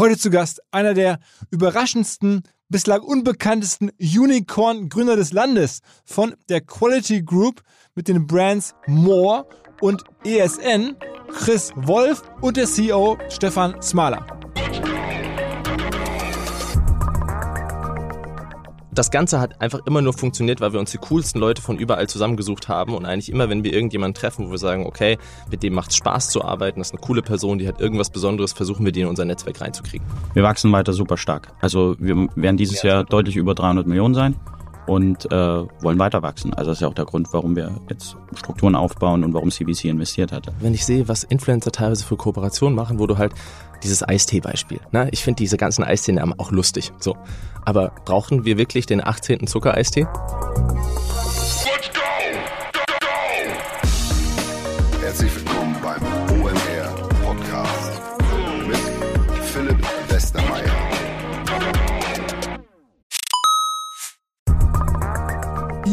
Heute zu Gast einer der überraschendsten, bislang unbekanntesten Unicorn-Gründer des Landes von der Quality Group mit den Brands More und ESN, Chris Wolf und der CEO Stefan Smaler. Das Ganze hat einfach immer nur funktioniert, weil wir uns die coolsten Leute von überall zusammengesucht haben und eigentlich immer, wenn wir irgendjemanden treffen, wo wir sagen, okay, mit dem macht es Spaß zu arbeiten, das ist eine coole Person, die hat irgendwas Besonderes, versuchen wir die in unser Netzwerk reinzukriegen. Wir wachsen weiter super stark. Also wir werden dieses Jahr deutlich über 300 Millionen sein und äh, wollen weiter wachsen. Also das ist ja auch der Grund, warum wir jetzt Strukturen aufbauen und warum CVC investiert hatte. Wenn ich sehe, was Influencer teilweise für Kooperationen machen, wo du halt dieses Eistee-Beispiel. Ne? Ich finde diese ganzen Eistee-Namen auch lustig. So. Aber brauchen wir wirklich den 18. Zuckereistee?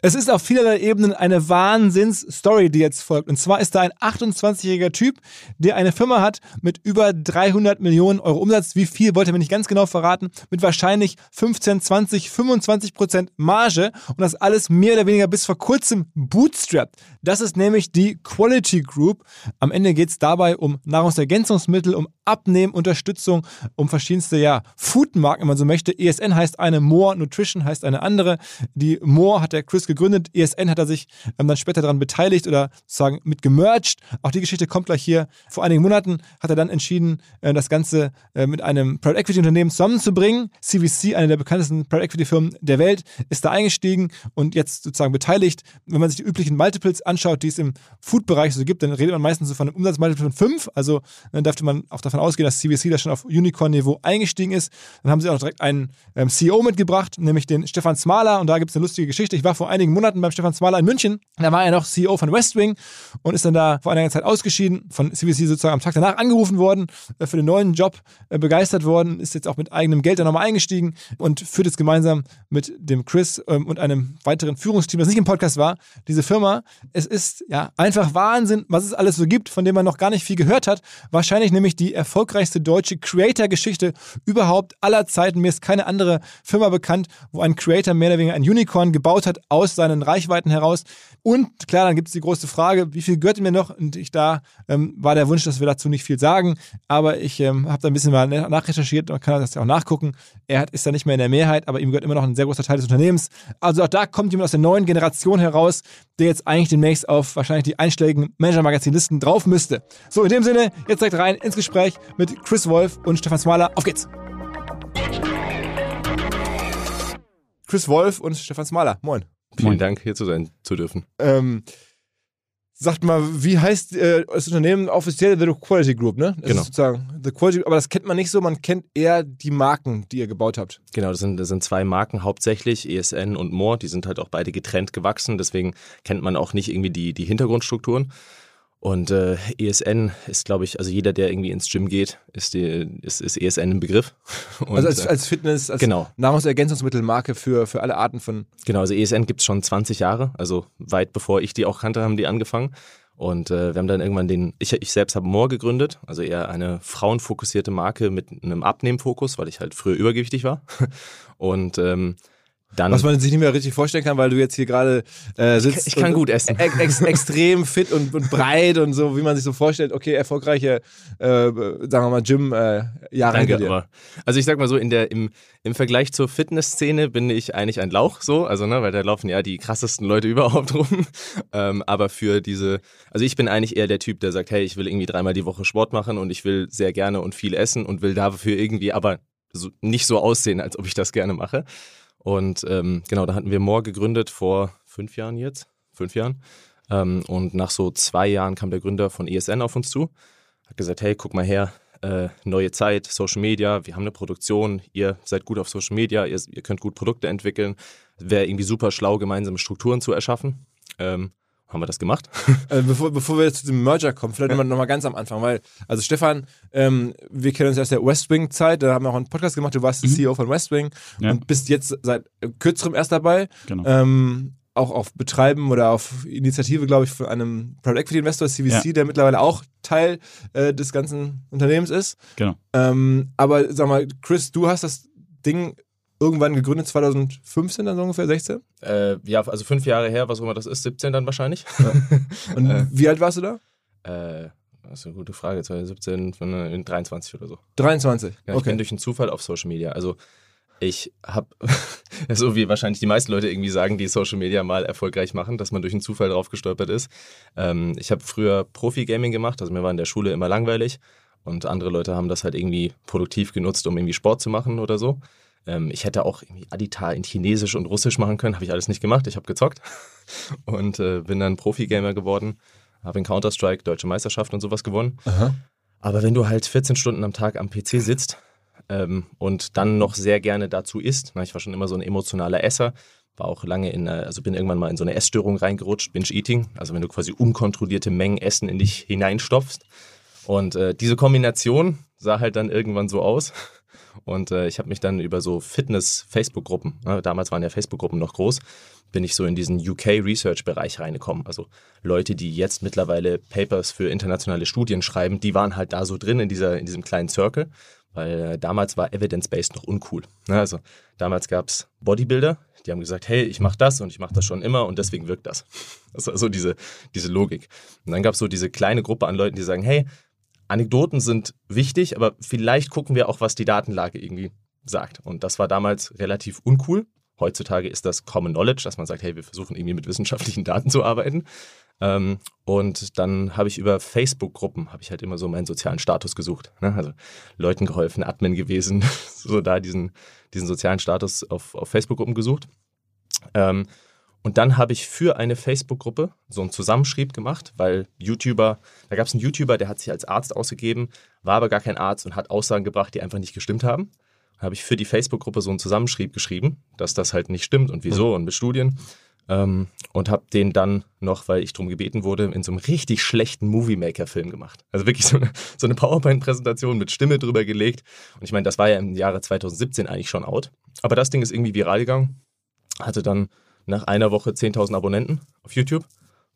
Es ist auf vielerlei Ebenen eine Wahnsinns-Story, die jetzt folgt. Und zwar ist da ein 28-jähriger Typ, der eine Firma hat mit über 300 Millionen Euro Umsatz. Wie viel wollte er mir nicht ganz genau verraten? Mit wahrscheinlich 15, 20, 25 Prozent Marge. Und das alles mehr oder weniger bis vor kurzem bootstrapped. Das ist nämlich die Quality Group. Am Ende geht es dabei um Nahrungsergänzungsmittel, um Abnehmen, Unterstützung, um verschiedenste ja, Foodmarken, wenn man so möchte. ESN heißt eine, More Nutrition heißt eine andere. Die More hat der Chris gegründet. ESN hat er sich ähm, dann später daran beteiligt oder sozusagen mit gemerged. Auch die Geschichte kommt gleich hier. Vor einigen Monaten hat er dann entschieden, äh, das Ganze äh, mit einem Private Equity Unternehmen zusammenzubringen. CVC, eine der bekanntesten Private Equity Firmen der Welt, ist da eingestiegen und jetzt sozusagen beteiligt. Wenn man sich die üblichen Multiples anschaut, die es im Food-Bereich so gibt, dann redet man meistens so von einem Umsatzmultiple von 5. Also dann dürfte man auch davon ausgehen, dass CVC da schon auf Unicorn-Niveau eingestiegen ist. Dann haben sie auch direkt einen ähm, CEO mitgebracht, nämlich den Stefan Smaler. Und da gibt es eine lustige Geschichte. Ich war vor einigen Monaten beim Stefan Smaler in München. Da war er noch CEO von Westwing und ist dann da vor einiger Zeit ausgeschieden, von CVC sozusagen am Tag danach angerufen worden, äh, für den neuen Job äh, begeistert worden, ist jetzt auch mit eigenem Geld da nochmal eingestiegen und führt jetzt gemeinsam mit dem Chris ähm, und einem weiteren Führungsteam, das nicht im Podcast war, diese Firma. Es ist ja einfach Wahnsinn, was es alles so gibt, von dem man noch gar nicht viel gehört hat. Wahrscheinlich nämlich die erfolgreichste deutsche Creator-Geschichte überhaupt aller Zeiten. Mir ist keine andere Firma bekannt, wo ein Creator mehr oder weniger ein Unicorn gebaut hat aus seinen Reichweiten heraus. Und klar, dann gibt es die große Frage, wie viel gehört mir noch? Und ich da ähm, war der Wunsch, dass wir dazu nicht viel sagen. Aber ich ähm, habe da ein bisschen mal nachrecherchiert und kann das ja auch nachgucken. Er hat, ist da nicht mehr in der Mehrheit, aber ihm gehört immer noch ein sehr großer Teil des Unternehmens. Also auch da kommt jemand aus der neuen Generation heraus, der jetzt eigentlich demnächst auf wahrscheinlich die einschlägigen Manager-Magazin-Listen drauf müsste. So, in dem Sinne, jetzt direkt rein ins Gespräch mit Chris Wolf und Stefan Smaler. Auf geht's! Chris Wolf und Stefan Smaler. Moin. Vielen Moin. Dank, hier zu sein zu dürfen. Ähm, sagt mal, wie heißt äh, das Unternehmen offiziell The Quality Group, ne? Das genau. Ist sozusagen The Quality, aber das kennt man nicht so, man kennt eher die Marken, die ihr gebaut habt. Genau, das sind, das sind zwei Marken hauptsächlich, ESN und More, die sind halt auch beide getrennt gewachsen, deswegen kennt man auch nicht irgendwie die, die Hintergrundstrukturen. Und äh, ESN ist, glaube ich, also jeder, der irgendwie ins Gym geht, ist, die, ist, ist ESN ein Begriff. Und, also als, als Fitness, als genau. Nahrungsergänzungsmittelmarke für, für alle Arten von. Genau, also ESN gibt es schon 20 Jahre, also weit bevor ich die auch kannte, haben die angefangen. Und äh, wir haben dann irgendwann den, ich, ich selbst habe More gegründet, also eher eine frauenfokussierte Marke mit einem Abnehmfokus, weil ich halt früher übergewichtig war. Und ähm, dann, Was man sich nicht mehr richtig vorstellen kann, weil du jetzt hier gerade äh, sitzt. Ich, ich kann gut essen. Ex, extrem fit und, und, breit und so, wie man sich so vorstellt. Okay, erfolgreiche, äh, sagen wir mal, Gym-Jahre. Äh, also ich sag mal so, in der, im, im Vergleich zur Fitnessszene bin ich eigentlich ein Lauch so, also ne, weil da laufen ja die krassesten Leute überhaupt rum. Ähm, aber für diese, also ich bin eigentlich eher der Typ, der sagt, hey, ich will irgendwie dreimal die Woche Sport machen und ich will sehr gerne und viel essen und will dafür irgendwie aber so, nicht so aussehen, als ob ich das gerne mache. Und ähm, genau, da hatten wir More gegründet vor fünf Jahren jetzt, fünf Jahren. Ähm, und nach so zwei Jahren kam der Gründer von ESN auf uns zu, hat gesagt, hey, guck mal her, äh, neue Zeit, Social Media, wir haben eine Produktion, ihr seid gut auf Social Media, ihr, ihr könnt gut Produkte entwickeln. Wäre irgendwie super schlau, gemeinsame Strukturen zu erschaffen. Ähm, haben wir das gemacht. Äh, bevor, bevor wir jetzt zu dem Merger kommen, vielleicht ja. nochmal ganz am Anfang, weil, also Stefan, ähm, wir kennen uns aus der West Wing-Zeit, da haben wir auch einen Podcast gemacht, du warst mhm. CEO von West Wing ja. und bist jetzt seit kürzerem erst dabei. Genau. Ähm, auch auf Betreiben oder auf Initiative, glaube ich, von einem Private Equity Investor, CVC, ja. der mittlerweile auch Teil äh, des ganzen Unternehmens ist. Genau. Ähm, aber sag mal, Chris, du hast das Ding irgendwann gegründet, 2015 dann so ungefähr, 16? Äh, ja, also fünf Jahre her, was auch immer das ist, 17 dann wahrscheinlich. Ja. Und äh, wie alt warst du da? Äh, das ist eine gute Frage, 2017, 23 oder so. 23? Ja, ich okay. bin durch einen Zufall auf Social Media. Also ich habe, so wie wahrscheinlich die meisten Leute irgendwie sagen, die Social Media mal erfolgreich machen, dass man durch einen Zufall drauf gestolpert ist. Ähm, ich habe früher Profi-Gaming gemacht, also mir war in der Schule immer langweilig und andere Leute haben das halt irgendwie produktiv genutzt, um irgendwie Sport zu machen oder so. Ähm, ich hätte auch irgendwie Adita in Chinesisch und Russisch machen können, habe ich alles nicht gemacht. Ich habe gezockt und äh, bin dann Profi-Gamer geworden, habe in Counter-Strike deutsche Meisterschaft und sowas gewonnen. Aha. Aber wenn du halt 14 Stunden am Tag am PC sitzt ähm, und dann noch sehr gerne dazu isst, na, ich war schon immer so ein emotionaler Esser, war auch lange in, also bin irgendwann mal in so eine Essstörung reingerutscht, Binge-Eating, also wenn du quasi unkontrollierte Mengen Essen in dich hineinstopfst. Und äh, diese Kombination sah halt dann irgendwann so aus, und äh, ich habe mich dann über so Fitness-Facebook-Gruppen, ne, damals waren ja Facebook-Gruppen noch groß, bin ich so in diesen UK-Research-Bereich reingekommen. Also Leute, die jetzt mittlerweile Papers für internationale Studien schreiben, die waren halt da so drin in, dieser, in diesem kleinen Circle, weil äh, damals war Evidence-Based noch uncool. Ne? Also damals gab es Bodybuilder, die haben gesagt, hey, ich mache das und ich mache das schon immer und deswegen wirkt das. Das war so diese, diese Logik. Und dann gab es so diese kleine Gruppe an Leuten, die sagen, hey, Anekdoten sind wichtig, aber vielleicht gucken wir auch, was die Datenlage irgendwie sagt. Und das war damals relativ uncool. Heutzutage ist das Common Knowledge, dass man sagt, hey, wir versuchen irgendwie mit wissenschaftlichen Daten zu arbeiten. Ähm, und dann habe ich über Facebook-Gruppen, habe ich halt immer so meinen sozialen Status gesucht. Ne? Also Leuten geholfen, Admin gewesen, so da diesen, diesen sozialen Status auf, auf Facebook-Gruppen gesucht. Ähm, und dann habe ich für eine Facebook-Gruppe so einen Zusammenschrieb gemacht, weil YouTuber, da gab es einen YouTuber, der hat sich als Arzt ausgegeben, war aber gar kein Arzt und hat Aussagen gebracht, die einfach nicht gestimmt haben. Dann habe ich für die Facebook-Gruppe so einen Zusammenschrieb geschrieben, dass das halt nicht stimmt und wieso und mit Studien. Ähm, und habe den dann noch, weil ich darum gebeten wurde, in so einem richtig schlechten Movie-Maker-Film gemacht. Also wirklich so eine, so eine PowerPoint-Präsentation mit Stimme drüber gelegt. Und ich meine, das war ja im Jahre 2017 eigentlich schon out. Aber das Ding ist irgendwie viral gegangen. Hatte dann nach einer Woche 10.000 Abonnenten auf YouTube.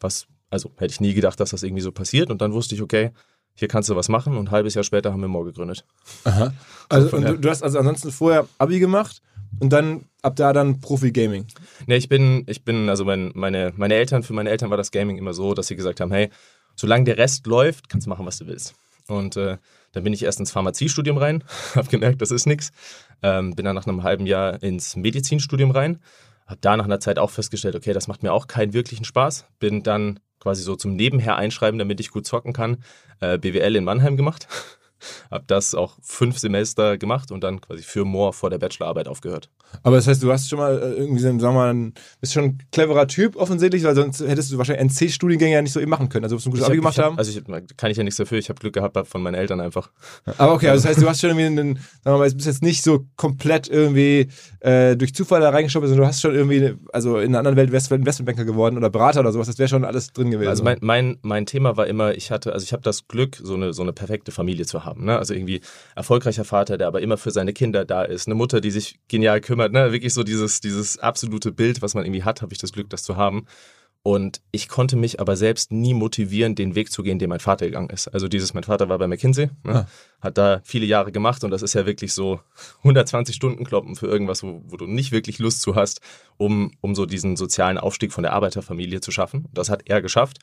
Was, also hätte ich nie gedacht, dass das irgendwie so passiert. Und dann wusste ich, okay, hier kannst du was machen. Und ein halbes Jahr später haben wir More gegründet. Aha. Also so du, du, hast also ansonsten vorher Abi gemacht und dann ab da dann Profi-Gaming. Ne, ich bin, ich bin, also mein, meine, meine Eltern, für meine Eltern war das Gaming immer so, dass sie gesagt haben, hey, solange der Rest läuft, kannst du machen, was du willst. Und äh, dann bin ich erst ins Pharmaziestudium rein, habe gemerkt, das ist nichts. Ähm, bin dann nach einem halben Jahr ins Medizinstudium rein habe da nach einer Zeit auch festgestellt, okay, das macht mir auch keinen wirklichen Spaß. Bin dann quasi so zum Nebenher einschreiben, damit ich gut zocken kann, äh, BWL in Mannheim gemacht. Habe das auch fünf Semester gemacht und dann quasi für Moore vor der Bachelorarbeit aufgehört. Aber das heißt, du hast schon mal äh, irgendwie, sagen wir mal, bist schon ein cleverer Typ offensichtlich, weil sonst hättest du wahrscheinlich NC-Studiengänge ja nicht so eben machen können. Also, du ein gutes Abi gemacht hab, haben. Also, ich, kann ich ja nichts dafür. Ich habe Glück gehabt von meinen Eltern einfach. Aber okay, also das heißt, du hast schon irgendwie, einen, sagen wir mal, bist jetzt nicht so komplett irgendwie äh, durch Zufall da reingeschoben, sondern du hast schon irgendwie, also in einer anderen Welt wärst du Investmentbanker geworden oder Berater oder sowas. Das wäre schon alles drin gewesen. Also mein, mein, mein Thema war immer, ich hatte, also ich habe das Glück, so eine, so eine perfekte Familie zu haben. Ne? Also irgendwie erfolgreicher Vater, der aber immer für seine Kinder da ist. Eine Mutter, die sich genial kümmert. Ne? Wirklich so dieses, dieses absolute Bild, was man irgendwie hat, habe ich das Glück, das zu haben. Und ich konnte mich aber selbst nie motivieren, den Weg zu gehen, den mein Vater gegangen ist. Also dieses, mein Vater war bei McKinsey, ne? ah. hat da viele Jahre gemacht und das ist ja wirklich so 120 Stunden kloppen für irgendwas, wo, wo, du nicht wirklich Lust zu hast, um, um so diesen sozialen Aufstieg von der Arbeiterfamilie zu schaffen. Das hat er geschafft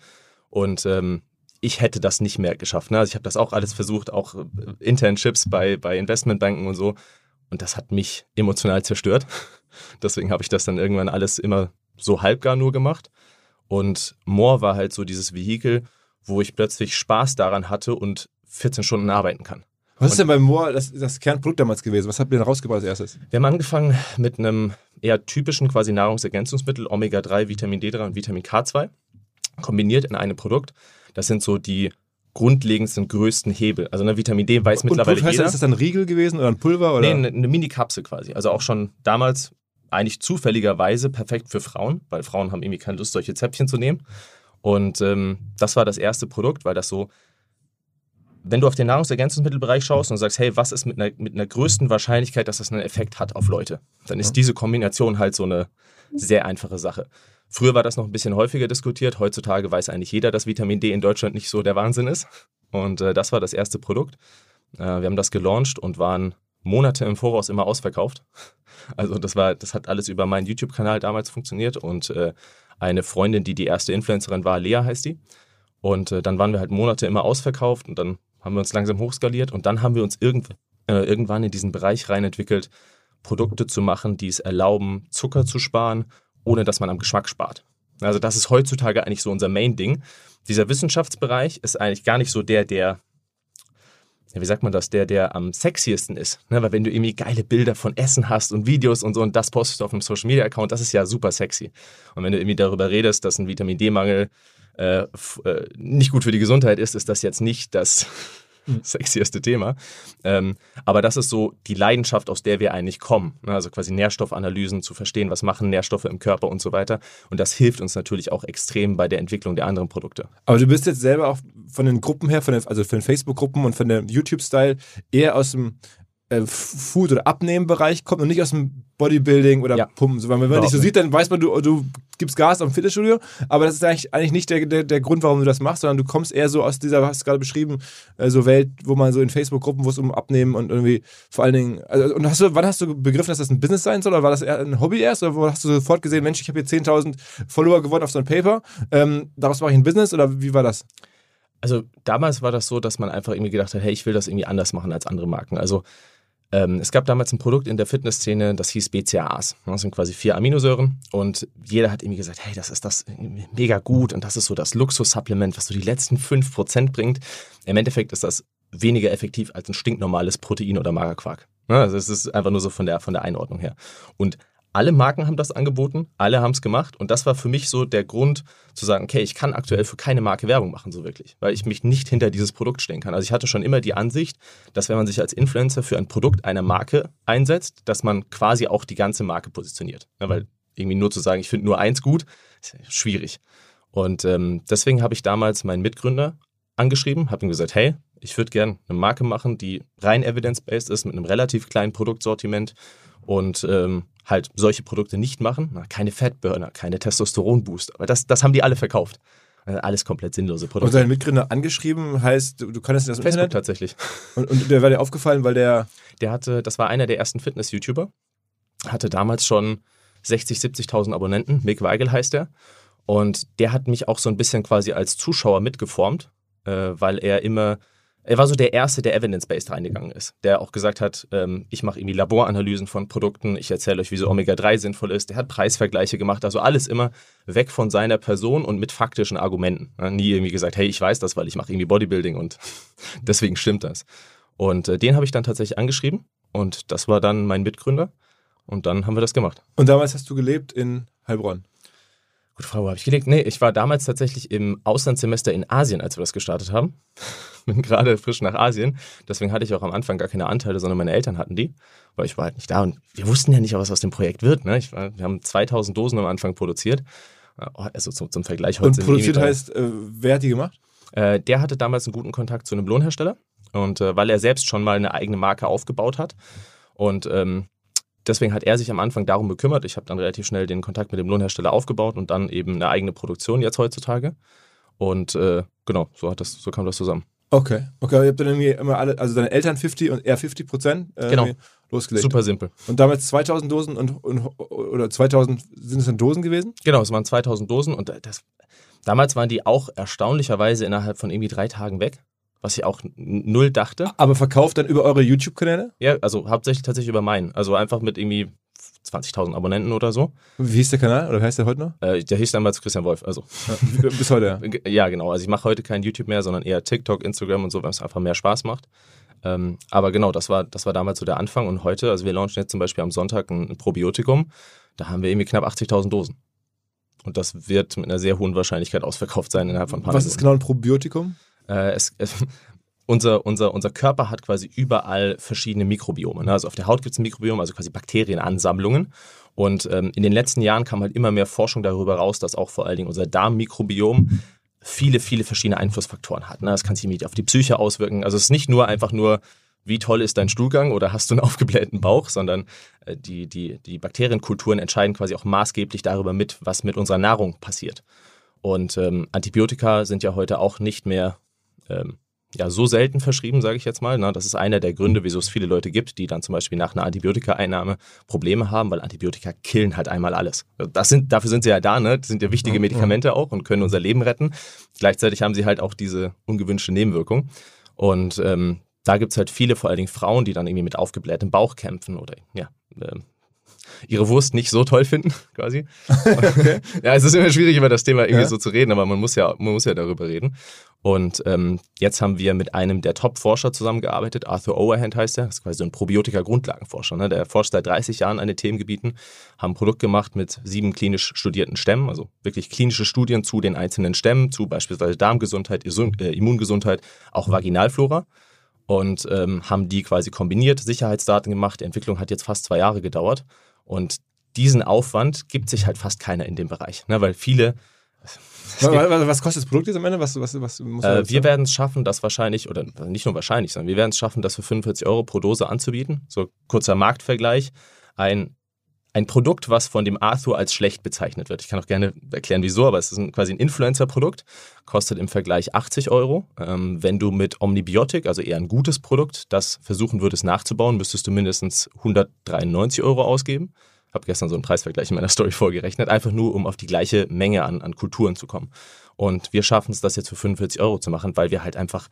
und ähm, ich hätte das nicht mehr geschafft. Ne? Also ich habe das auch alles versucht, auch äh, Internships bei, bei Investmentbanken und so. Und das hat mich emotional zerstört. Deswegen habe ich das dann irgendwann alles immer so halbgar nur gemacht. Und More war halt so dieses Vehikel, wo ich plötzlich Spaß daran hatte und 14 Stunden arbeiten kann. Was und ist denn bei More das, das, Kernprodukt damals gewesen? Was habt ihr denn rausgebracht als erstes? Wir haben angefangen mit einem eher typischen quasi Nahrungsergänzungsmittel, Omega-3, Vitamin D3 und Vitamin K2, kombiniert in einem Produkt. Das sind so die grundlegendsten, größten Hebel. Also eine Vitamin D weiß und mittlerweile heißt jeder. Ist das dann ein Riegel gewesen oder ein Pulver? Oder? Nee, eine, eine Mini-Kapsel quasi. Also auch schon damals eigentlich zufälligerweise perfekt für Frauen, weil Frauen haben irgendwie keine Lust, solche Zäpfchen zu nehmen. Und ähm, das war das erste Produkt, weil das so, wenn du auf den Nahrungsergänzungsmittelbereich schaust und sagst, hey, was ist mit einer, mit einer größten Wahrscheinlichkeit, dass das einen Effekt hat auf Leute, dann ist diese Kombination halt so eine sehr einfache Sache. Früher war das noch ein bisschen häufiger diskutiert. Heutzutage weiß eigentlich jeder, dass Vitamin D in Deutschland nicht so der Wahnsinn ist. Und äh, das war das erste Produkt. Äh, wir haben das gelauncht und waren Monate im Voraus immer ausverkauft. Also das war, das hat alles über meinen YouTube-Kanal damals funktioniert und äh, eine Freundin, die die erste Influencerin war, Lea heißt die. Und äh, dann waren wir halt Monate immer ausverkauft und dann haben wir uns langsam hochskaliert und dann haben wir uns irgend, äh, irgendwann in diesen Bereich rein entwickelt, Produkte zu machen, die es erlauben, Zucker zu sparen, ohne dass man am Geschmack spart. Also das ist heutzutage eigentlich so unser Main-Ding. Dieser Wissenschaftsbereich ist eigentlich gar nicht so der, der wie sagt man das, der, der am sexiesten ist. Ne? Weil wenn du irgendwie geile Bilder von Essen hast und Videos und so und das postest du auf einem Social Media Account, das ist ja super sexy. Und wenn du irgendwie darüber redest, dass ein Vitamin D-Mangel äh, äh, nicht gut für die Gesundheit ist, ist das jetzt nicht das sexieste Thema. Ähm, aber das ist so die Leidenschaft, aus der wir eigentlich kommen. Ne? Also quasi Nährstoffanalysen zu verstehen, was machen Nährstoffe im Körper und so weiter. Und das hilft uns natürlich auch extrem bei der Entwicklung der anderen Produkte. Aber du bist jetzt selber auch von den Gruppen her, von den, also von den Facebook-Gruppen und von der YouTube-Style eher aus dem äh, Food- oder Abnehmen-Bereich kommt und nicht aus dem Bodybuilding oder ja. Pumpen. So, wenn man dich so sieht, dann weiß man, du, du gibst Gas am Fitnessstudio, aber das ist eigentlich, eigentlich nicht der, der, der Grund, warum du das machst, sondern du kommst eher so aus dieser, hast du gerade beschrieben, äh, so Welt, wo man so in Facebook-Gruppen, wo es um Abnehmen und irgendwie vor allen Dingen, also, und hast du, wann hast du begriffen, dass das ein Business sein soll oder war das eher ein Hobby erst oder hast du sofort gesehen, Mensch, ich habe hier 10.000 Follower gewonnen auf so ein Paper, ähm, daraus mache ich ein Business oder wie war das? Also damals war das so, dass man einfach irgendwie gedacht hat, hey, ich will das irgendwie anders machen als andere Marken. Also ähm, es gab damals ein Produkt in der Fitnessszene, das hieß BCAAs. Das sind quasi vier Aminosäuren und jeder hat irgendwie gesagt, hey, das ist das mega gut und das ist so das Luxussupplement, was so die letzten 5% bringt. Im Endeffekt ist das weniger effektiv als ein stinknormales Protein oder Magerquark. Also es ist einfach nur so von der, von der Einordnung her. Und alle Marken haben das angeboten, alle haben es gemacht und das war für mich so der Grund zu sagen, okay, ich kann aktuell für keine Marke Werbung machen, so wirklich, weil ich mich nicht hinter dieses Produkt stellen kann. Also ich hatte schon immer die Ansicht, dass wenn man sich als Influencer für ein Produkt einer Marke einsetzt, dass man quasi auch die ganze Marke positioniert. Ja, weil irgendwie nur zu sagen, ich finde nur eins gut, ist schwierig. Und ähm, deswegen habe ich damals meinen Mitgründer angeschrieben, habe ihm gesagt, hey, ich würde gerne eine Marke machen, die rein evidence-based ist, mit einem relativ kleinen Produktsortiment und ähm, halt solche Produkte nicht machen. Keine Fatburner, keine Testosteronbooster. Aber das, das haben die alle verkauft. Also alles komplett sinnlose Produkte. Und seinen Mitgründer angeschrieben heißt, du, du kannst das Facebook Internet? tatsächlich. Und, und der war dir aufgefallen, weil der. Der hatte, das war einer der ersten Fitness-YouTuber, hatte damals schon 60, 70.000 Abonnenten. Mick Weigel heißt er. Und der hat mich auch so ein bisschen quasi als Zuschauer mitgeformt, äh, weil er immer er war so der Erste, der evidence-based reingegangen ist, der auch gesagt hat, ähm, ich mache irgendwie Laboranalysen von Produkten, ich erzähle euch, wie so Omega-3 sinnvoll ist. Der hat Preisvergleiche gemacht, also alles immer weg von seiner Person und mit faktischen Argumenten. Nie irgendwie gesagt, hey, ich weiß das, weil ich mache irgendwie Bodybuilding und deswegen stimmt das. Und äh, den habe ich dann tatsächlich angeschrieben und das war dann mein Mitgründer und dann haben wir das gemacht. Und damals hast du gelebt in Heilbronn? Gute Frage, wo habe ich gelebt? Nee, ich war damals tatsächlich im Auslandssemester in Asien, als wir das gestartet haben. Bin gerade frisch nach Asien. Deswegen hatte ich auch am Anfang gar keine Anteile, sondern meine Eltern hatten die, weil ich war halt nicht da und wir wussten ja nicht, was aus dem Projekt wird. Ne? Ich war, wir haben 2000 Dosen am Anfang produziert. Also zum, zum Vergleich heute. Und produziert heißt, äh, wer hat die gemacht? Äh, der hatte damals einen guten Kontakt zu einem Lohnhersteller und äh, weil er selbst schon mal eine eigene Marke aufgebaut hat und ähm, deswegen hat er sich am Anfang darum bekümmert. Ich habe dann relativ schnell den Kontakt mit dem Lohnhersteller aufgebaut und dann eben eine eigene Produktion jetzt heutzutage. Und äh, genau, so hat das, so kam das zusammen. Okay, okay, ihr habt dann irgendwie immer alle, also deine Eltern 50 und er 50 Prozent äh, genau. losgelegt. Super simpel. Und damals 2000 Dosen und, und oder 2000 sind es dann Dosen gewesen? Genau, es waren 2000 Dosen und das, damals waren die auch erstaunlicherweise innerhalb von irgendwie drei Tagen weg was ich auch null dachte. Aber verkauft dann über eure YouTube-Kanäle? Ja, also hauptsächlich tatsächlich über meinen. Also einfach mit irgendwie 20.000 Abonnenten oder so. Wie hieß der Kanal oder wie heißt der heute noch? Äh, der hieß damals Christian Wolf. Also. Ja, bis heute, ja. Ja, genau. Also ich mache heute kein YouTube mehr, sondern eher TikTok, Instagram und so, weil es einfach mehr Spaß macht. Ähm, aber genau, das war, das war damals so der Anfang. Und heute, also wir launchen jetzt zum Beispiel am Sonntag ein, ein Probiotikum. Da haben wir irgendwie knapp 80.000 Dosen. Und das wird mit einer sehr hohen Wahrscheinlichkeit ausverkauft sein innerhalb von ein paar Was Minuten. ist genau ein Probiotikum? Äh, es, es, unser, unser, unser Körper hat quasi überall verschiedene Mikrobiome. Ne? Also auf der Haut gibt es ein Mikrobiom, also quasi Bakterienansammlungen. Und ähm, in den letzten Jahren kam halt immer mehr Forschung darüber raus, dass auch vor allen Dingen unser Darmmikrobiom viele, viele verschiedene Einflussfaktoren hat. Ne? Das kann sich auf die Psyche auswirken. Also es ist nicht nur einfach nur, wie toll ist dein Stuhlgang oder hast du einen aufgeblähten Bauch, sondern äh, die, die, die Bakterienkulturen entscheiden quasi auch maßgeblich darüber mit, was mit unserer Nahrung passiert. Und ähm, Antibiotika sind ja heute auch nicht mehr ähm, ja, so selten verschrieben, sage ich jetzt mal. Ne? Das ist einer der Gründe, wieso es viele Leute gibt, die dann zum Beispiel nach einer Antibiotika-Einnahme Probleme haben, weil Antibiotika killen halt einmal alles. Das sind, dafür sind sie ja da, ne? Das sind ja wichtige Medikamente auch und können unser Leben retten. Gleichzeitig haben sie halt auch diese ungewünschte Nebenwirkung. Und ähm, da gibt es halt viele, vor allen Dingen Frauen, die dann irgendwie mit aufgeblähtem Bauch kämpfen oder ja, äh, ihre Wurst nicht so toll finden, quasi. Okay. ja, es ist immer schwierig, über das Thema irgendwie ja. so zu reden, aber man muss ja, man muss ja darüber reden. Und ähm, jetzt haben wir mit einem der Top-Forscher zusammengearbeitet, Arthur Overhand heißt er, das ist quasi so ein Probiotika-Grundlagenforscher. Ne? Der forscht seit 30 Jahren an den Themengebieten, haben ein Produkt gemacht mit sieben klinisch studierten Stämmen, also wirklich klinische Studien zu den einzelnen Stämmen, zu beispielsweise Darmgesundheit, äh, Immungesundheit, auch Vaginalflora und ähm, haben die quasi kombiniert, Sicherheitsdaten gemacht. Die Entwicklung hat jetzt fast zwei Jahre gedauert und diesen Aufwand gibt sich halt fast keiner in dem Bereich, ne? weil viele was kostet das Produkt jetzt am Ende? Was, was, was muss äh, wir werden es schaffen, das wahrscheinlich, oder nicht nur wahrscheinlich, sondern wir werden es schaffen, das für 45 Euro pro Dose anzubieten. So kurzer Marktvergleich. Ein, ein Produkt, was von dem Arthur als schlecht bezeichnet wird. Ich kann auch gerne erklären, wieso, aber es ist ein, quasi ein Influencer-Produkt, kostet im Vergleich 80 Euro. Ähm, wenn du mit Omnibiotik, also eher ein gutes Produkt, das versuchen würdest nachzubauen, müsstest du mindestens 193 Euro ausgeben habe gestern so einen Preisvergleich in meiner Story vorgerechnet, einfach nur, um auf die gleiche Menge an, an Kulturen zu kommen. Und wir schaffen es, das jetzt für 45 Euro zu machen, weil wir halt einfach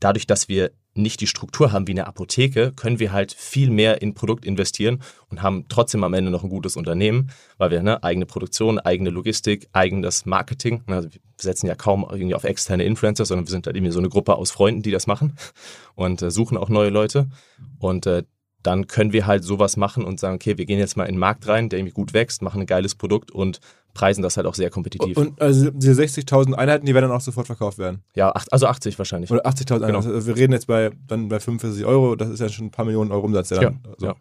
dadurch, dass wir nicht die Struktur haben wie eine Apotheke, können wir halt viel mehr in Produkt investieren und haben trotzdem am Ende noch ein gutes Unternehmen, weil wir ne, eigene Produktion, eigene Logistik, eigenes Marketing, ne, also wir setzen ja kaum irgendwie auf externe Influencer, sondern wir sind halt irgendwie so eine Gruppe aus Freunden, die das machen und äh, suchen auch neue Leute. Und äh, dann können wir halt sowas machen und sagen, okay, wir gehen jetzt mal in den Markt rein, der irgendwie gut wächst, machen ein geiles Produkt und preisen das halt auch sehr kompetitiv. Und also diese 60.000 Einheiten, die werden dann auch sofort verkauft werden? Ja, also 80 wahrscheinlich. Oder 80.000 Einheiten. Genau. Also wir reden jetzt bei, dann bei 45 Euro, das ist ja schon ein paar Millionen Euro Umsatz. Ja, dann, also. ja.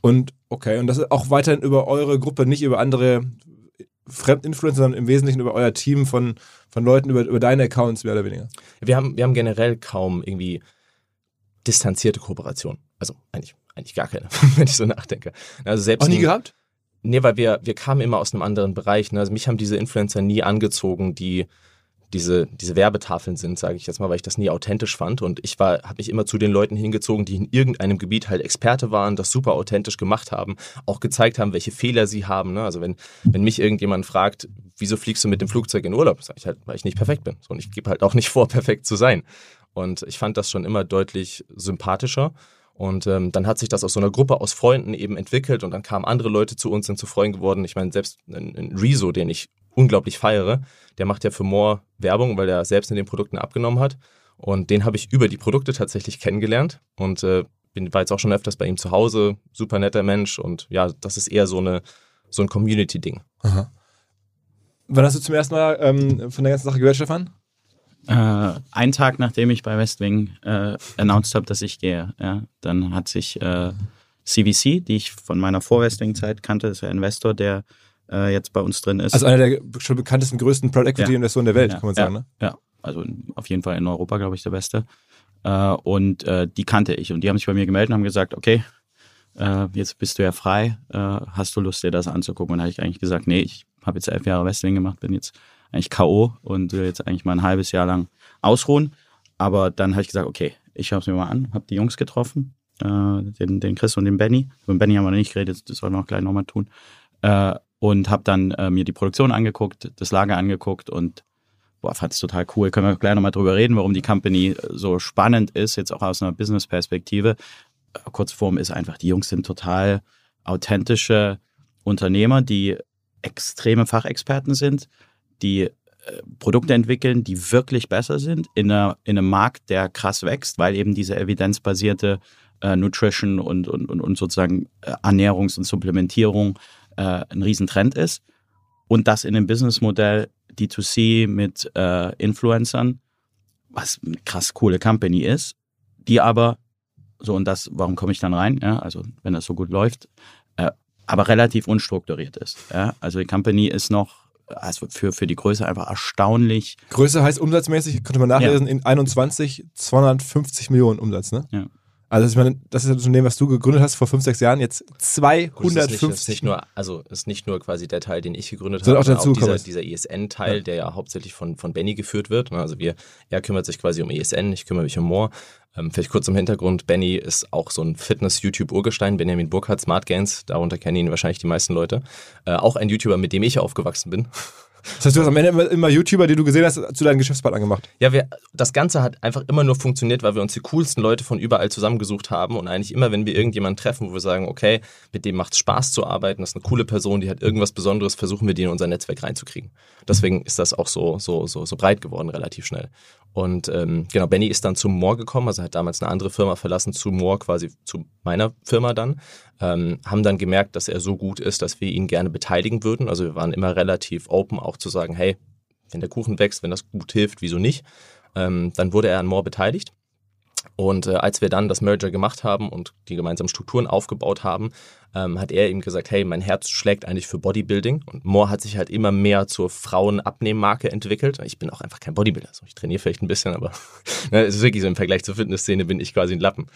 Und okay, und das ist auch weiterhin über eure Gruppe, nicht über andere Fremdinfluencer, sondern im Wesentlichen über euer Team von, von Leuten, über, über deine Accounts mehr oder weniger. Wir haben, wir haben generell kaum irgendwie distanzierte Kooperation. Also eigentlich eigentlich gar keine, wenn ich so nachdenke. Also selbst Auch nie gehabt? Nee, weil wir, wir kamen immer aus einem anderen Bereich. Ne? Also mich haben diese Influencer nie angezogen, die diese, diese Werbetafeln sind, sage ich jetzt mal, weil ich das nie authentisch fand. Und ich habe mich immer zu den Leuten hingezogen, die in irgendeinem Gebiet halt Experte waren, das super authentisch gemacht haben, auch gezeigt haben, welche Fehler sie haben. Ne? Also wenn, wenn mich irgendjemand fragt, wieso fliegst du mit dem Flugzeug in Urlaub, sage ich halt, weil ich nicht perfekt bin. So, und ich gebe halt auch nicht vor, perfekt zu sein. Und ich fand das schon immer deutlich sympathischer. Und ähm, dann hat sich das aus so einer Gruppe aus Freunden eben entwickelt und dann kamen andere Leute zu uns, sind zu Freunden geworden. Ich meine, selbst ein, ein Rezo, den ich unglaublich feiere, der macht ja für More Werbung, weil er selbst in den Produkten abgenommen hat. Und den habe ich über die Produkte tatsächlich kennengelernt und äh, bin, war jetzt auch schon öfters bei ihm zu Hause, super netter Mensch und ja, das ist eher so, eine, so ein Community-Ding. Wann hast du zum ersten Mal ähm, von der ganzen Sache gehört, Stefan? Äh, einen Tag nachdem ich bei Westwing äh, announced habe, dass ich gehe, ja, dann hat sich äh, CVC, die ich von meiner Vor-Westwing-Zeit kannte, das ist der Investor, der äh, jetzt bei uns drin ist. Also einer der schon bekanntesten, größten Private Equity Investoren der Welt, Ja, kann man ja, sagen, ne? Ja, also auf jeden Fall in Europa, glaube ich, der Beste. Äh, und äh, die kannte ich und die haben sich bei mir gemeldet und haben gesagt, okay, äh, jetzt bist du ja frei, hast du Lust, dir das anzugucken? Und da habe ich eigentlich gesagt, nee, ich habe jetzt elf Jahre Wrestling gemacht, bin jetzt eigentlich K.O. und will jetzt eigentlich mal ein halbes Jahr lang ausruhen. Aber dann habe ich gesagt, okay, ich schaue es mir mal an, habe die Jungs getroffen, äh, den, den Chris und den Benny. Den Benny haben wir noch nicht geredet, das wollen wir auch gleich nochmal tun. Äh, und habe dann äh, mir die Produktion angeguckt, das Lager angeguckt und boah, fand es total cool. Können wir gleich nochmal drüber reden, warum die Company so spannend ist, jetzt auch aus einer Business-Perspektive. Äh, Kurzform ist einfach, die Jungs sind total authentische Unternehmer, die extreme Fachexperten sind, die äh, Produkte entwickeln, die wirklich besser sind in, einer, in einem Markt, der krass wächst, weil eben diese evidenzbasierte äh, Nutrition und, und, und, und sozusagen äh, Ernährungs- und Supplementierung äh, ein Riesentrend ist. Und das in einem Businessmodell D2C mit äh, Influencern, was eine krass coole Company ist, die aber, so und das, warum komme ich dann rein? Ja, also wenn das so gut läuft, äh, aber relativ unstrukturiert ist. Ja? Also die Company ist noch also für, für die Größe einfach erstaunlich. Größe heißt umsatzmäßig, könnte man nachlesen, in 21 250 Millionen Umsatz, ne? Ja. Also ich meine, das ist das Unternehmen, was du gegründet hast vor fünf, sechs Jahren, jetzt Gut, es ist nicht, 250. es ist nicht nur, also es ist nicht nur quasi der Teil, den ich gegründet habe, auch sondern dazu auch dieser, dieser ESN-Teil, Ja. der ja hauptsächlich von, von Benny geführt wird. ne? Also wir, er kümmert sich quasi um ESN, ich kümmere mich um More. Ähm, vielleicht kurz im Hintergrund, Benny ist auch so ein Fitness-YouTube-Urgestein, Benjamin Burkhardt, Smart Gains, darunter kennen ihn wahrscheinlich die meisten Leute. Äh, auch ein YouTuber, mit dem ich aufgewachsen bin. Das heißt, du hast am Ende immer, immer YouTuber, die du gesehen hast, zu deinen Geschäftspartnern gemacht. Ja, wir, das Ganze hat einfach immer nur funktioniert, weil wir uns die coolsten Leute von überall zusammengesucht haben und eigentlich immer, wenn wir irgendjemanden treffen, wo wir sagen, okay, mit dem macht es Spaß zu arbeiten, das ist eine coole Person, die hat irgendwas Besonderes, versuchen wir die in unser Netzwerk reinzukriegen. Deswegen ist das auch so, so, so, so breit geworden, relativ schnell. Und ähm, genau, Benny ist dann zu Moore gekommen, also hat damals eine andere Firma verlassen, zu Moore quasi zu meiner Firma dann. Ähm, haben dann gemerkt, dass er so gut ist, dass wir ihn gerne beteiligen würden. Also wir waren immer relativ open, auch zu sagen, hey, wenn der Kuchen wächst, wenn das gut hilft, wieso nicht? Ähm, dann wurde er an Moore beteiligt. Und äh, als wir dann das Merger gemacht haben und die gemeinsamen Strukturen aufgebaut haben, ähm, hat er ihm gesagt, hey, mein Herz schlägt eigentlich für Bodybuilding. Und Moore hat sich halt immer mehr zur Frauenabnehmmarke entwickelt. Ich bin auch einfach kein Bodybuilder. Also ich trainiere vielleicht ein bisschen, aber ne, es ist wirklich so im Vergleich zur Fitnessszene bin ich quasi ein Lappen.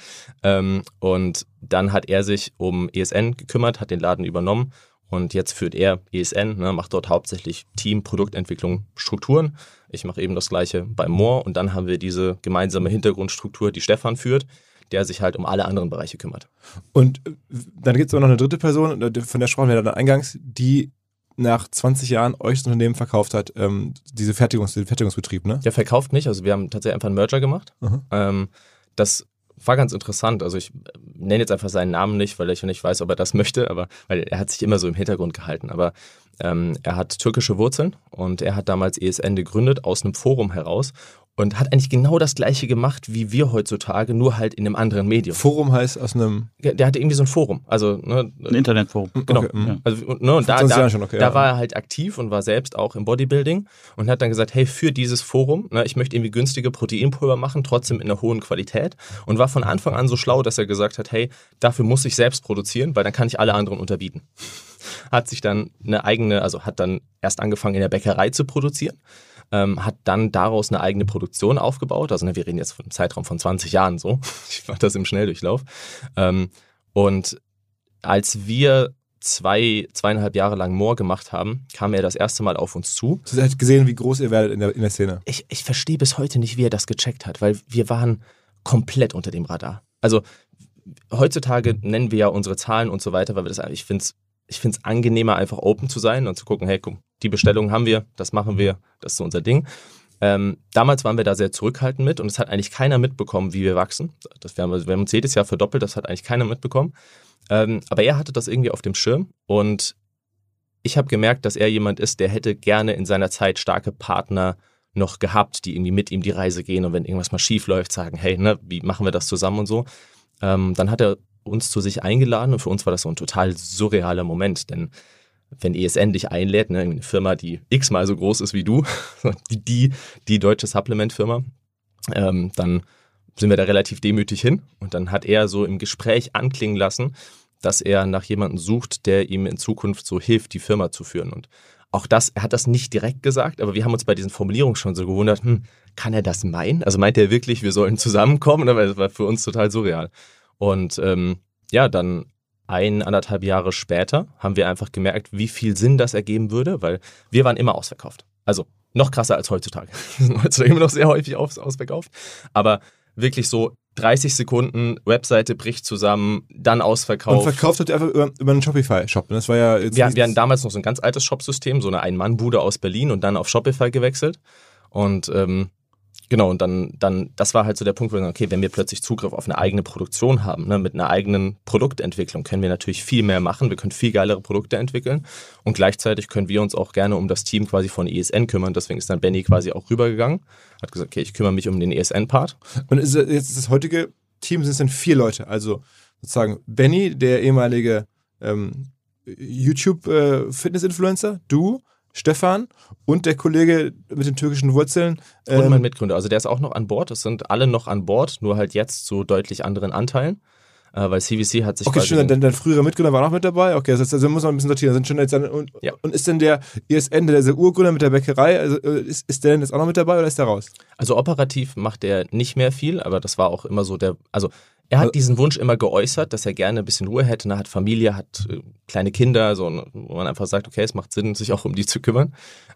Ähm, und dann hat er sich um ESN gekümmert, hat den Laden übernommen und jetzt führt er ESN, ne, macht dort hauptsächlich Team, Produktentwicklung, Strukturen. Ich mache eben das gleiche bei Moore und dann haben wir diese gemeinsame Hintergrundstruktur, die Stefan führt, der sich halt um alle anderen Bereiche kümmert. Und äh, dann gibt es aber noch eine dritte Person, äh, von der sprachen wir dann eingangs, die nach 20 Jahren euch das Unternehmen verkauft hat, ähm, diese Fertigungs den Fertigungsbetrieb, ne? Der verkauft nicht, also wir haben tatsächlich einfach einen Merger gemacht. Mhm. Ähm, das war ganz interessant. Also ich äh, nenne jetzt einfach seinen Namen nicht, weil ich nicht weiß, ob er das möchte, aber weil er hat sich immer so im Hintergrund gehalten. Aber ähm, er hat türkische Wurzeln und er hat damals ESN gegründet aus einem Forum heraus und hat eigentlich genau das gleiche gemacht wie wir heutzutage, nur halt in einem anderen Medium. Forum heißt aus einem. Der der hatte irgendwie so ein Forum. Also, ne, Ein Internetforum. Genau. Okay, mhm. Ja. Also, und, ne, und da, 20 da, schon, okay, da ja. war er halt aktiv und war selbst auch im Bodybuilding und hat dann gesagt, hey, für dieses Forum, ne, ich möchte irgendwie günstige Proteinpulver machen, trotzdem in einer hohen Qualität und war von Anfang an so schlau, dass er gesagt hat, hey, dafür muss ich selbst produzieren, weil dann kann ich alle anderen unterbieten. Hat sich dann eine eigene, also hat dann erst angefangen in der Bäckerei zu produzieren, ähm, hat dann daraus eine eigene Produktion aufgebaut. Also ne, wir reden jetzt von einem Zeitraum von 20 Jahren so. Ich mache das im Schnelldurchlauf. Ähm, und als wir zwei, zweieinhalb Jahre lang Moore gemacht haben, kam er das erste Mal auf uns zu. Du hast gesehen, wie groß ihr werdet in der, in der Szene. Ich, ich verstehe bis heute nicht, wie er das gecheckt hat, weil wir waren komplett unter dem Radar. Also heutzutage nennen wir ja unsere Zahlen und so weiter, weil wir das, ich finde es ich find's angenehmer, einfach open zu sein und zu gucken, hey, guck, die Bestellung haben wir, das machen wir, das ist so unser Ding. Ähm, damals waren wir da sehr zurückhaltend mit und es hat eigentlich keiner mitbekommen, wie wir wachsen. Das, wir, haben, wir haben uns jedes Jahr verdoppelt, das hat eigentlich keiner mitbekommen. Ähm, aber er hatte das irgendwie auf dem Schirm und ich habe gemerkt, dass er jemand ist, der hätte gerne in seiner Zeit starke Partner noch gehabt, die irgendwie mit ihm die Reise gehen und wenn irgendwas mal schief läuft, sagen, hey, ne, wie machen wir das zusammen und so. Ähm, dann hat er uns zu sich eingeladen und für uns war das so ein total surrealer Moment, denn wenn ESN dich einlädt, ne, eine Firma, die x-mal so groß ist wie du, die, die, die deutsche Supplement-Firma, ähm, dann sind wir da relativ demütig hin. Und dann hat er so im Gespräch anklingen lassen, dass er nach jemandem sucht, der ihm in Zukunft so hilft, die Firma zu führen. Und auch das, er hat das nicht direkt gesagt, aber wir haben uns bei diesen Formulierungen schon so gewundert, hm, kann er das meinen? Also meint er wirklich, wir sollen zusammenkommen? Das war für uns total surreal. Und ähm, ja, dann ein, anderthalb Jahre später haben wir einfach gemerkt, wie viel Sinn das ergeben würde, weil wir waren immer ausverkauft. Also noch krasser als heutzutage. Wir sind heutzutage immer noch sehr häufig aus, ausverkauft. Aber wirklich so 30 Sekunden, Webseite bricht zusammen, dann ausverkauft. Und verkauft habt ihr einfach über, über einen Shopify-Shop. Das war ja wir, wir hatten damals noch so ein ganz altes Shopsystem, so eine Ein-Mann-Bude aus Berlin und dann auf Shopify gewechselt. Und ähm, Genau, und dann, dann, das war halt so der Punkt, wo wir sagen, okay, wenn wir plötzlich Zugriff auf eine eigene Produktion haben, ne, mit einer eigenen Produktentwicklung, können wir natürlich viel mehr machen, wir können viel geilere Produkte entwickeln und gleichzeitig können wir uns auch gerne um das Team quasi von ESN kümmern. Deswegen ist dann Benny quasi auch rübergegangen, hat gesagt, okay, ich kümmere mich um den ESN-Part. Und ist jetzt das heutige Team sind es dann vier Leute, also sozusagen Benny, der ehemalige ähm, YouTube-Fitness-Influencer, äh, du, Stefan und der Kollege mit den türkischen Wurzeln. Ähm, und mein Mitgründer. Also der ist auch noch an Bord. Es sind alle noch an Bord, nur halt jetzt zu deutlich anderen Anteilen. Äh, weil CVC hat sich. Okay, schön, dein, dein früherer Mitgründer war auch mit dabei. Okay, also, also muss man ein bisschen sortieren. Sind schon jetzt dann, und, ja. und ist denn der ISN, der, der Urgründer mit der Bäckerei, also äh, ist, ist der denn jetzt auch noch mit dabei oder ist der raus? Also operativ macht der nicht mehr viel, aber das war auch immer so der. Also er hat also diesen Wunsch immer geäußert, dass er gerne ein bisschen Ruhe hätte. Er hat Familie, hat äh, kleine Kinder, so, wo man einfach sagt, okay, es macht Sinn, sich auch um die zu kümmern.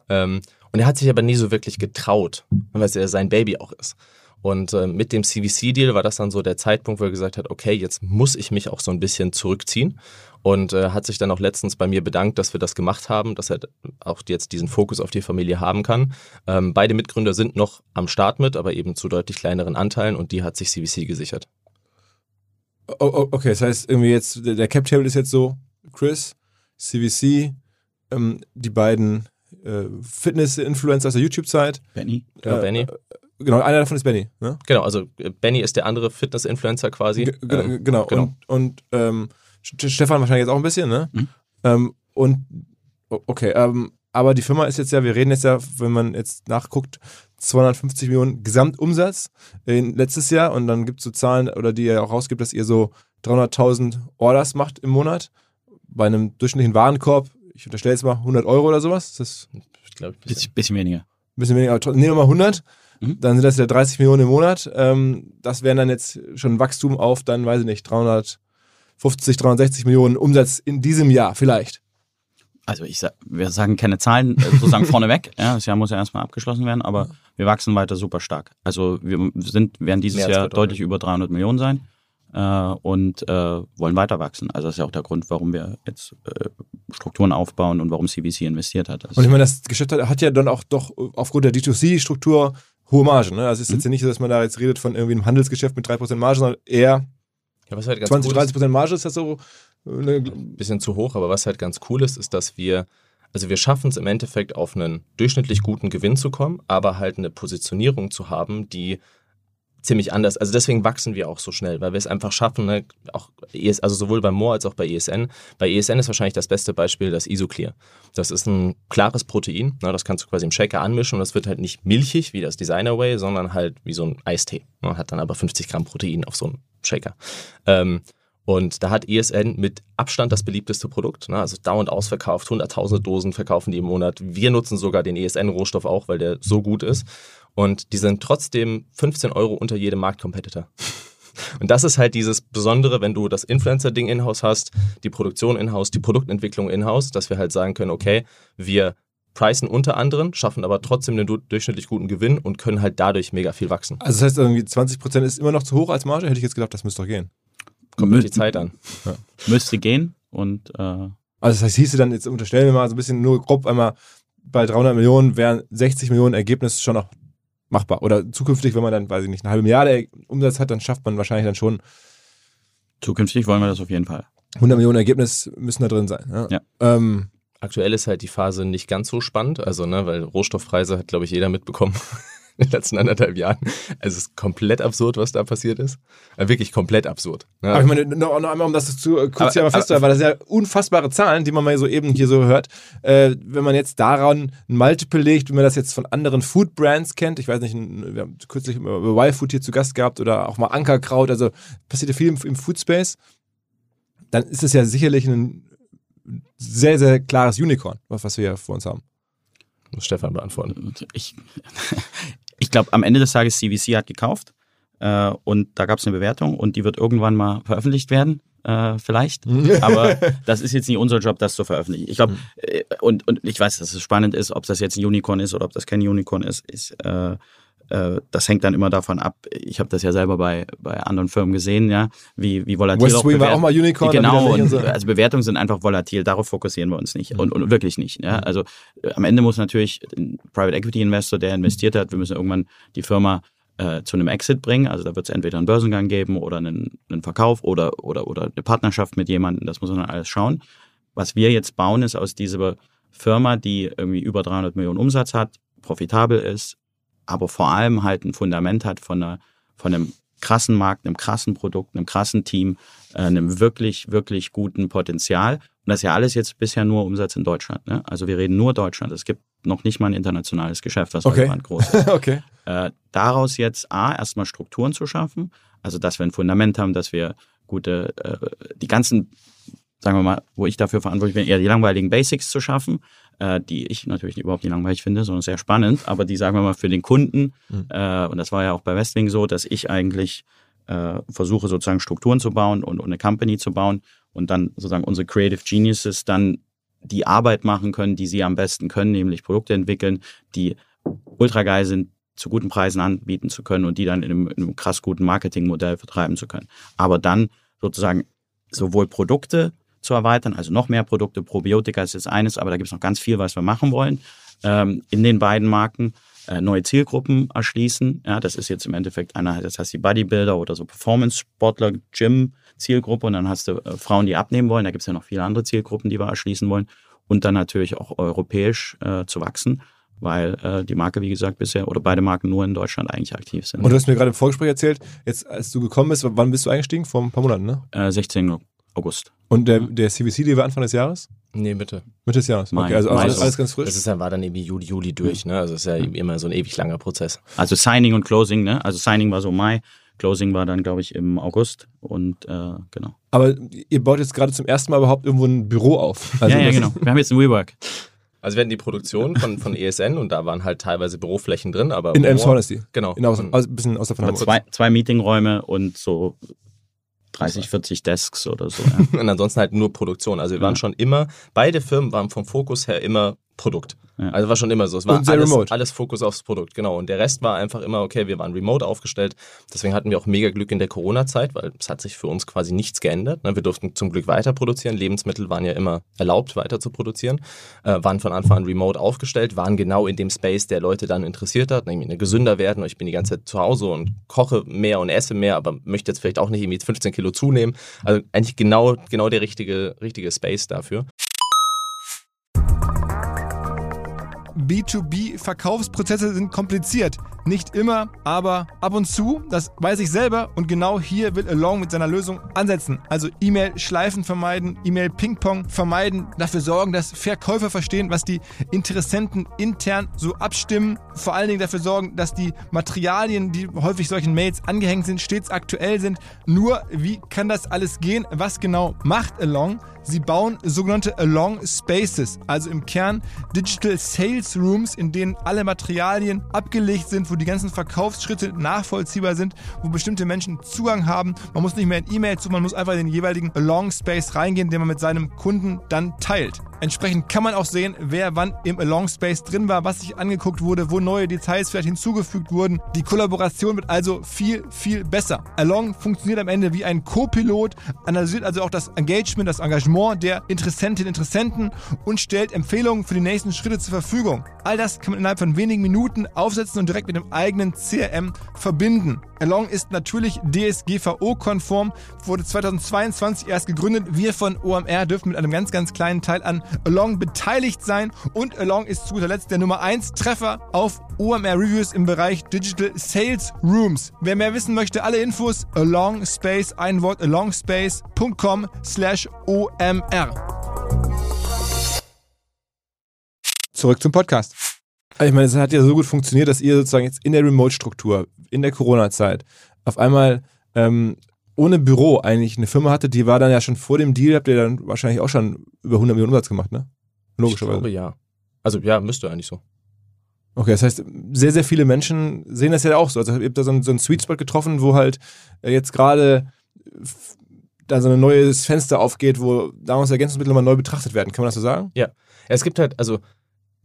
Ähm, und er hat sich aber nie so wirklich getraut, weil es ja sein Baby auch ist. Und äh, mit dem CVC-Deal war das dann so der Zeitpunkt, wo er gesagt hat, okay, jetzt muss ich mich auch so ein bisschen zurückziehen. Und äh, hat sich dann auch letztens bei mir bedankt, dass wir das gemacht haben, dass er auch jetzt diesen Fokus auf die Familie haben kann. Ähm, beide Mitgründer sind noch am Start mit, aber eben zu deutlich kleineren Anteilen und die hat sich CVC gesichert. Oh, okay, das heißt irgendwie jetzt, der Cap Table ist jetzt so, Chris, CVC, ähm, die beiden äh, Fitness-Influencer aus der YouTube-Zeit. Benny. Genau, äh, Benny. Äh, genau, einer davon ist Benny. Ne? Genau, also äh, Benny ist der andere Fitness-Influencer quasi. G ähm, genau, genau, und, und ähm, Stefan wahrscheinlich jetzt auch ein bisschen, ne? Mhm. Ähm, und okay, ähm, aber die Firma ist jetzt ja, wir reden jetzt ja, wenn man jetzt nachguckt, 250 Millionen Gesamtumsatz in letztes Jahr und dann gibt es so Zahlen, oder die ihr auch rausgibt, dass ihr so 300.000 Orders macht im Monat bei einem durchschnittlichen Warenkorb, ich unterstelle jetzt mal 100 Euro oder sowas. Das ich glaube, ein bisschen, bisschen weniger. Ein bisschen weniger, aber nehmen wir mal 100. Mhm. Dann sind das ja 30 Millionen im Monat. Ähm, das wären dann jetzt schon ein Wachstum auf, dann weiß ich nicht, 350, 360 Millionen Umsatz in diesem Jahr vielleicht also ich sag, wir sagen keine Zahlen äh, sozusagen vorneweg. Ja, das Jahr muss ja erstmal abgeschlossen werden, aber wir wachsen weiter super stark. Also wir sind, werden dieses Jahr deutlich über 300 Millionen sein äh, und äh, wollen weiter wachsen. Also das ist ja auch der Grund, warum wir jetzt äh, Strukturen aufbauen und warum CVC investiert hat. Das und ich meine, das Geschäft hat, hat, ja dann auch doch aufgrund der D2C-Struktur hohe Margen. Ne? Also es ist mhm. jetzt ja nicht so, dass man da jetzt redet von irgendwie einem Handelsgeschäft mit 3% Marge, sondern eher ja, was halt ganz 20, cool 30% Marge ist das so ein bisschen zu hoch, aber was halt ganz cool ist, ist, dass wir, also wir schaffen es im Endeffekt auf einen durchschnittlich guten Gewinn zu kommen, aber halt eine Positionierung zu haben, die ziemlich anders. Also deswegen wachsen wir auch so schnell, weil wir es einfach schaffen, ne, auch ES, also sowohl bei Moore als auch bei ESN. Bei ESN ist wahrscheinlich das beste Beispiel das Isoclear. Das ist ein klares Protein, ne, das kannst du quasi im Shaker anmischen und das wird halt nicht milchig wie das Designer Way, sondern halt wie so ein Eistee. Ne, hat dann aber 50 Gramm Protein auf so einem Shaker. Ähm, und da hat ESN mit Abstand das beliebteste Produkt. Ne? Also dauernd ausverkauft, hunderttausende Dosen verkaufen die im Monat. Wir nutzen sogar den ESN-Rohstoff auch, weil der so gut ist. Und die sind trotzdem 15 Euro unter jedem Marktcompetitor. Und das ist halt dieses Besondere, wenn du das Influencer-Ding in-house hast, die Produktion in-house, die Produktentwicklung in-house, dass wir halt sagen können, okay, wir preisen unter anderem, schaffen aber trotzdem einen durchschnittlich guten Gewinn und können halt dadurch mega viel wachsen. Also das heißt irgendwie 20% ist immer noch zu hoch als Marge? Hätte ich jetzt gedacht, das müsste doch gehen. Kommt auf die Zeit an. Ja. Müsste gehen und. Äh also, das heißt, hieße dann, jetzt unterstellen wir mal so ein bisschen nur grob einmal, bei 300 Millionen wären 60 Millionen Ergebnis schon noch machbar. Oder zukünftig, wenn man dann, weiß ich nicht, eine halbe Milliarde Umsatz hat, dann schafft man wahrscheinlich dann schon. Zukünftig wollen wir das auf jeden Fall. 100 Millionen Ergebnis müssen da drin sein. Ja. ja. Ähm, Aktuell ist halt die Phase nicht ganz so spannend, also ne, weil Rohstoffpreise hat, glaube ich, jeder mitbekommen in den letzten anderthalb Jahren. Also es ist komplett absurd, was da passiert ist. Äh, wirklich komplett absurd. Ne? Aber ich meine, noch, noch einmal, um das zu äh, kurz hier mal festzuhalten, weil das ja unfassbare Zahlen, die man mal so eben hier so hört. Äh, wenn man jetzt daran ein Multiple legt, wie man das jetzt von anderen Food-Brands kennt, ich weiß nicht, wir haben kürzlich über Y-Food hier zu Gast gehabt oder auch mal Ankerkraut, also passiert ja viel im, im Food-Space, dann ist es ja sicherlich ein sehr, sehr klares Unicorn, was wir hier vor uns haben. Muss Stefan beantworten. Ich, ich glaube, am Ende des Tages CVC hat gekauft äh, und da gab es eine Bewertung und die wird irgendwann mal veröffentlicht werden. Äh, vielleicht, aber das ist jetzt nicht unser Job, das zu veröffentlichen. Ich glaube, äh, und, und ich weiß, dass es spannend ist, ob das jetzt ein Unicorn ist oder ob das kein Unicorn ist, ist äh, das hängt dann immer davon ab. Ich habe das ja selber bei, bei anderen Firmen gesehen, ja, wie, wie volatil West auch Wing war auch mal Unicorn. Genau, und, so. also Bewertungen sind einfach volatil, darauf fokussieren wir uns nicht mhm. und, und wirklich nicht. Ja. Mhm. Also äh, am Ende muss natürlich ein Private Equity Investor, der investiert hat, wir müssen irgendwann die Firma äh, zu einem Exit bringen. Also da wird es entweder einen Börsengang geben oder einen, einen Verkauf oder, oder, oder eine Partnerschaft mit jemandem. Das muss man alles schauen. Was wir jetzt bauen, ist aus dieser Firma, die irgendwie über 300 Millionen Umsatz hat, profitabel ist, aber vor allem halt ein Fundament hat von, einer, von einem krassen Markt, einem krassen Produkt, einem krassen Team, äh, einem wirklich, wirklich guten Potenzial. Und das ist ja alles jetzt bisher nur Umsatz in Deutschland. Ne? Also wir reden nur Deutschland. Es gibt noch nicht mal ein internationales Geschäft, was okay. relevant groß ist. okay. Äh, daraus jetzt A, erstmal Strukturen zu schaffen, also dass wir ein Fundament haben, dass wir gute, äh, die ganzen, sagen wir mal, wo ich dafür verantwortlich bin, eher die langweiligen Basics zu schaffen, äh, die ich natürlich überhaupt nicht langweilig finde, sondern sehr spannend, aber die, sagen wir mal, für den Kunden, mhm. äh, und das war ja auch bei Westwing so, dass ich eigentlich äh, versuche sozusagen Strukturen zu bauen und, und eine Company zu bauen und dann sozusagen unsere Creative Geniuses dann die Arbeit machen können, die sie am besten können, nämlich Produkte entwickeln, die ultra geil sind, zu guten Preisen anbieten zu können und die dann in einem, in einem krass guten Marketingmodell vertreiben zu können. Aber dann sozusagen sowohl Produkte zu erweitern, also noch mehr Produkte. Probiotika ist jetzt eines, aber da gibt es noch ganz viel, was wir machen wollen ähm, in den beiden Marken. Äh, neue Zielgruppen erschließen. Ja, das ist jetzt im Endeffekt einer, das heißt die Bodybuilder oder so Performance-Sportler, Gym-Zielgruppe und dann hast du äh, Frauen, die abnehmen wollen. Da gibt es ja noch viele andere Zielgruppen, die wir erschließen wollen. Und dann natürlich auch europäisch äh, zu wachsen weil äh, die Marke, wie gesagt, bisher oder beide Marken nur in Deutschland eigentlich aktiv sind. Und du hast mir gerade im Vorgespräch erzählt, jetzt als du gekommen bist, wann bist du eingestiegen? Vor ein paar Monaten, ne? Äh, 16. August. Und der, der CVC, die war Anfang des Jahres? Nee, Mitte. Mitte des Jahres. Okay, also alles, alles ganz frisch. Das ist ja, war dann irgendwie Juli, Juli durch, ne? Also es ist ja immer so ein ewig langer Prozess. Also Signing und Closing, ne? Also Signing war so Mai, Closing war dann, glaube ich, im August und äh, genau. Aber ihr baut jetzt gerade zum ersten Mal überhaupt irgendwo ein Büro auf. Also ja, ja, genau. Wir haben jetzt ein WeWork. Also wir hatten die Produktion von, von ESN und da waren halt teilweise Büroflächen drin, aber. In Elmshorn ist die. Genau. In aus, also ein bisschen außer von Hamburg. Zwei, zwei Meetingräume und so 30, 40 Desks oder so. Ja. und ansonsten halt nur Produktion. Also wir waren schon immer, beide Firmen waren vom Fokus her immer Produkt. Ja. Also war schon immer so. Es war Und sehr alles, remote. alles Fokus aufs Produkt, genau. Und der Rest war einfach immer, okay, wir waren remote aufgestellt. Deswegen hatten wir auch mega Glück in der Corona-Zeit, weil es hat sich für uns quasi nichts geändert. ne? Wir durften zum Glück weiter produzieren. Lebensmittel waren ja immer erlaubt, weiter zu produzieren. Äh, waren von Anfang an remote aufgestellt, waren genau in dem Space, der Leute dann interessiert hat, nämlich gesünder werden. Ich bin die ganze Zeit zu Hause und koche mehr und esse mehr, aber möchte jetzt vielleicht auch nicht irgendwie 15 Kilo zunehmen. Also eigentlich genau, genau der richtige, richtige Space dafür. B2B-Verkaufsprozesse sind kompliziert. Nicht immer, aber ab und zu, das weiß ich selber und genau hier will Along mit seiner Lösung ansetzen. Also E-Mail-Schleifen vermeiden, E-Mail-Ping-Pong vermeiden, dafür sorgen, dass Verkäufer verstehen, was die Interessenten intern so abstimmen, vor allen Dingen dafür sorgen, dass die Materialien, die häufig solchen Mails angehängt sind, stets aktuell sind. Nur, wie kann das alles gehen? Was genau macht Along? Sie bauen sogenannte Along Spaces, also im Kern Digital Sales Rooms, in denen alle Materialien abgelegt sind, wo die ganzen Verkaufsschritte nachvollziehbar sind, wo bestimmte Menschen Zugang haben. Man muss nicht mehr in E-Mail zu, man muss einfach in den jeweiligen Along Space reingehen, den man mit seinem Kunden dann teilt. Entsprechend kann man auch sehen, wer wann im Along Space drin war, was sich angeguckt wurde, wo neue Details vielleicht hinzugefügt wurden. Die Kollaboration wird also viel, viel besser. Along funktioniert am Ende wie ein Co-Pilot, analysiert also auch das Engagement, das Engagement der Interessentinnen und Interessenten und stellt Empfehlungen für die nächsten Schritte zur Verfügung. All das kann man innerhalb von wenigen Minuten aufsetzen und direkt mit dem eigenen CRM verbinden. Along ist natürlich DSGVO-konform, wurde 2022 erst gegründet. Wir von OMR dürfen mit einem ganz, ganz kleinen Teil an Along beteiligt sein und Along ist zu guter Letzt der Nummer 1 Treffer auf OMR Reviews im Bereich Digital Sales Rooms. Wer mehr wissen möchte, alle Infos Along Space, ein Wort alongspace.com slash OMR. Zurück zum Podcast. Ich meine, es hat ja so gut funktioniert, dass ihr sozusagen jetzt in der Remote-Struktur, in der Corona-Zeit, auf einmal ähm, ohne Büro eigentlich eine Firma hatte, die war dann ja schon vor dem Deal, habt ihr dann wahrscheinlich auch schon über 100 Millionen Umsatz gemacht, ne? Logischerweise. Ich glaube ja. Also ja, müsste eigentlich so. Okay, das heißt, sehr, sehr viele Menschen sehen das ja auch so. Also ihr habt da so einen, so einen Sweet Spot getroffen, wo halt äh, jetzt gerade da so ein neues Fenster aufgeht, wo Nahrungsergänzungsmittel mal neu betrachtet werden. Kann man das so sagen? Ja. Es gibt halt, also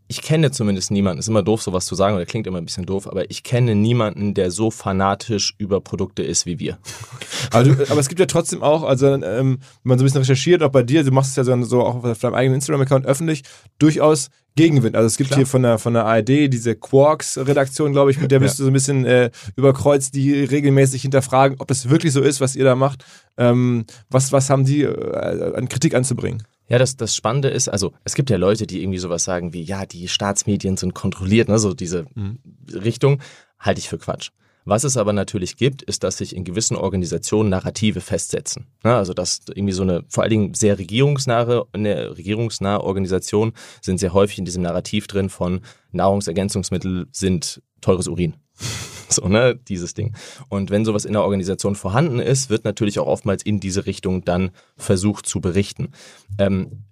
ich kenne zumindest niemanden, ist immer doof, sowas zu sagen, oder klingt immer ein bisschen doof, aber ich kenne niemanden, der so fanatisch über Produkte ist wie wir. Aber, du, aber es gibt ja trotzdem auch, also ähm, wenn man so ein bisschen recherchiert, auch bei dir, du machst es ja so, so auch auf deinem eigenen Instagram-Account öffentlich, durchaus Gegenwind. Also es gibt Klar. hier von der, von der ARD diese Quarks-Redaktion, glaube ich, mit der bist ja. du so ein bisschen äh, überkreuzt, die regelmäßig hinterfragen, ob es wirklich so ist, was ihr da macht. Ähm, was, was haben die äh, an Kritik anzubringen? Ja, das, das Spannende ist, also es gibt ja Leute, die irgendwie sowas sagen wie, ja, die Staatsmedien sind kontrolliert, ne, so diese mhm. Richtung, halte ich für Quatsch. Was es aber natürlich gibt, ist, dass sich in gewissen Organisationen Narrative festsetzen. Also dass irgendwie so eine, vor allen Dingen sehr regierungsnahe, eine regierungsnahe Organisation sind sehr häufig in diesem Narrativ drin von Nahrungsergänzungsmittel sind teures Urin. So, ne, dieses Ding. Und wenn sowas in der Organisation vorhanden ist, wird natürlich auch oftmals in diese Richtung dann versucht zu berichten. Ähm,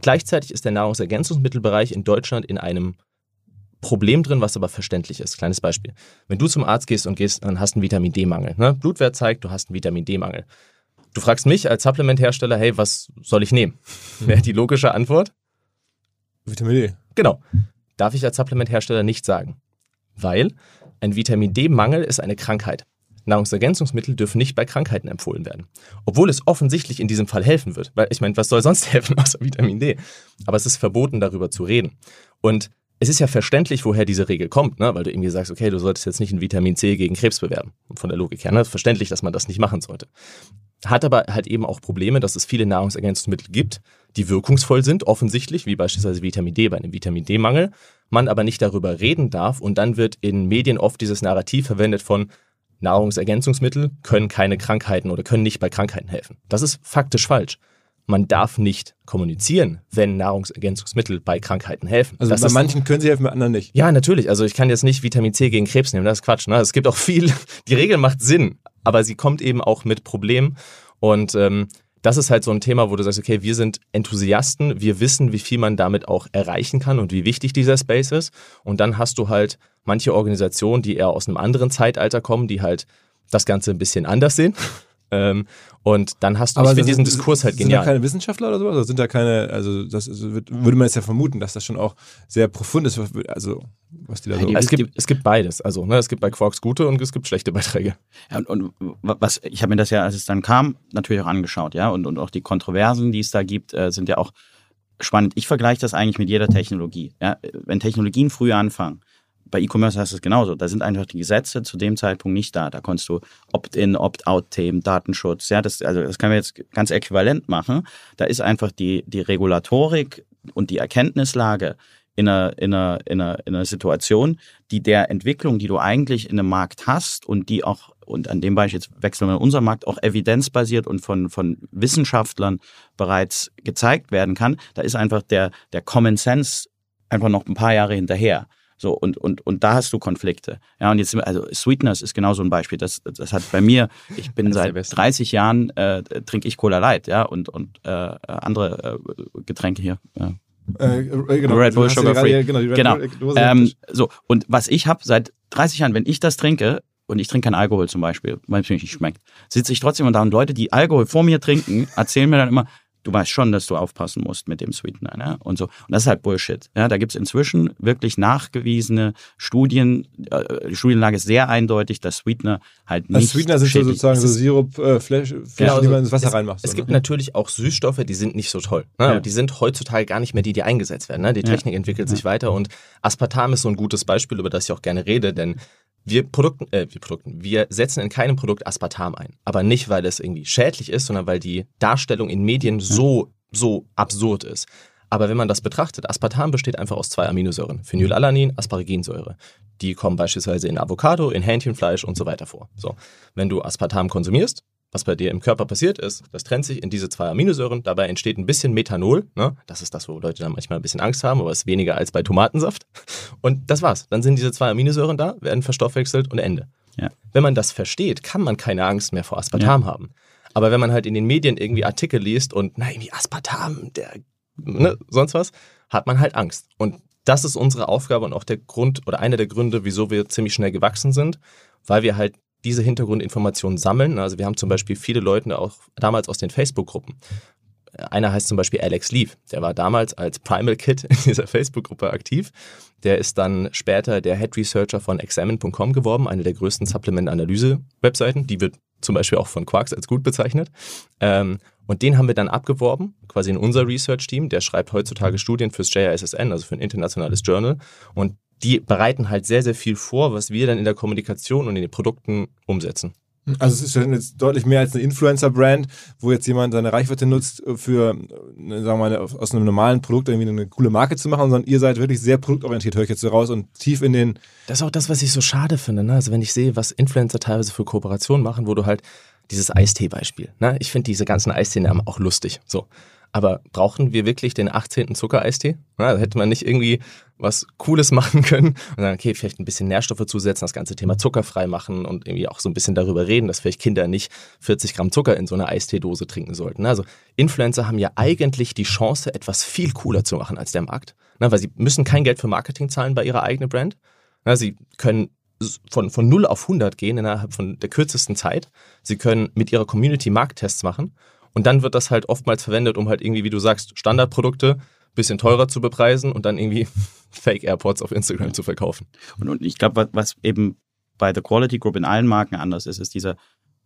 gleichzeitig ist der Nahrungsergänzungsmittelbereich in Deutschland in einem Problem drin, was aber verständlich ist. Kleines Beispiel. Wenn du zum Arzt gehst und gehst, dann hast einen Vitamin D-Mangel. Ne? Blutwert zeigt, du hast einen Vitamin D-Mangel. Du fragst mich als Supplementhersteller, hey, was soll ich nehmen? Wäre die logische Antwort? Vitamin D. Genau. Darf ich als Supplementhersteller nicht sagen. Weil ein Vitamin D-Mangel ist eine Krankheit. Nahrungsergänzungsmittel dürfen nicht bei Krankheiten empfohlen werden. Obwohl es offensichtlich in diesem Fall helfen wird. Weil ich meine, was soll sonst helfen außer Vitamin D? Aber es ist verboten, darüber zu reden. Und es ist ja verständlich, woher diese Regel kommt, ne? weil du irgendwie sagst, okay, du solltest jetzt nicht ein Vitamin C gegen Krebs bewerben. Von der Logik her, ne? verständlich, dass man das nicht machen sollte. Hat aber halt eben auch Probleme, dass es viele Nahrungsergänzungsmittel gibt, die wirkungsvoll sind, offensichtlich, wie beispielsweise Vitamin D bei einem Vitamin D-Mangel, man aber nicht darüber reden darf und dann wird in Medien oft dieses Narrativ verwendet von Nahrungsergänzungsmittel können keine Krankheiten oder können nicht bei Krankheiten helfen. Das ist faktisch falsch. Man darf nicht kommunizieren, wenn Nahrungsergänzungsmittel bei Krankheiten helfen. Also das bei manchen können sie helfen, bei anderen nicht. Ja, natürlich. Also ich kann jetzt nicht Vitamin C gegen Krebs nehmen, das ist Quatsch. Ne? Es gibt auch viel, die Regel macht Sinn, aber sie kommt eben auch mit Problemen und ähm, das ist halt so ein Thema, wo du sagst, okay, wir sind Enthusiasten, wir wissen, wie viel man damit auch erreichen kann und wie wichtig dieser Space ist. Und dann hast du halt manche Organisationen, die eher aus einem anderen Zeitalter kommen, die halt das Ganze ein bisschen anders sehen. Ähm, und dann hast du, Aber ich finde diesen Diskurs halt genial. Sind da keine Wissenschaftler oder so? Also sind da keine, also das würde man jetzt ja vermuten, dass das schon auch sehr profund ist, also was die da so. Ja, es, gibt, es gibt beides. Also ne, es gibt bei Quarks gute und es gibt schlechte Beiträge. Ja, und, und was, ich habe mir das ja, als es dann kam, natürlich auch angeschaut, ja, und, und auch die Kontroversen, die es da gibt, äh, sind ja auch spannend. Ich vergleiche das eigentlich mit jeder Technologie. Ja? Wenn Technologien früh anfangen, bei E-Commerce heißt es genauso. Da sind einfach die Gesetze zu dem Zeitpunkt nicht da. Da konntest du Opt-in, Opt-out-Themen, Datenschutz. Ja, das, also das können wir jetzt ganz äquivalent machen. Da ist einfach die, die Regulatorik und die Erkenntnislage in einer, in, einer, in, einer, in einer Situation, die der Entwicklung, die du eigentlich in einem Markt hast und die auch, und an dem Beispiel jetzt wechseln wir in unserem Markt, auch evidenzbasiert und von, von Wissenschaftlern bereits gezeigt werden kann, da ist einfach der, der Common Sense einfach noch ein paar Jahre hinterher. So, und, und, und da hast du Konflikte. Ja, und jetzt, also Sweetness ist genau so ein Beispiel. Das, das hat bei mir, ich bin seit 30 Jahren, äh, trinke ich Cola Light, ja, und, und äh, andere äh, Getränke hier. Ja. Äh, äh genau, Red Bull Sugar Free. Genau, genau. Ähm, so, und was ich habe seit 30 Jahren, wenn ich das trinke, und ich trinke keinen Alkohol zum Beispiel, weil es mir nicht schmeckt, sitze ich trotzdem und da und Leute, die Alkohol vor mir trinken, erzählen mir dann immer, du weißt schon, dass du aufpassen musst mit dem Sweetener. Ne? Und so. Und das ist halt Bullshit. Ja, da gibt es inzwischen wirklich nachgewiesene Studien. Äh, die Studienlage ist sehr eindeutig, dass Sweetener halt also nicht. Also Sweetener sind so sozusagen so Sirup, äh, Flash, Flash genau, die man ins Wasser es, reinmacht. Es so, gibt ne? natürlich auch Süßstoffe, die sind nicht so toll. Ne? Ja. Die sind heutzutage gar nicht mehr die, die eingesetzt werden. Ne? Die Technik ja. entwickelt sich weiter und Aspartam ist so ein gutes Beispiel, über das ich auch gerne rede, denn wir Produkten, äh, wir Produkten, wir setzen in keinem Produkt Aspartam ein. Aber nicht, weil es irgendwie schädlich ist, sondern weil die Darstellung in Medien so so absurd ist. Aber wenn man das betrachtet, Aspartam besteht einfach aus zwei Aminosäuren, Phenylalanin, Asparaginsäure. Die kommen beispielsweise in Avocado, in Hähnchenfleisch und so weiter vor. So, wenn du Aspartam konsumierst, was bei dir im Körper passiert ist, das trennt sich in diese zwei Aminosäuren, dabei entsteht ein bisschen Methanol, ne? das ist das, wo Leute dann manchmal ein bisschen Angst haben, aber es ist weniger als bei Tomatensaft. Und das war's. Dann sind diese zwei Aminosäuren da, werden verstoffwechselt und Ende. Ja. Wenn man das versteht, kann man keine Angst mehr vor Aspartam Ja. haben. Aber wenn man halt in den Medien irgendwie Artikel liest und, na, irgendwie Aspartam, der, ne, sonst was, hat man halt Angst. Und das ist unsere Aufgabe und auch der Grund oder einer der Gründe, wieso wir ziemlich schnell gewachsen sind, weil wir halt diese Hintergrundinformationen sammeln. Also wir haben zum Beispiel viele Leute auch damals aus den Facebook-Gruppen. Einer heißt zum Beispiel Alex Leaf. Der war damals als Primal Kid in dieser Facebook-Gruppe aktiv. Der ist dann später der Head Researcher von Examine.com geworden, eine der größten Supplement-Analyse-Webseiten. Die wird zum Beispiel auch von Quarks als gut bezeichnet. Ähm, und den haben wir dann abgeworben, quasi in unser Research-Team. Der schreibt heutzutage Studien fürs JISSN, also für ein internationales Journal. Und die bereiten halt sehr, sehr viel vor, was wir dann in der Kommunikation und in den Produkten umsetzen. Also es ist schon jetzt deutlich mehr als eine Influencer-Brand, wo jetzt jemand seine Reichweite nutzt für, äh, sagen wir mal, aus einem normalen Produkt irgendwie eine coole Marke zu machen, sondern ihr seid wirklich sehr produktorientiert, höre ich jetzt so raus und tief in den Das ist auch das, was ich so schade finde. Ne? Also wenn ich sehe, was Influencer teilweise für Kooperationen machen, wo du halt dieses Eistee-Beispiel. Ne? Ich finde diese ganzen Eistee-Namen auch lustig. So. Aber brauchen wir wirklich den 18. Zuckereistee? Na, hätte man nicht irgendwie was Cooles machen können und dann, okay, vielleicht ein bisschen Nährstoffe zusetzen, das ganze Thema zuckerfrei machen und irgendwie auch so ein bisschen darüber reden, dass vielleicht Kinder nicht 40 Gramm Zucker in so einer Eisteedose trinken sollten. Also Influencer haben ja eigentlich die Chance, etwas viel cooler zu machen als der Markt. Na, weil sie müssen kein Geld für Marketing zahlen bei ihrer eigenen Brand. Na, sie können von, von 0 auf 100 gehen innerhalb von der kürzesten Zeit. Sie können mit ihrer Community Markttests machen. Und dann wird das halt oftmals verwendet, um halt irgendwie, wie du sagst, Standardprodukte bisschen teurer zu bepreisen und dann irgendwie Fake Airports auf Instagram zu verkaufen. Und, und ich glaube, was, eben bei The Quality Group in allen Marken anders ist, ist dieser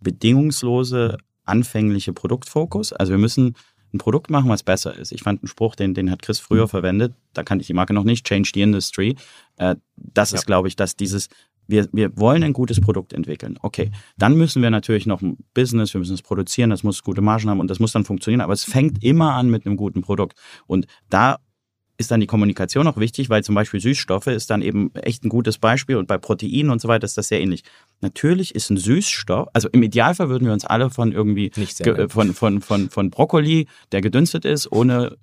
bedingungslose, anfängliche Produktfokus. Also wir müssen ein Produkt machen, was besser ist. Ich fand einen Spruch, den, den hat Chris früher verwendet, da kannte ich die Marke noch nicht, Change the Industry. Äh, das ist, Ja. glaube ich, dass dieses, wir, wir wollen ein gutes Produkt entwickeln. Okay, dann müssen wir natürlich noch ein Business, wir müssen es produzieren, das muss gute Margen haben und das muss dann funktionieren, aber es fängt immer an mit einem guten Produkt. Und da ist dann die Kommunikation auch wichtig, weil zum Beispiel Süßstoffe ist dann eben echt ein gutes Beispiel und bei Proteinen und so weiter ist das sehr ähnlich. Natürlich ist ein Süßstoff, also im Idealfall würden wir uns alle von irgendwie nett. von, von, von, von Brokkoli, der gedünstet ist, ohne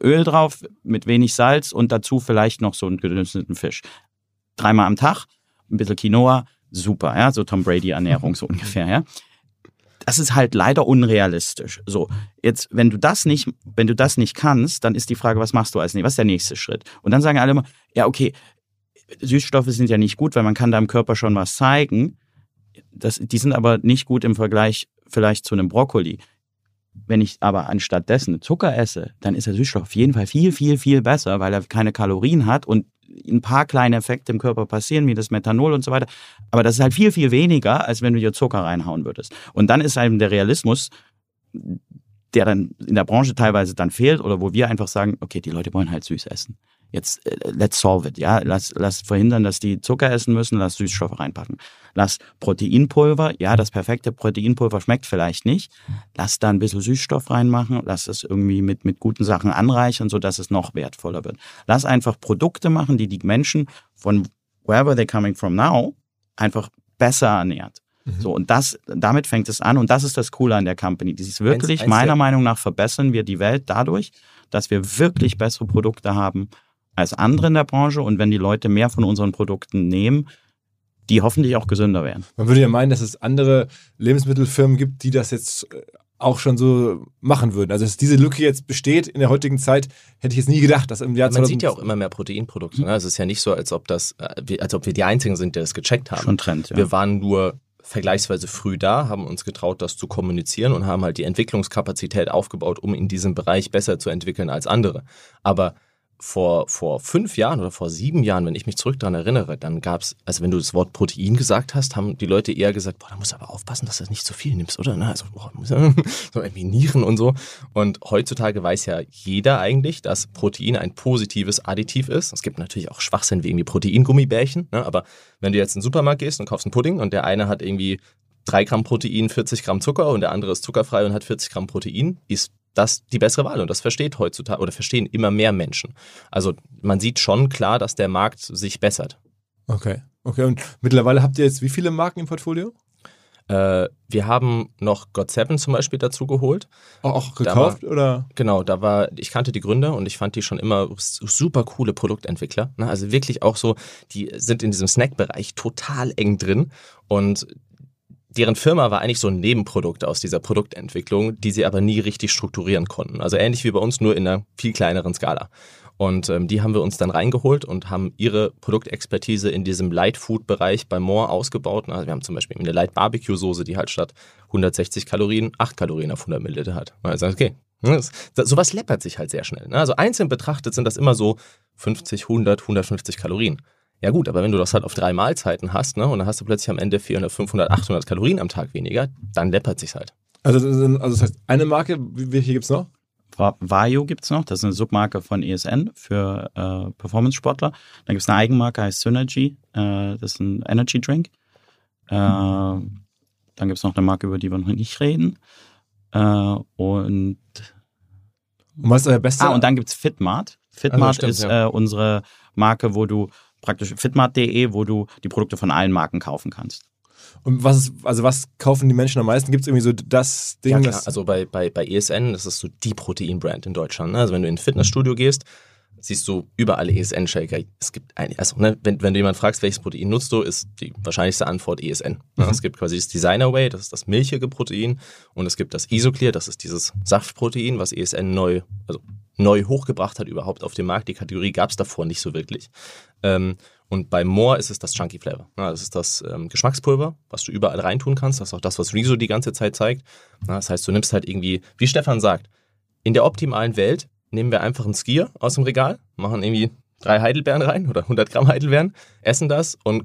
Öl drauf, mit wenig Salz und dazu vielleicht noch so einen gedünsteten Fisch. Dreimal am Tag, ein bisschen Quinoa, super, ja, so Tom Brady Ernährung so ungefähr, ja. Das ist halt leider unrealistisch. So, jetzt, wenn du das nicht, wenn du das nicht kannst, dann ist die Frage, was machst du als nächstes? Was ist der nächste Schritt? Und dann sagen alle immer, ja, okay, Süßstoffe sind ja nicht gut, weil man kann da im Körper schon was zeigen. Das, die sind aber nicht gut im Vergleich vielleicht zu einem Brokkoli. Wenn ich aber anstatt dessen Zucker esse, dann ist der Süßstoff auf jeden Fall viel, viel, viel besser, weil er keine Kalorien hat und ein paar kleine Effekte im Körper passieren, wie das Methanol und so weiter. Aber das ist halt viel, viel weniger, als wenn du dir Zucker reinhauen würdest. Und dann ist eben der Realismus, der dann in der Branche teilweise dann fehlt oder wo wir einfach sagen, okay, die Leute wollen halt süß essen. Jetzt äh, let's solve it, ja, lass, lass verhindern, dass die Zucker essen müssen, lass Süßstoffe reinpacken. Lass Proteinpulver, ja, das perfekte Proteinpulver schmeckt vielleicht nicht. Lass da ein bisschen Süßstoff reinmachen, lass es irgendwie mit, mit guten Sachen anreichern, sodass es noch wertvoller wird. Lass einfach Produkte machen, die die Menschen von wherever they're coming from now einfach besser ernährt. So, und das, damit fängt es an und das ist das Coole an der Company. Die ist wirklich, meiner Meinung nach, verbessern wir die Welt dadurch, dass wir wirklich bessere Produkte haben als andere in der Branche und wenn die Leute mehr von unseren Produkten nehmen, die hoffentlich auch gesünder werden. Man würde ja meinen, dass es andere Lebensmittelfirmen gibt, die das jetzt äh, auch schon so machen würden. Also, dass diese Lücke jetzt besteht in der heutigen Zeit, hätte ich jetzt nie gedacht, dass im Jahr Man sieht ja auch immer mehr Proteinprodukte. Ne? Es ist ja nicht so, als ob das, äh, wir- als ob wir die Einzigen sind, die das gecheckt haben. Schon Trend, ja. Wir waren nur vergleichsweise früh da, haben uns getraut, das zu kommunizieren und haben halt die Entwicklungskapazität aufgebaut, um in diesem Bereich besser zu entwickeln als andere. Aber vor, vor fünf Jahren oder vor sieben Jahren, wenn ich mich zurück daran erinnere, dann gab es, also wenn du das Wort Protein gesagt hast, haben die Leute eher gesagt, boah, da musst du aber aufpassen, dass du nicht zu viel nimmst, oder? Na, also, boah, muss so irgendwie Nieren und so. Und heutzutage weiß ja jeder eigentlich, dass Protein ein positives Additiv ist. Es gibt natürlich auch Schwachsinn wie irgendwie Proteingummibärchen, ne? aber wenn du jetzt in den Supermarkt gehst und kaufst einen Pudding und der eine hat irgendwie 3 Gramm Protein, 40 Gramm Zucker und der andere ist zuckerfrei und hat 40 Gramm Protein, ist das die bessere Wahl und das versteht heutzutage oder verstehen immer mehr Menschen. Also man sieht schon klar, dass der Markt sich bessert. Okay. Okay, und mittlerweile habt ihr jetzt wie viele Marken im Portfolio? Äh, wir haben noch God7 zum Beispiel dazu geholt. Auch, auch gekauft war, oder? Genau, da war, ich kannte die Gründer und ich fand die schon immer super coole Produktentwickler. Ne? Also wirklich auch so, die sind in diesem Snack-Bereich total eng drin und deren Firma war eigentlich so ein Nebenprodukt aus dieser Produktentwicklung, die sie aber nie richtig strukturieren konnten. Also ähnlich wie bei uns, nur in einer viel kleineren Skala. Und ähm, die haben wir uns dann reingeholt und haben ihre Produktexpertise in diesem Light Food Bereich bei More ausgebaut. Also wir haben zum Beispiel eine Light Barbecue Soße, die halt statt 160 Kalorien 8 Kalorien auf 100 Milliliter hat. Also okay, ne, sowas läppert sich halt sehr schnell. Ne? Also einzeln betrachtet sind das immer so 50, 100, 150 Kalorien. Ja gut, aber wenn du das halt auf drei Mahlzeiten hast, ne, und dann hast du plötzlich am Ende 400, 500, 800 Kalorien am Tag weniger, dann läppert sich's halt. Also, also das heißt, eine Marke, welche gibt's noch? Vario gibt es noch, das ist eine Submarke von ESN für äh, Performance-Sportler. Dann gibt es eine Eigenmarke, heißt Synergy, äh, das ist ein Energy Drink. Äh, dann gibt es noch eine Marke, über die wir noch nicht reden. Äh, und, und was ist euer bester? Ah, und dann gibt es Fitmart. Fitmart also stimmt, ist ja. Äh, unsere Marke, wo du praktisch fitmart.de, wo du die Produkte von allen Marken kaufen kannst. Und was ist, also was kaufen die Menschen am meisten? Gibt es irgendwie so das Ding? Ja, klar. also bei, bei, bei ESN, das ist so die Proteinbrand in Deutschland. Ne? Also wenn du in ein Fitnessstudio gehst, siehst du überall ESN-Shaker. Es gibt ein, also ne, wenn, wenn du jemanden fragst, welches Protein nutzt du, ist die wahrscheinlichste Antwort ESN. Mhm. Es gibt quasi das Designer Way, das ist das milchige Protein, und es gibt das Isoclear, das ist dieses Saftprotein, was ESN neu, also neu hochgebracht hat überhaupt auf dem Markt. Die Kategorie gab es davor nicht so wirklich. Ähm, und bei More ist es das Chunky Flavor. Ja, das ist das ähm, Geschmackspulver, was du überall reintun kannst. Das ist auch das, was Rezo die ganze Zeit zeigt. Ja, das heißt, du nimmst halt irgendwie, wie Stefan sagt, in der optimalen Welt nehmen wir einfach einen Skier aus dem Regal, machen irgendwie drei Heidelbeeren rein oder 100 Gramm Heidelbeeren, essen das und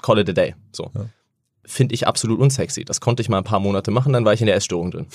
call it a day. So. Ja finde ich absolut unsexy. Das konnte ich mal ein paar Monate machen, dann war ich in der Essstörung drin.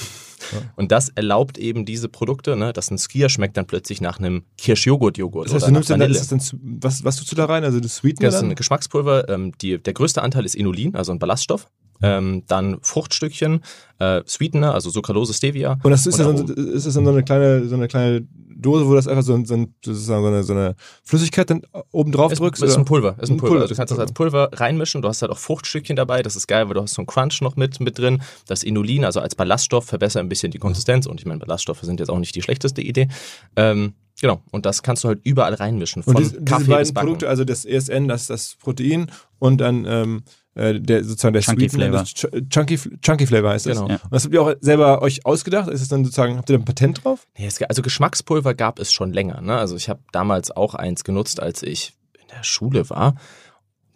Ja. Und das erlaubt eben diese Produkte, ne, dass ein Skier schmeckt dann plötzlich nach einem Kirschjoghurt-Joghurt. Das heißt, oder du nimmst dann, was, was tust du da rein? Also das Sweetener? Das ist ein Geschmackspulver. Ähm, die, der größte Anteil ist Inulin, also ein Ballaststoff. Ähm, dann Fruchtstückchen, äh, Sweetener, also Sucralose, Stevia. Und das ist, und ja so, ist das dann so eine kleine, so eine kleine Dose, wo das einfach so, so, sozusagen so, eine, so eine Flüssigkeit dann oben drauf drückst? Ist ein Pulver. Ist ein Pulver. Also du kannst das als Pulver reinmischen. Du hast halt auch Fruchtstückchen dabei. Das ist geil, weil du hast so einen Crunch noch mit, mit drin. Das Inulin, also als Ballaststoff, verbessert ein bisschen die Konsistenz. Und ich meine, Ballaststoffe sind jetzt auch nicht die schlechteste Idee. Ähm, Genau, und das kannst du halt überall reinmischen. Von und diese, Kaffee diese beiden Produkte, also das ESN, das das Protein und dann ähm, äh, der sozusagen der Chunky Flavor. Ch Chunky, Chunky Flavor heißt das. Genau. Ja. Und das habt ihr auch selber euch ausgedacht? Ist es dann sozusagen, habt ihr da ein Patent drauf? Nee, also Geschmackspulver gab es schon länger. Ne? Also ich habe damals auch eins genutzt, als ich in der Schule war.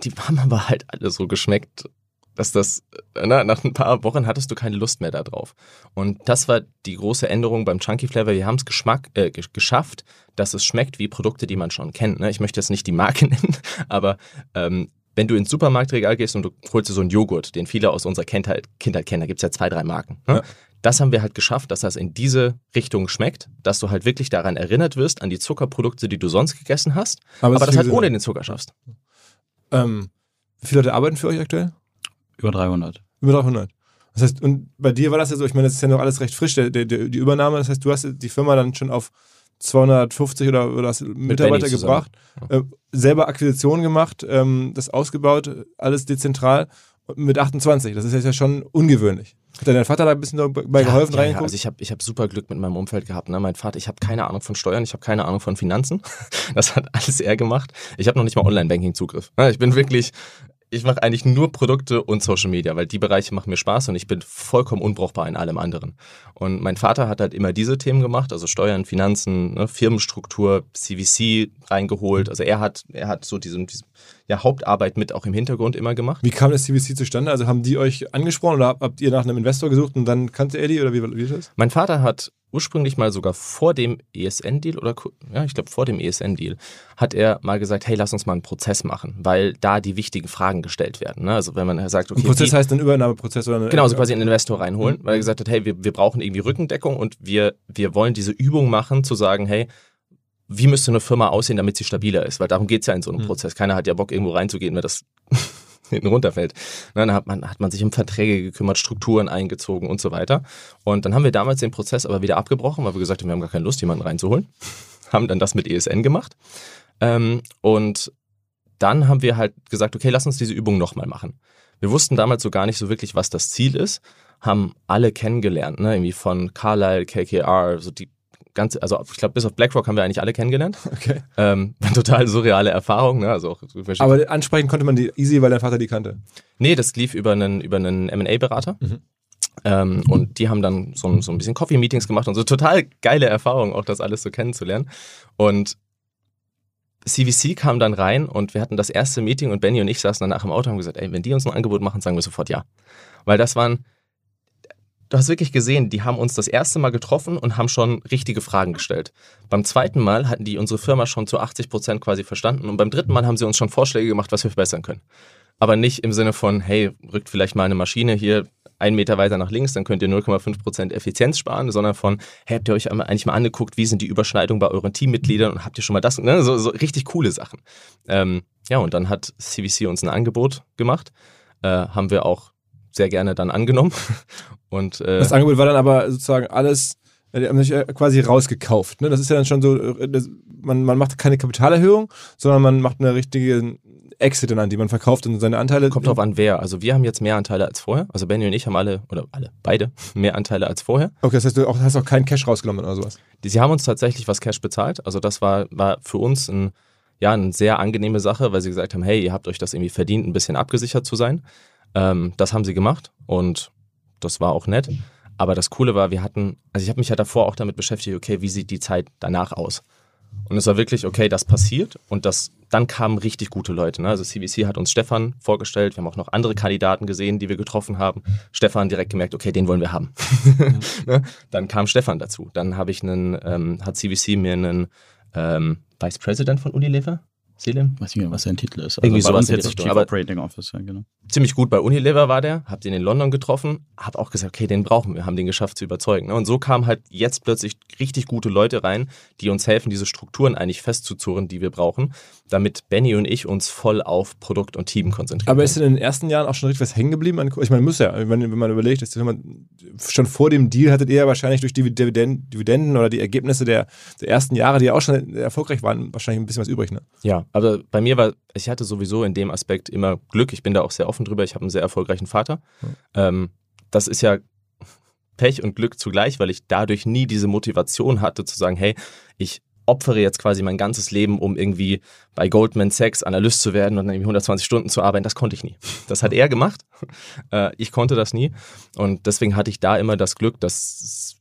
Die haben aber halt alle so geschmeckt, dass das, na, nach ein paar Wochen hattest du keine Lust mehr darauf. Und das war die große Änderung beim Chunky Flavor. Wir haben es Geschmack, äh, geschafft, dass es schmeckt wie Produkte, die man schon kennt. Ne? Ich möchte jetzt nicht die Marke nennen, aber ähm, wenn du ins Supermarktregal gehst und du holst dir so einen Joghurt, den viele aus unserer Kindheit, Kindheit kennen, da gibt es ja zwei, drei Marken. Ne? Ja. Das haben wir halt geschafft, dass das in diese Richtung schmeckt, dass du halt wirklich daran erinnert wirst, an die Zuckerprodukte, die du sonst gegessen hast, aber, aber das halt ohne den Zucker schaffst. Ähm, wie viele Leute arbeiten für euch aktuell? Über 300. Über 300. Das heißt, und bei dir war das ja so, ich meine, das ist ja noch alles recht frisch, der, der, die Übernahme. Das heißt, du hast die Firma dann schon auf 250 oder, oder Mitarbeiter gebracht, äh, selber Akquisitionen gemacht, ähm, das ausgebaut, alles dezentral mit 28. Das ist jetzt ja schon ungewöhnlich. Hat dein Vater da ein bisschen dabei ja, geholfen, ja, ja, also ich habe ich hab super Glück mit meinem Umfeld gehabt. Ne? Mein Vater, ich habe keine Ahnung von Steuern, ich habe keine Ahnung von Finanzen. Das hat alles er gemacht. Ich habe noch nicht mal Online-Banking-Zugriff. Ich bin wirklich, ich mache eigentlich nur Produkte und Social Media, weil die Bereiche machen mir Spaß und ich bin vollkommen unbrauchbar in allem anderen. Und mein Vater hat halt immer diese Themen gemacht, also Steuern, Finanzen, ne, Firmenstruktur, CVC reingeholt. Also er hat, er hat so diesen, diesen ja, Hauptarbeit mit auch im Hintergrund immer gemacht. Wie kam das CVC zustande? Also haben die euch angesprochen oder habt ihr nach einem Investor gesucht und dann kannte er die oder wie, wie ist das? Mein Vater hat ursprünglich mal sogar vor dem ESN-Deal oder ja, ich glaube vor dem ESN-Deal hat er mal gesagt, hey, lass uns mal einen Prozess machen, weil da die wichtigen Fragen gestellt werden. Ne? Also wenn man sagt, okay, ein Prozess heißt ein Übernahmeprozess oder eine genau, so quasi einen Investor reinholen, mhm. weil er gesagt hat, hey, wir, wir brauchen irgendwie Rückendeckung und wir wir wollen diese Übung machen, zu sagen, hey, wie müsste eine Firma aussehen, damit sie stabiler ist? Weil darum geht es ja in so einem mhm. Prozess. Keiner hat ja Bock, irgendwo reinzugehen, weil das hinten runterfällt. Dann hat man, hat man sich um Verträge gekümmert, Strukturen eingezogen und so weiter. Und dann haben wir damals den Prozess aber wieder abgebrochen, weil wir gesagt haben, wir haben gar keine Lust, jemanden reinzuholen. haben dann das mit ESN gemacht. Ähm, und dann haben wir halt gesagt, okay, lass uns diese Übung nochmal machen. Wir wussten damals so gar nicht so wirklich, was das Ziel ist, haben alle kennengelernt, ne? irgendwie von Carlyle, KKR, so die ganze, also ich glaube, bis auf BlackRock haben wir eigentlich alle kennengelernt. Okay. Ähm, total surreale Erfahrung, ne? Also auch Aber ansprechen konnte man die easy, weil dein Vater die kannte. Nee, das lief über einen, über einen MA-Berater. Mhm. Ähm, und die haben dann so, so ein bisschen Coffee-Meetings gemacht und so total geile Erfahrungen, auch das alles so kennenzulernen. Und CVC kam dann rein und wir hatten das erste Meeting und Benny und ich saßen danach im Auto und haben gesagt, ey, wenn die uns ein Angebot machen, sagen wir sofort ja. Weil das waren, du hast wirklich gesehen, die haben uns das erste Mal getroffen und haben schon richtige Fragen gestellt. Beim zweiten Mal hatten die unsere Firma schon zu 80 Prozent quasi verstanden und beim dritten Mal haben sie uns schon Vorschläge gemacht, was wir verbessern können. Aber nicht im Sinne von, hey, rückt vielleicht mal eine Maschine hier einen Meter weiter nach links, dann könnt ihr 0,5 Prozent Effizienz sparen, sondern von, hey, habt ihr euch eigentlich mal angeguckt, wie sind die Überschneidungen bei euren Teammitgliedern und habt ihr schon mal das, ne? so, so richtig coole Sachen. Ähm, ja, und dann hat CVC uns ein Angebot gemacht, äh, haben wir auch sehr gerne dann angenommen. Und, äh, das Angebot war dann aber sozusagen alles, äh, die haben sich äh, quasi rausgekauft. Ne? Das ist ja dann schon so, äh, das, man, man macht keine Kapitalerhöhung, sondern man macht eine richtige Exit an, die man verkauft und seine Anteile. Kommt drauf an, wer. Also wir haben jetzt mehr Anteile als vorher. Also Benny und ich haben alle, oder alle, beide, mehr Anteile als vorher. Okay, das heißt, du auch, hast auch keinen Cash rausgenommen oder sowas. Die, sie haben uns tatsächlich was Cash bezahlt. Also das war, war für uns ein, ja, eine sehr angenehme Sache, weil sie gesagt haben, hey, ihr habt euch das irgendwie verdient, ein bisschen abgesichert zu sein. Ähm, das haben sie gemacht und das war auch nett. Aber das Coole war, wir hatten, also ich habe mich ja davor auch damit beschäftigt, okay, wie sieht die Zeit danach aus? Und es war wirklich, okay, das passiert und das, dann kamen richtig gute Leute. Ne? Also CBC hat uns Stefan vorgestellt, wir haben auch noch andere Kandidaten gesehen, die wir getroffen haben. Stefan direkt gemerkt, okay, den wollen wir haben. ne? Dann kam Stefan dazu. Dann habe ich einen, ähm, hat CBC mir einen ähm, Vice President von Unilever Selim? Weiß nicht mehr, was sein Titel ist. Also Irgendwie sowas jetzt Chief Operating Officer, genau. Ziemlich gut bei Unilever war der, hab den in London getroffen, hab auch gesagt, okay, den brauchen wir, haben den geschafft zu überzeugen. Ne? Und so kamen halt jetzt plötzlich richtig gute Leute rein, die uns helfen, diese Strukturen eigentlich festzuzurren, die wir brauchen, damit Benny und ich uns voll auf Produkt und Team konzentrieren. Aber ist in den ersten Jahren auch schon richtig was hängen geblieben? Ich meine, muss ja, wenn, wenn man überlegt, ist, man, schon vor dem Deal hattet ihr ja wahrscheinlich durch die Dividenden oder die Ergebnisse der, der ersten Jahre, die ja auch schon erfolgreich waren, wahrscheinlich ein bisschen was übrig, ne? Ja, aber bei mir war, ich hatte sowieso in dem Aspekt immer Glück. Ich bin da auch sehr offen drüber. Ich habe einen sehr erfolgreichen Vater. Mhm. Ähm, das ist ja Pech und Glück zugleich, weil ich dadurch nie diese Motivation hatte zu sagen, hey, ich opfere jetzt quasi mein ganzes Leben, um irgendwie bei Goldman Sachs Analyst zu werden und dann irgendwie 120 Stunden zu arbeiten. Das konnte ich nie. Das hat er gemacht. Äh, ich konnte das nie. Und deswegen hatte ich da immer das Glück, dass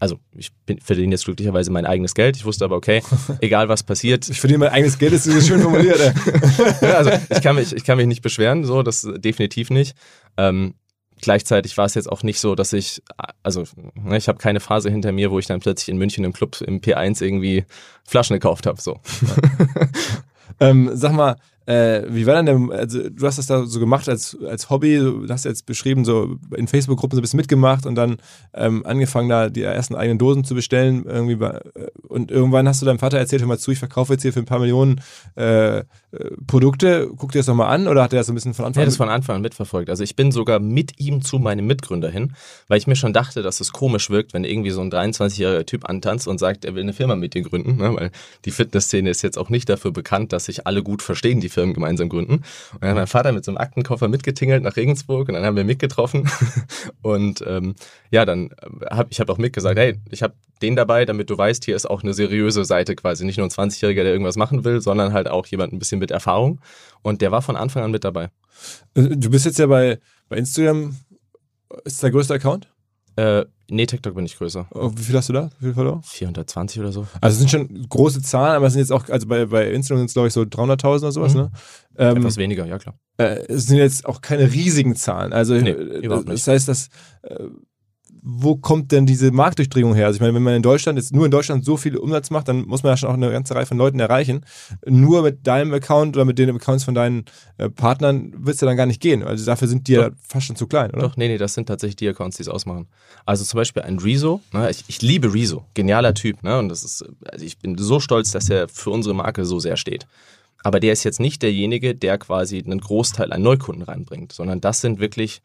also ich bin, verdiene jetzt glücklicherweise mein eigenes Geld. Ich wusste aber, okay, egal was passiert. Ich verdiene mein eigenes Geld, ist schön formuliert. ja, also ich kann, mich, ich kann mich nicht beschweren, so, das definitiv nicht. Ähm, gleichzeitig war es jetzt auch nicht so, dass ich, also ne, ich habe keine Phase hinter mir, wo ich dann plötzlich in München im Club im P1 irgendwie Flaschen gekauft habe. So. ähm, sag mal, äh, wie war denn der, also du hast das da so gemacht als, als Hobby, du hast jetzt beschrieben, so in Facebook-Gruppen so ein bisschen mitgemacht und dann ähm, angefangen, da die ersten eigenen Dosen zu bestellen. Irgendwie bei, äh, und irgendwann hast du deinem Vater erzählt, hör mal zu, ich verkaufe jetzt hier für ein paar Millionen äh, äh Produkte. Guck dir das nochmal an oder hat er das so ein bisschen von Anfang an? Ja, das von Anfang an mitverfolgt. Also ich bin sogar mit ihm zu meinem Mitgründer hin, weil ich mir schon dachte, dass es komisch wirkt, wenn irgendwie so ein 23-jähriger Typ antanzt und sagt, er will eine Firma mit dir gründen, ne? weil die Fitnessszene ist jetzt auch nicht dafür bekannt, dass sich alle gut verstehen, die Firmen gemeinsam gründen. Und dann hat mein Vater mit so einem Aktenkoffer mitgetingelt nach Regensburg und dann haben wir mitgetroffen. und ähm, ja, dann äh, habe ich hab auch mitgesagt, hey, ich habe den dabei, damit du weißt, hier ist auch eine seriöse Seite quasi. Nicht nur ein 20-Jähriger, der irgendwas machen will, sondern halt auch jemand ein bisschen mit Erfahrung. Und der war von Anfang an mit dabei. Äh, du bist jetzt ja bei, bei Instagram, ist der größte Account? Äh, nee, TikTok bin ich größer. Oh, wie viel hast du da? Wie viel Follower? 420 oder so. Also es sind schon große Zahlen, aber es sind jetzt auch, also bei, bei Instagram sind es glaube ich so 300.000 oder sowas, mhm. ne? Ähm, Etwas weniger, ja klar. Äh, es sind jetzt auch keine riesigen Zahlen. Also nee, überhaupt nicht. das heißt, dass äh, wo kommt denn diese Marktdurchdringung her? Also ich meine, wenn man in Deutschland jetzt nur in Deutschland so viel Umsatz macht, dann muss man ja schon auch eine ganze Reihe von Leuten erreichen. Nur mit deinem Account oder mit den Accounts von deinen äh, Partnern wird es ja dann gar nicht gehen. Also dafür sind die Doch. ja fast schon zu klein, oder? Doch, nee, nee, das sind tatsächlich die Accounts, die es ausmachen. Also zum Beispiel ein Rezo, ne? ich, ich liebe Rezo, genialer Typ, ne? Und das ist, also ich bin so stolz, dass er für unsere Marke so sehr steht. Aber der ist jetzt nicht derjenige, der quasi einen Großteil an Neukunden reinbringt, sondern das sind wirklich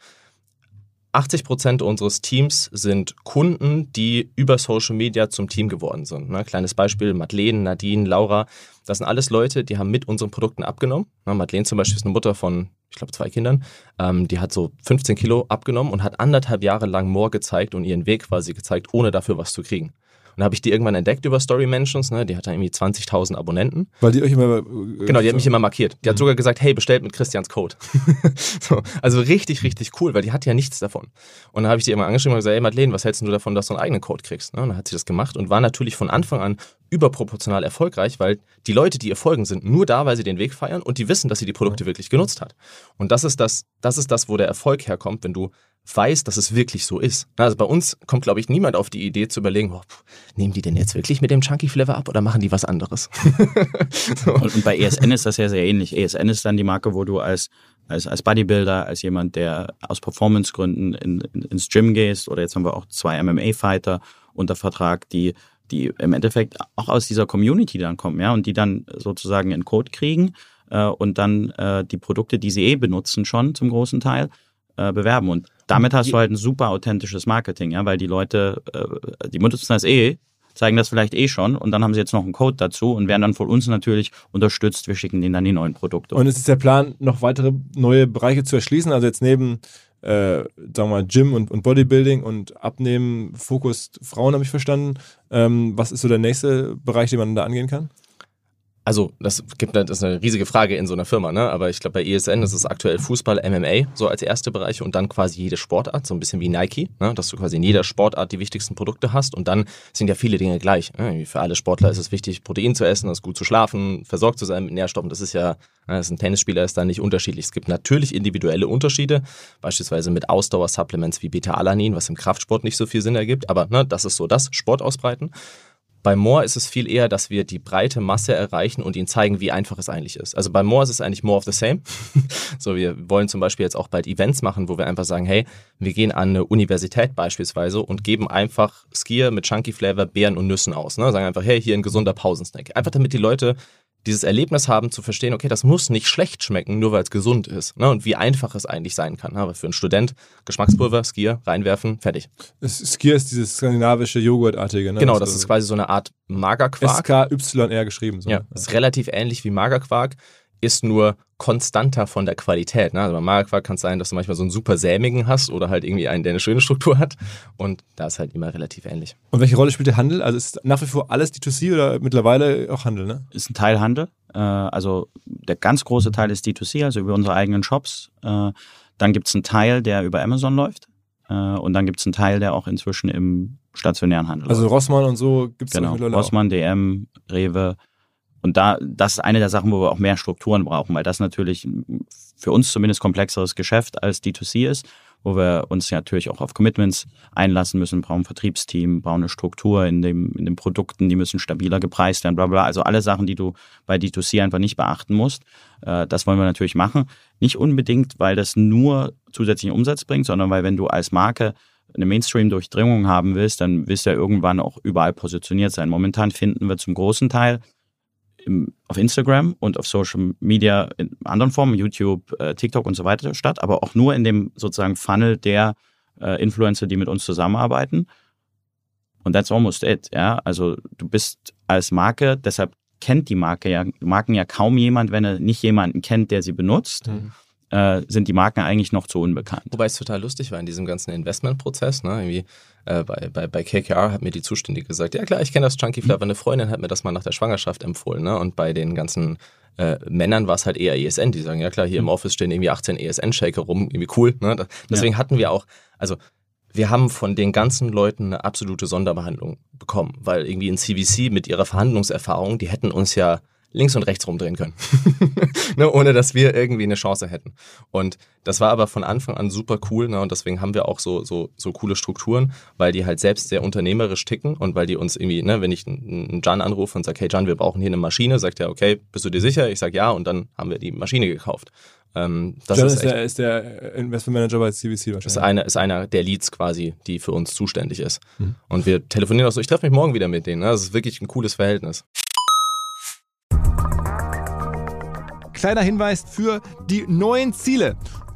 80 Prozent unseres Teams sind Kunden, die über Social Media zum Team geworden sind. Ne? Kleines Beispiel, Madeleine, Nadine, Laura. Das sind alles Leute, die haben mit unseren Produkten abgenommen. Ne? Madeleine zum Beispiel ist eine Mutter von, ich glaube, zwei Kindern. Ähm, die hat so 15 Kilo abgenommen und hat anderthalb Jahre lang More gezeigt und ihren Weg quasi gezeigt, ohne dafür was zu kriegen. Und habe ich die irgendwann entdeckt über Story Mentions, ne? Die hat dann irgendwie 20.000 Abonnenten. Weil die euch immer. Äh, genau, die hat mich immer markiert. Die hat mhm. sogar gesagt, hey, bestellt mit Christians Code. so, also richtig, richtig cool, weil die hat ja nichts davon. Und dann habe ich die immer angeschrieben und gesagt, hey Madeleine, was hältst du davon, dass du einen eigenen Code kriegst? Ne? Und dann hat sie das gemacht und war natürlich von Anfang an überproportional erfolgreich, weil die Leute, die ihr folgen, sind nur da, weil sie den Weg feiern und die wissen, dass sie die Produkte wirklich genutzt hat. Und das ist das, das ist das, wo der Erfolg herkommt, wenn du weiß, dass es wirklich so ist. Also bei uns kommt, glaube ich, niemand auf die Idee zu überlegen, oh, nehmen die denn jetzt wirklich mit dem Chunky Flavor ab oder machen die was anderes? so. und, und, bei ESN ist das ja sehr ähnlich. ESN ist dann die Marke, wo du als, als, als Bodybuilder, als jemand, der aus Performancegründen in, in, ins Gym gehst oder jetzt haben wir auch zwei MMA-Fighter unter Vertrag, die die im Endeffekt auch aus dieser Community dann kommen, ja, und die dann sozusagen einen Code kriegen äh, und dann äh, die Produkte, die sie eh benutzen schon zum großen Teil, äh, bewerben. Und damit hast du halt ein super authentisches Marketing, ja, weil die Leute, äh, die benutzen das eh, zeigen das vielleicht eh schon und dann haben sie jetzt noch einen Code dazu und werden dann von uns natürlich unterstützt. Wir schicken denen dann die neuen Produkte. Und es ist der Plan, noch weitere neue Bereiche zu erschließen, also jetzt neben äh, sagen wir mal, Gym und, und Bodybuilding und Abnehmen, Fokus Frauen, habe ich verstanden. Ähm, was ist so der nächste Bereich, den man da angehen kann? Also das gibt das ist eine riesige Frage in so einer Firma, ne? Aber ich glaube bei ESN ist es aktuell Fußball, MMA so als erste Bereiche und dann quasi jede Sportart, so ein bisschen wie Nike, ne? dass du quasi in jeder Sportart die wichtigsten Produkte hast und dann sind ja viele Dinge gleich. Ne? Für alle Sportler ist es wichtig, Protein zu essen, es gut zu schlafen, versorgt zu sein mit Nährstoffen. Das ist ja, ne? das ist ein Tennisspieler ist da nicht unterschiedlich. Es gibt natürlich individuelle Unterschiede, beispielsweise mit Ausdauersupplements wie Beta-Alanin, was im Kraftsport nicht so viel Sinn ergibt, aber ne, das ist so das Sport ausbreiten. Bei More ist es viel eher, dass wir die breite Masse erreichen und ihnen zeigen, wie einfach es eigentlich ist. Also bei More ist es eigentlich more of the same. so, wir wollen zum Beispiel jetzt auch bald Events machen, wo wir einfach sagen, hey, wir gehen an eine Universität beispielsweise und geben einfach Skier mit Chunky Flavor, Beeren und Nüssen aus. Ne? Sagen einfach, hey, hier ein gesunder Pausensnack. Einfach damit die Leute dieses Erlebnis haben zu verstehen, okay, das muss nicht schlecht schmecken, nur weil es gesund ist. Ne? Und wie einfach es eigentlich sein kann. Aber für einen Student, Geschmackspulver, Skier, reinwerfen, fertig. Skier ist dieses skandinavische Joghurtartige, ne? Genau, das ist quasi so eine Art Magerquark. S-K-Y-R geschrieben. So. Ja, ist relativ ähnlich wie Magerquark, ist nur konstanter von der Qualität. Ne? Also beim Magerquark kann es sein, dass du manchmal so einen super sämigen hast oder halt irgendwie einen, der eine schöne Struktur hat. Und da ist halt immer relativ ähnlich. Und welche Rolle spielt der Handel? Also ist nach wie vor alles D2C oder mittlerweile auch Handel? Ne? Ist ein Teil Handel. Äh, also der ganz große Teil ist D2C, also über unsere eigenen Shops. Äh, dann gibt es einen Teil, der über Amazon läuft. Äh, und dann gibt es einen Teil, der auch inzwischen im stationären Handel Also läuft. Rossmann und so gibt es genau. Rossmann, DM, Rewe, und da, das ist eine der Sachen, wo wir auch mehr Strukturen brauchen, weil das natürlich für uns zumindest komplexeres Geschäft als D2C ist, wo wir uns natürlich auch auf Commitments einlassen müssen, brauchen ein Vertriebsteam, brauchen eine Struktur in, dem, in den Produkten, die müssen stabiler gepreist werden, bla bla. Also alle Sachen, die du bei D2C einfach nicht beachten musst, äh, das wollen wir natürlich machen. Nicht unbedingt, weil das nur zusätzlichen Umsatz bringt, sondern weil wenn du als Marke eine Mainstream-Durchdringung haben willst, dann willst du ja irgendwann auch überall positioniert sein. Momentan finden wir zum großen Teil im, auf Instagram und auf Social Media in anderen Formen, YouTube, äh, TikTok und so weiter statt, aber auch nur in dem sozusagen Funnel der äh, Influencer, die mit uns zusammenarbeiten. Und that's almost it, ja. Also du bist als Marke, deshalb kennt die Marke ja, Marken ja kaum jemand, wenn er nicht jemanden kennt, der sie benutzt. Mhm äh, sind die Marken eigentlich noch zu unbekannt. Wobei es total lustig war in diesem ganzen Investmentprozess. Ne? Irgendwie, äh, bei, bei, bei KKR hat mir die Zuständige gesagt, ja klar, ich kenne das Chunky Flavor, eine Freundin hat mir das mal nach der Schwangerschaft empfohlen. Ne? Und bei den ganzen äh, Männern war es halt eher ESN, die sagen, ja klar, hier im Office stehen irgendwie 18 ESN-Shaker rum, irgendwie cool. Ne? Deswegen ja. hatten wir auch, also wir haben von den ganzen Leuten eine absolute Sonderbehandlung bekommen, weil irgendwie in CVC mit ihrer Verhandlungserfahrung, die hätten uns ja links und rechts rumdrehen können, ne, ohne dass wir irgendwie eine Chance hätten. Und das war aber von Anfang an super cool ne, und deswegen haben wir auch so, so, so coole Strukturen, weil die halt selbst sehr unternehmerisch ticken und weil die uns irgendwie, ne, wenn ich einen Jan anrufe und sage, hey Jan, wir brauchen hier eine Maschine, sagt er, okay, bist du dir sicher? Ich sage ja und dann haben wir die Maschine gekauft. Ähm, das ist, ist, der, ist der Investment Manager bei CVC wahrscheinlich. Ist, eine, ist einer der Leads quasi, die für uns zuständig ist. Mhm. Und wir telefonieren auch so, ich treffe mich morgen wieder mit denen. Ne? Das ist wirklich ein cooles Verhältnis. Kleiner Hinweis für die neuen Ziele.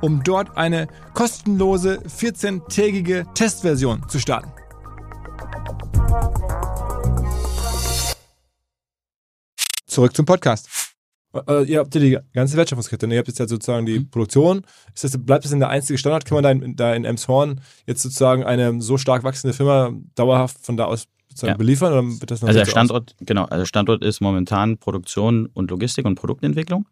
um dort eine kostenlose 14-tägige Testversion zu starten. Zurück zum Podcast. Äh, ihr habt ja die ganze Wertschöpfungskette. Ne? Ihr habt jetzt ja sozusagen die mhm. Produktion. Ist das, bleibt das in der einzige Standort? Kann man da in, da in Emshorn jetzt sozusagen eine so stark wachsende Firma dauerhaft von da aus ja. beliefern? Oder wird das noch also der Standort, aus? genau, also Standort ist momentan Produktion und Logistik und Produktentwicklung.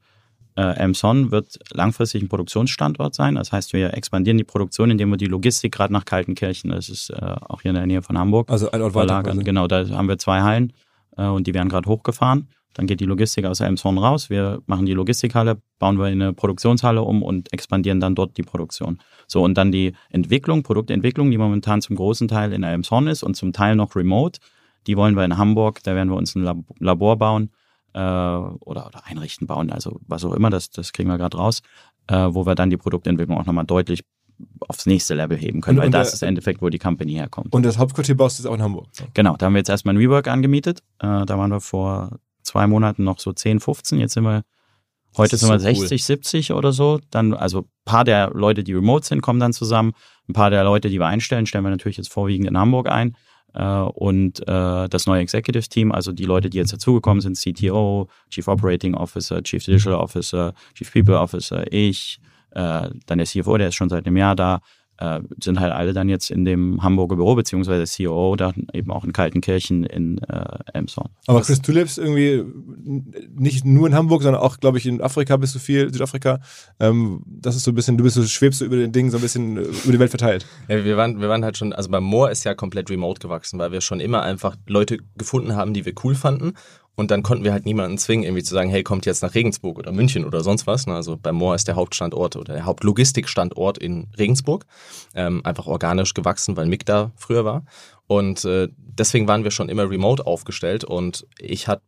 Äh, Emshorn wird langfristig ein Produktionsstandort sein. Das heißt, wir expandieren die Produktion, indem wir die Logistik gerade nach Kaltenkirchen, das ist äh, auch hier in der Nähe von Hamburg, also ein Ort weiter. Genau, da haben wir zwei Hallen äh, und die werden gerade hochgefahren. Dann geht die Logistik aus Elmshorn raus. Wir machen die Logistikhalle, bauen wir in eine Produktionshalle um und expandieren dann dort die Produktion. So, und dann die Entwicklung, Produktentwicklung, die momentan zum großen Teil in Elmshorn ist und zum Teil noch remote. Die wollen wir in Hamburg, da werden wir uns ein Labor bauen äh, oder, oder einrichten, bauen, also was auch immer, das, das kriegen wir gerade raus, äh, wo wir dann die Produktentwicklung auch nochmal deutlich aufs nächste Level heben können, und, weil und das der, ist im Endeffekt, wo die Company herkommt. Und das Hauptquartier baust du jetzt auch in Hamburg? Genau, da haben wir jetzt erstmal ein Rework angemietet. Äh, da waren wir vor zwei Monaten noch so 10, 15. Jetzt sind wir, heute sind wir so 60, cool. 70 oder so. Dann, also ein paar der Leute, die remote sind, kommen dann zusammen. Ein paar der Leute, die wir einstellen, stellen wir natürlich jetzt vorwiegend in Hamburg ein. Äh, und äh, das neue Executive Team, also die Leute, die jetzt dazugekommen sind, CTO, Chief Operating Officer, Chief Digital Officer, Chief People Officer, ich, äh, dann der CFO, der ist schon seit einem Jahr da, äh, sind halt alle dann jetzt in dem Hamburger Büro, beziehungsweise CEO da eben auch in Kaltenkirchen in äh, Elmshorn. Aber Chris, du lebst irgendwie nicht nur in Hamburg, sondern auch, glaube ich, in Afrika bist du viel, Südafrika. Ähm, das ist so ein bisschen, du bist so, schwebst du über den Ding so ein bisschen über die Welt verteilt. Ja, wir waren, wir waren halt schon, also beim Moor ist ja komplett remote gewachsen, weil wir schon immer einfach Leute gefunden haben, die wir cool fanden und dann konnten wir halt niemanden zwingen, irgendwie zu sagen, hey, kommt jetzt nach Regensburg oder München oder sonst was. Ne? Also bei Moor ist der Hauptstandort oder der Hauptlogistikstandort in Regensburg. Ähm, einfach organisch gewachsen, weil Mick da früher war. Und äh, deswegen waren wir schon immer remote aufgestellt. Und ich hatte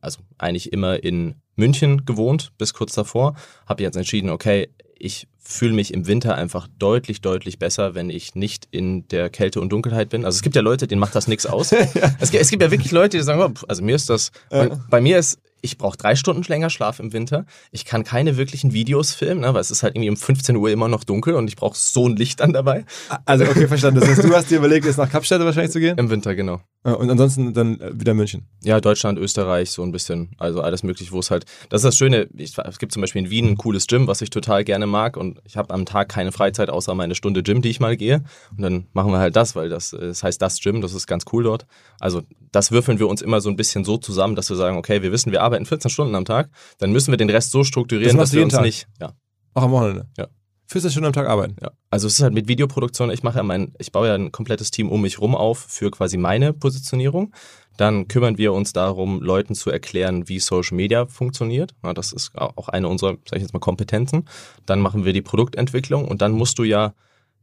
also eigentlich immer in München gewohnt bis kurz davor. Habe jetzt entschieden, okay, ich fühle mich im Winter einfach deutlich, deutlich besser, wenn ich nicht in der Kälte und Dunkelheit bin. Also es gibt ja Leute, denen macht das nichts aus. ja. es, gibt, es, gibt, ja wirklich Leute, die sagen, oh, also mir ist das, ja. bei, bei, mir ist ich brauche drei Stunden länger Schlaf im Winter. Ich kann keine wirklichen Videos filmen, ne, weil es ist halt irgendwie um 15 Uhr immer noch dunkel und ich brauche so ein Licht dann dabei. Also okay, verstanden. Das heißt, du hast dir überlegt, jetzt nach Kapstadt wahrscheinlich zu gehen? Im Winter, genau. Und ansonsten dann äh, wieder München? Ja, Deutschland, Österreich, so ein bisschen. Also alles möglich, wo es halt. Das ist das Schöne. Ich, es gibt zum Beispiel in Wien ein cooles Gym, was ich total gerne mag und ich habe am Tag keine Freizeit außer meine Stunde Gym, die ich mal gehe. Und dann machen wir halt das, weil das, das heißt das Gym, das ist ganz cool dort. Also das würfeln wir uns immer so ein bisschen so zusammen, dass wir sagen, okay, wir wissen, wir arbeiten 14 Stunden am Tag, dann müssen wir den Rest so strukturieren, das dass wir uns Tag. nicht. Ja. Auch am Wochenende? Ja. 14 Stunden am Tag arbeiten? Ja. Also es ist halt mit Videoproduktion, ich mache ja mein, ich baue ja ein komplettes Team um mich rum auf für quasi meine Positionierung. Dann kümmern wir uns darum, Leuten zu erklären, wie Social Media funktioniert. Ja, das ist auch eine unserer, sag ich jetzt mal, Kompetenzen. Dann machen wir die Produktentwicklung und dann musst du ja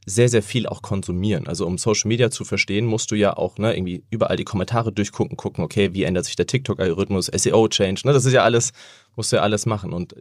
sehr, sehr viel auch konsumieren. Also um Social Media zu verstehen, musst du ja auch ne, irgendwie überall die Kommentare durchgucken, gucken, okay, wie ändert sich der TikTok-Algorithmus, SEO-Change, ne, das ist ja alles, musst du ja alles machen. Und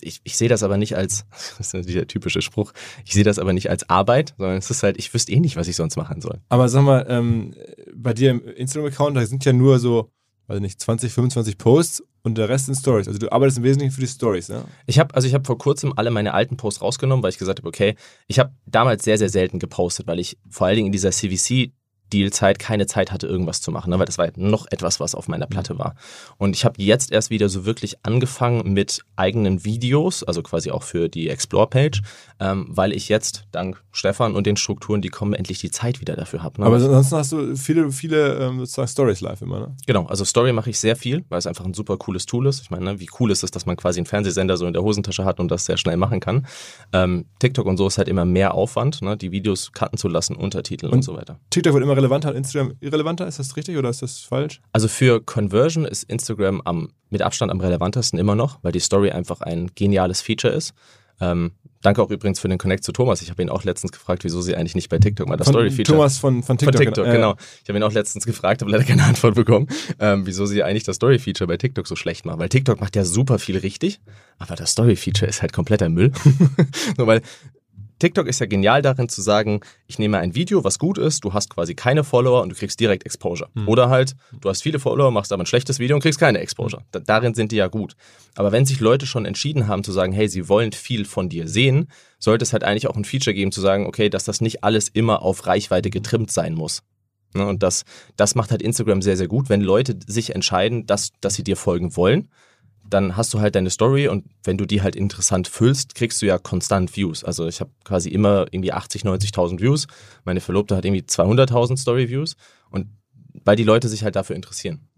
ich, ich sehe das aber nicht als, das ist dieser typische Spruch, ich sehe das aber nicht als Arbeit, sondern es ist halt, ich wüsste eh nicht, was ich sonst machen soll. Aber sag mal, ähm, bei dir im Instagram-Account, da sind ja nur so, weiß nicht, 20, 25 Posts und der Rest sind Stories. Also du arbeitest im Wesentlichen für die Stories, ne? Ich habe also ich habe vor kurzem alle meine alten Posts rausgenommen, weil ich gesagt habe, okay, ich habe damals sehr sehr selten gepostet, weil ich vor allen Dingen in dieser CVC Dealzeit keine Zeit hatte, irgendwas zu machen, ne? weil das war noch etwas, was auf meiner Platte war. Und ich habe jetzt erst wieder so wirklich angefangen mit eigenen Videos, also quasi auch für die Explore-Page, ähm, weil ich jetzt dank Stefan und den Strukturen, die kommen, endlich die Zeit wieder dafür habe. Ne? Aber ansonsten hast du viele, viele ähm, sozusagen Stories live immer, ne? Genau, also Story mache ich sehr viel, weil es einfach ein super cooles Tool ist. Ich meine, ne, wie cool ist es, dass man quasi einen Fernsehsender so in der Hosentasche hat und das sehr schnell machen kann. Ähm, TikTok und so ist halt immer mehr Aufwand, ne? die Videos cutten zu lassen, Untertitel und, und so weiter. TikTok wird immer relevanter und Instagram irrelevanter. Ist das richtig oder ist das falsch? Also für Conversion ist Instagram am, mit Abstand am relevantesten immer noch, weil die Story einfach ein geniales Feature ist. Ähm, danke auch übrigens für den Connect zu Thomas. Ich habe ihn auch letztens gefragt, wieso sie eigentlich nicht bei TikTok mal das Story-Feature. Thomas von, von TikTok. Von TikTok, genau. Ich habe ihn auch letztens gefragt, habe leider keine Antwort bekommen, ähm, wieso sie eigentlich das Story-Feature bei TikTok so schlecht machen. Weil TikTok macht ja super viel richtig, aber das Story-Feature ist halt kompletter Müll. Nur weil TikTok ist ja genial darin zu sagen, ich nehme ein Video, was gut ist, du hast quasi keine Follower und du kriegst direkt Exposure. Mhm. Oder halt, du hast viele Follower, machst aber ein schlechtes Video und kriegst keine Exposure. Da, darin sind die ja gut. Aber wenn sich Leute schon entschieden haben zu sagen, hey, sie wollen viel von dir sehen, sollte es halt eigentlich auch ein Feature geben zu sagen, okay, dass das nicht alles immer auf Reichweite getrimmt sein muss. Ne, und das, das macht halt Instagram sehr, sehr gut, wenn Leute sich entscheiden, dass, dass sie dir folgen wollen dann hast du halt deine Story und wenn du die halt interessant füllst, kriegst du ja konstant Views. Also ich habe quasi immer irgendwie 80, 90.000 Views. Meine Verlobte hat irgendwie 200.000 Story-Views und weil die Leute sich halt dafür interessieren.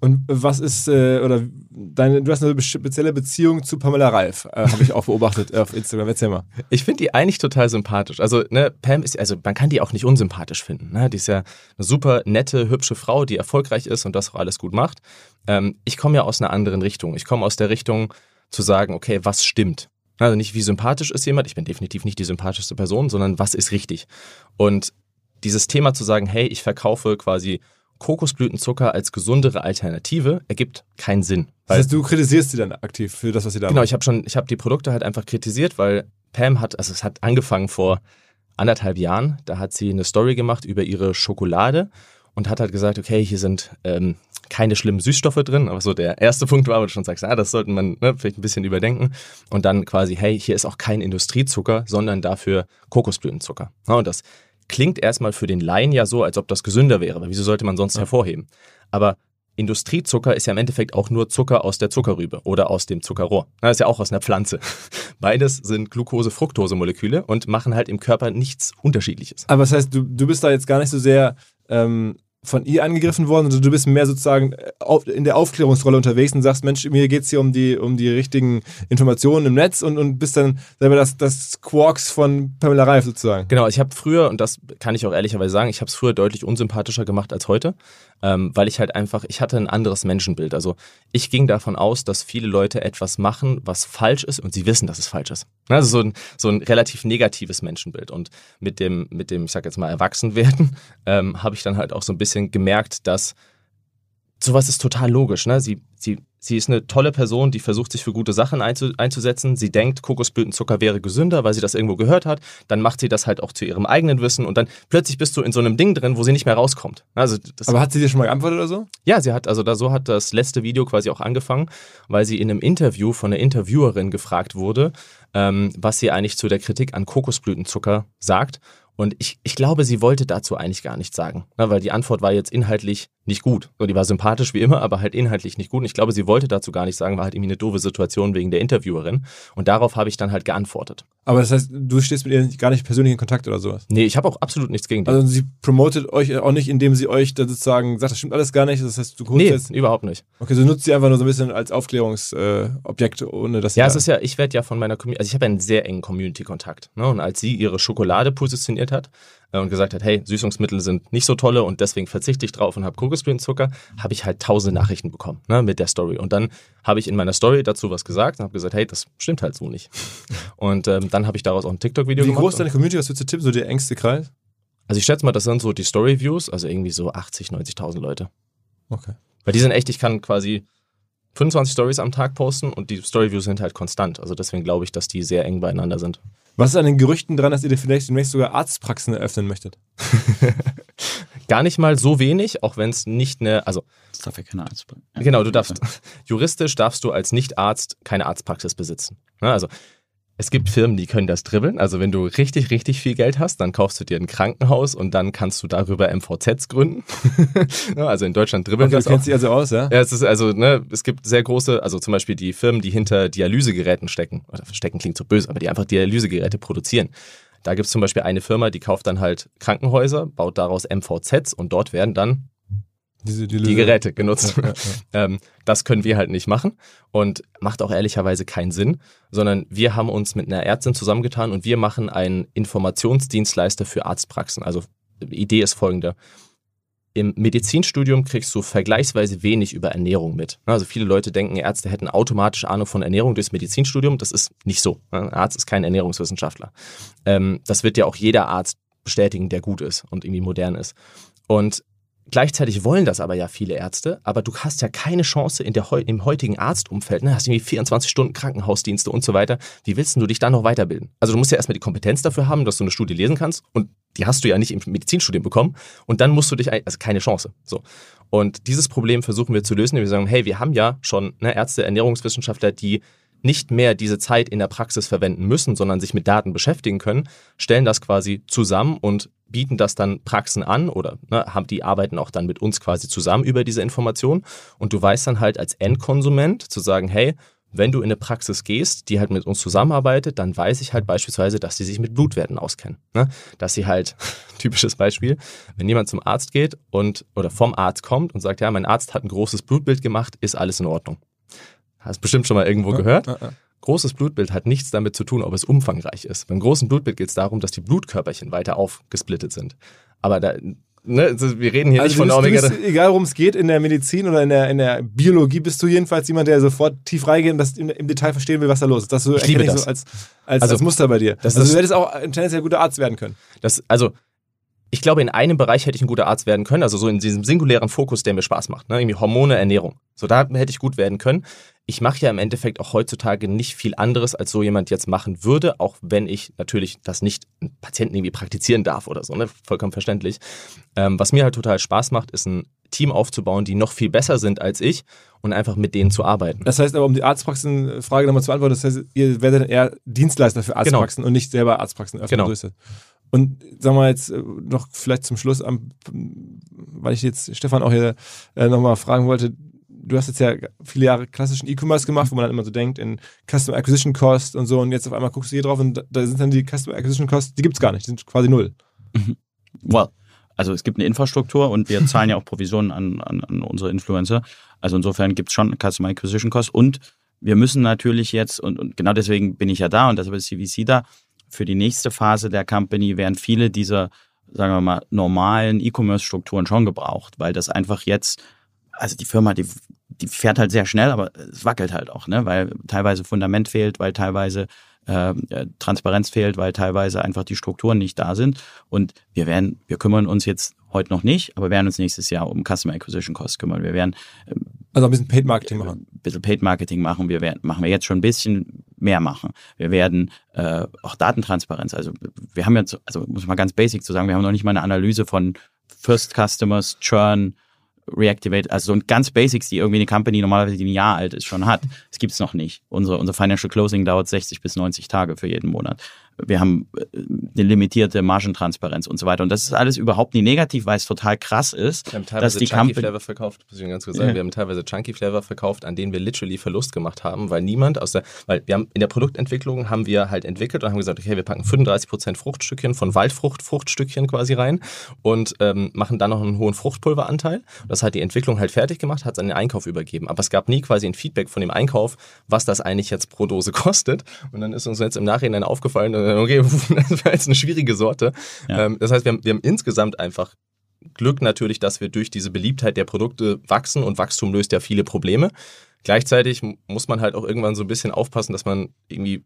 Und was ist, äh, oder deine, du hast eine spezielle Beziehung zu Pamela Reif, äh, habe ich auch beobachtet auf Instagram. Erzähl mal. Ich finde die eigentlich total sympathisch. Also, ne, Pam ist, also man kann die auch nicht unsympathisch finden. Ne? Die ist ja eine super nette, hübsche Frau, die erfolgreich ist und das auch alles gut macht. Ähm, ich komme ja aus einer anderen Richtung. Ich komme aus der Richtung zu sagen, okay, was stimmt? Also nicht, wie sympathisch ist jemand, ich bin definitiv nicht die sympathischste Person, sondern was ist richtig? Und dieses Thema zu sagen, hey, ich verkaufe quasi Kokosblütenzucker als gesundere Alternative ergibt keinen Sinn. Das heißt, du kritisierst sie dann aktiv für das, was sie da Genau, ich habe schon, ich habe die Produkte halt einfach kritisiert, weil Pam hat, also es hat angefangen vor anderthalb Jahren, da hat sie eine Story gemacht über ihre Schokolade und hat halt gesagt, okay, hier sind ähm, keine schlimmen Süßstoffe drin, aber so der erste Punkt war, wo du schon sagst, ah, das sollte man ne, vielleicht ein bisschen überdenken. Und dann quasi, hey, hier ist auch kein Industriezucker, sondern dafür Kokosblütenzucker. Ja, und das klingt erstmal für den Laien ja so, als ob das gesünder wäre, weil wieso sollte man sonst ja. hervorheben? Aber Industriezucker ist ja im Endeffekt auch nur Zucker aus der Zuckerrübe oder aus dem Zuckerrohr. Das ist ja auch aus einer Pflanze. Beides sind Glucose-Fructose-Moleküle und machen halt im Körper nichts Unterschiedliches. Aber das heißt, du, du bist da jetzt gar nicht so sehr ähm, von ihr angegriffen worden, sondern du bist mehr sozusagen äh, in der Aufklärungsrolle unterwegs und sagst, Mensch, mir geht es hier um die, um die richtigen Informationen im Netz und, und bist dann selber das, das Quarks von Pamela Reif sozusagen. Genau, ich habe früher, und das kann ich auch ehrlicherweise sagen, ich habe es früher deutlich unsympathischer gemacht als heute, ähm, weil ich halt einfach, ich hatte ein anderes Menschenbild. Also ich ging davon aus, dass viele Leute etwas machen, was falsch ist und sie wissen, dass es falsch ist. Also so ein, so ein relativ negatives Menschenbild. Und mit dem, mit dem, ich sag jetzt mal, Erwachsenwerden, ähm, habe ich dann halt auch so ein bisschen gemerkt, dass sowas ist total logisch. Ne? Sie, sie Sie ist eine tolle Person, die versucht, sich für gute Sachen einzusetzen. Sie denkt, Kokosblütenzucker wäre gesünder, weil sie das irgendwo gehört hat. Dann macht sie das halt auch zu ihrem eigenen Wissen und dann plötzlich bist du in so einem Ding drin, wo sie nicht mehr rauskommt. Also Aber hat sie dir schon mal geantwortet oder so? Ja, sie hat, also da so hat das letzte Video quasi auch angefangen, weil sie in einem Interview von einer Interviewerin gefragt wurde, ähm, was sie eigentlich zu der Kritik an Kokosblütenzucker sagt. Und ich, ich glaube, sie wollte dazu eigentlich gar nichts sagen, ne, weil die Antwort war jetzt inhaltlich nicht gut. So, die war sympathisch wie immer, aber halt inhaltlich nicht gut. Und ich glaube, sie wollte dazu gar nicht sagen, war halt irgendwie eine doofe Situation wegen der Interviewerin. Und darauf habe ich dann halt geantwortet. Aber das heißt, du stehst mit ihr gar nicht persönlich in Kontakt oder sowas? Nee, ich habe auch absolut nichts gegen die. Also sie promotet euch auch nicht, indem sie euch da sozusagen sagt, das stimmt alles gar nicht. Das heißt, du holst nee, jetzt... überhaupt nicht. Okay, so nutzt sie einfach nur so ein bisschen als Aufklärungsobjekt, äh, ohne dass Ja, es ist ja, ich werde ja von meiner Community, also ich habe einen sehr engen Community-Kontakt. Ne? Und als sie ihre Schokolade positioniert hat, und gesagt hat, hey, Süßungsmittel sind nicht so tolle und deswegen verzichte ich drauf und habe Kokosblütenzucker, habe ich halt tausend Nachrichten bekommen ne, mit der Story. Und dann habe ich in meiner Story dazu was gesagt und habe gesagt, hey, das stimmt halt so nicht. Und ähm, dann habe ich daraus auch ein TikTok-Video gemacht. Wie groß ist deine Community? Was würdest du tippen, so der engste Kreis? Also ich schätze mal, das sind so die Story-Views, also irgendwie so 80, 90.000 Leute. Okay. Weil die sind echt, ich kann quasi 25 Stories am Tag posten und die Story-Views sind halt konstant. Also deswegen glaube ich, dass die sehr eng beieinander sind. Was ist an den Gerüchten dran, dass ihr vielleicht demnächst sogar Arztpraxen eröffnen möchtet? Gar nicht mal so wenig, auch wenn es nicht eine, also. Das darf ja keine Arztpraxis. Genau, du darfst, juristisch darfst du als Nicht-Arzt keine Arztpraxis besitzen. Ne, also es gibt Firmen, die können das dribbeln. Also wenn du richtig, richtig viel Geld hast, dann kaufst du dir ein Krankenhaus und dann kannst du darüber MVZs gründen. also in Deutschland dribbeln okay, das. Du kennst dich also aus, ja? Ja, es ist also, ne, es gibt sehr große, also zum Beispiel die Firmen, die hinter Dialysegeräten stecken, oder stecken klingt so böse, aber die einfach Dialysegeräte produzieren. Da gibt es zum Beispiel eine Firma, die kauft dann halt Krankenhäuser, baut daraus MVZs und dort werden dann diese, die, die, Geräte genutzt. Ja, ja, ja. ähm, das können wir halt nicht machen und macht auch ehrlicherweise keinen Sinn, sondern wir haben uns mit einer Ärztin zusammengetan und wir machen einen Informationsdienstleister für Arztpraxen. Also Idee ist folgende. Im Medizinstudium kriegst du vergleichsweise wenig über Ernährung mit. Also viele Leute denken, Ärzte hätten automatisch Ahnung von Ernährung durchs Medizinstudium. Das ist nicht so. Ein Arzt ist kein Ernährungswissenschaftler. Ähm, das wird ja auch jeder Arzt bestätigen, der gut ist und irgendwie modern ist. Und Gleichzeitig wollen das aber ja viele Ärzte, aber du hast ja keine Chance in der, im heutigen Arztumfeld, ne? hast irgendwie 24 Stunden Krankenhausdienste und so weiter. Wie willst du dich da noch weiterbilden? Also du musst ja erstmal die Kompetenz dafür haben, dass du eine Studie lesen kannst und die hast du ja nicht im Medizinstudium bekommen und dann musst du dich, also keine Chance. So. Und dieses Problem versuchen wir zu lösen, indem wir sagen, hey, wir haben ja schon ne, Ärzte, Ernährungswissenschaftler, die nicht mehr diese Zeit in der Praxis verwenden müssen, sondern sich mit Daten beschäftigen können, stellen das quasi zusammen und bieten das dann Praxen an oder ne, haben die arbeiten auch dann mit uns quasi zusammen über diese Information und du weißt dann halt als Endkonsument zu sagen, hey, wenn du in eine Praxis gehst, die halt mit uns zusammenarbeitet, dann weiß ich halt beispielsweise, dass sie sich mit Blutwerten auskennen. Ne? Dass sie halt, typisches Beispiel, wenn jemand zum Arzt geht und oder vom Arzt kommt und sagt, ja, mein Arzt hat ein großes Blutbild gemacht, ist alles in Ordnung. Hast bestimmt schon mal irgendwo gehört. Großes Blutbild hat nichts damit zu tun, ob es umfangreich ist. Beim großen Blutbild geht es darum, dass die Blutkörperchen weiter aufgesplittet sind. Aber da, ne, also wir reden hier also nicht von Omega. Bist, egal worum es geht, in der Medizin oder in der, in der Biologie bist du jedenfalls jemand, der sofort tief reingeht und das im, im Detail verstehen will, was da los ist. Das so, ich liebe das. so als, als, also, als Muster bei dir. Das also du hättest auch ein tendenziell guter Arzt werden können. Das, also ich glaube, in einem Bereich hätte ich ein guter Arzt werden können, also so in diesem singulären Fokus, der mir Spaß macht, ne? irgendwie Hormone, Ernährung. So, da hätte ich gut werden können. Ich mache ja im Endeffekt auch heutzutage nicht viel anderes, als so jemand jetzt machen würde, auch wenn ich natürlich das nicht Patienten irgendwie praktizieren darf oder so, ne? vollkommen verständlich. Ähm, was mir halt total Spaß macht, ist ein Team aufzubauen, die noch viel besser sind als ich und einfach mit denen zu arbeiten. Das heißt aber, um die Arztpraxenfrage nochmal zu beantworten, das heißt, ihr werdet eher Dienstleister für genau. Arztpraxen genau. und nicht selber Arztpraxen öffnen. Genau. Und sagen wir jetzt äh, noch vielleicht zum Schluss, weil ich jetzt Stefan auch hier äh, nochmal fragen wollte, du hast jetzt ja viele Jahre klassischen E-Commerce gemacht, wo man dann immer so denkt in Customer Acquisition Cost und so und jetzt auf einmal guckst du hier drauf und da sind dann die Customer Acquisition Costs, die gibt es gar nicht, die sind quasi null. Mhm. Well, also es gibt eine Infrastruktur und wir zahlen ja auch Provisionen an, an, an unsere Influencer. Also insofern gibt es schon Customer Acquisition Cost und wir müssen natürlich jetzt, und, und genau deswegen bin ich ja da und deshalb ist CVC da, für die nächste Phase der Company werden viele dieser, sagen wir mal, normalen E-Commerce-Strukturen schon gebraucht, weil das einfach jetzt, also die Firma, die, die fährt halt sehr schnell, aber es wackelt halt auch, ne? weil teilweise Fundament fehlt, weil teilweise äh, Transparenz fehlt, weil teilweise einfach die Strukturen nicht da sind. Und wir werden, wir kümmern uns jetzt heute noch nicht, aber werden uns nächstes Jahr um Customer Acquisition Costs kümmern. Wir werden ähm, also ein bisschen Paid Marketing machen. Ein bisschen Paid Marketing machen. Wir werden, machen wir jetzt schon ein bisschen mehr machen. Wir werden äh, auch Datentransparenz. Also wir haben jetzt, also muss man ganz basic zu sagen, wir haben noch nicht mal eine Analyse von First Customers, Churn, Reactivate, also so ganz Basics, die irgendwie eine Company normalerweise die ein Jahr alt ist, schon hat. Das gibt's noch nicht. Unsere, unser Financial Closing dauert 60 bis 90 Tage für jeden Monat wir haben äh, eine limitierte Margentransparenz und so weiter. Und das ist alles überhaupt nicht negativ, weil es total krass ist, wir haben teilweise dass die Chunky Flavor verkauft, muss ich ganz kurz sagen. Ja. Wir haben teilweise Chunky Flavor verkauft, an denen wir literally Verlust gemacht haben, weil niemand aus der, weil wir haben in der Produktentwicklung haben wir halt entwickelt und haben gesagt, okay, wir packen 35% Fruchtstückchen von Waldfrucht, Fruchtstückchen quasi rein und ähm, machen dann noch einen hohen Fruchtpulveranteil. Das hat die Entwicklung halt fertig gemacht, hat es an den Einkauf übergeben. Aber es gab nie quasi ein Feedback von dem Einkauf, was das eigentlich jetzt pro Dose kostet. Und dann ist uns jetzt im Nachhinein aufgefallen, okay, das war jetzt eine schwierige Sorte. Ja. Ähm, das heißt, wir haben, wir haben insgesamt einfach Glück natürlich, dass wir durch diese Beliebtheit der Produkte wachsen und Wachstum löst ja viele Probleme. Gleichzeitig muss man halt auch irgendwann so ein bisschen aufpassen, dass man irgendwie.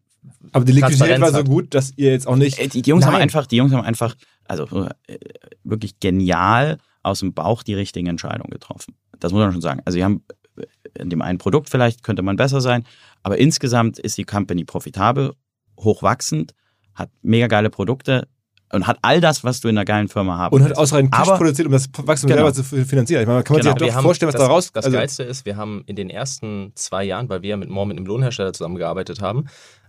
Aber die Liquidität war so gut, dass ihr jetzt auch nicht. Die, die Jungs Nein. haben einfach, die Jungs haben einfach, also äh, wirklich genial aus dem Bauch die richtigen Entscheidungen getroffen. Das muss man schon sagen. Also, sie haben äh, in dem einen Produkt vielleicht könnte man besser sein, aber insgesamt ist die Company profitabel, hochwachsend hat mega geile Produkte und hat all das, was du in einer geilen Firma haben Und hat ausreichend Cash aber, produziert, um das Wachstum genau. selber zu finanzieren. Ich meine, kann man genau. sich ja doch vorstellen, was das, da raus... Das also Geilste ist, wir haben in den ersten zwei Jahren, weil wir ja mit More mit einem Lohnhersteller zusammengearbeitet haben,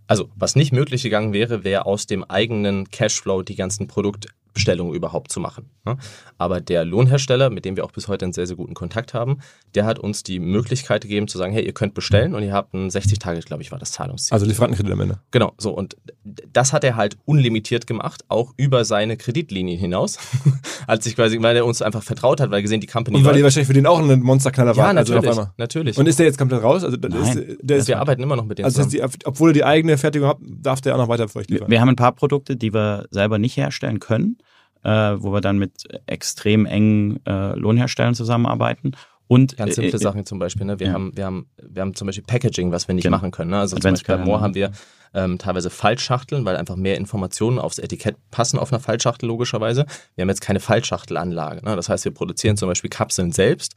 also was nicht möglich gegangen wäre, wäre aus dem eigenen Cashflow die ganzen Produkte Bestellungen überhaupt zu machen. Ne? Aber der Lohnhersteller, mit dem wir auch bis heute einen sehr, sehr guten Kontakt haben, der hat uns die Möglichkeit gegeben zu sagen, hey, ihr könnt bestellen und ihr habt ein 60 Tage, glaube ich, war das Zahlungsziel. Also Lieferantenkredit am Ende. Genau, so und das hat er halt unlimitiert gemacht, auch über seine Kreditlinien hinaus, als ich quasi, weil er uns einfach vertraut hat, weil er gesehen, die Company Und weil ihr wahrscheinlich für den auch ein Monsterknaller ja, war. Also natürlich, also natürlich. Und ist der jetzt komplett raus? Also Nein. Ist, der ist, wir arbeiten immer noch mit denen also zusammen. Die, obwohl ihr die eigene Fertigung habt, darf der auch noch weiter für euch liefern? Wir haben ein paar Produkte, die wir selber nicht herstellen können äh, wo wir dann mit extrem engen äh, Lohnherstellern zusammenarbeiten. Und Ganz simple äh, Sachen zum Beispiel. Ne? Wir, ja. haben, wir, haben, wir haben zum Beispiel Packaging, was wir nicht Genau. machen können. Ne? Also zum Beispiel bei. Moore haben wir ähm, teilweise Faltschachteln, weil einfach mehr Informationen aufs Etikett passen auf einer Faltschachtel logischerweise. Wir haben jetzt keine Faltschachtelanlage. Ne? Das heißt, wir produzieren zum Beispiel Kapseln selbst,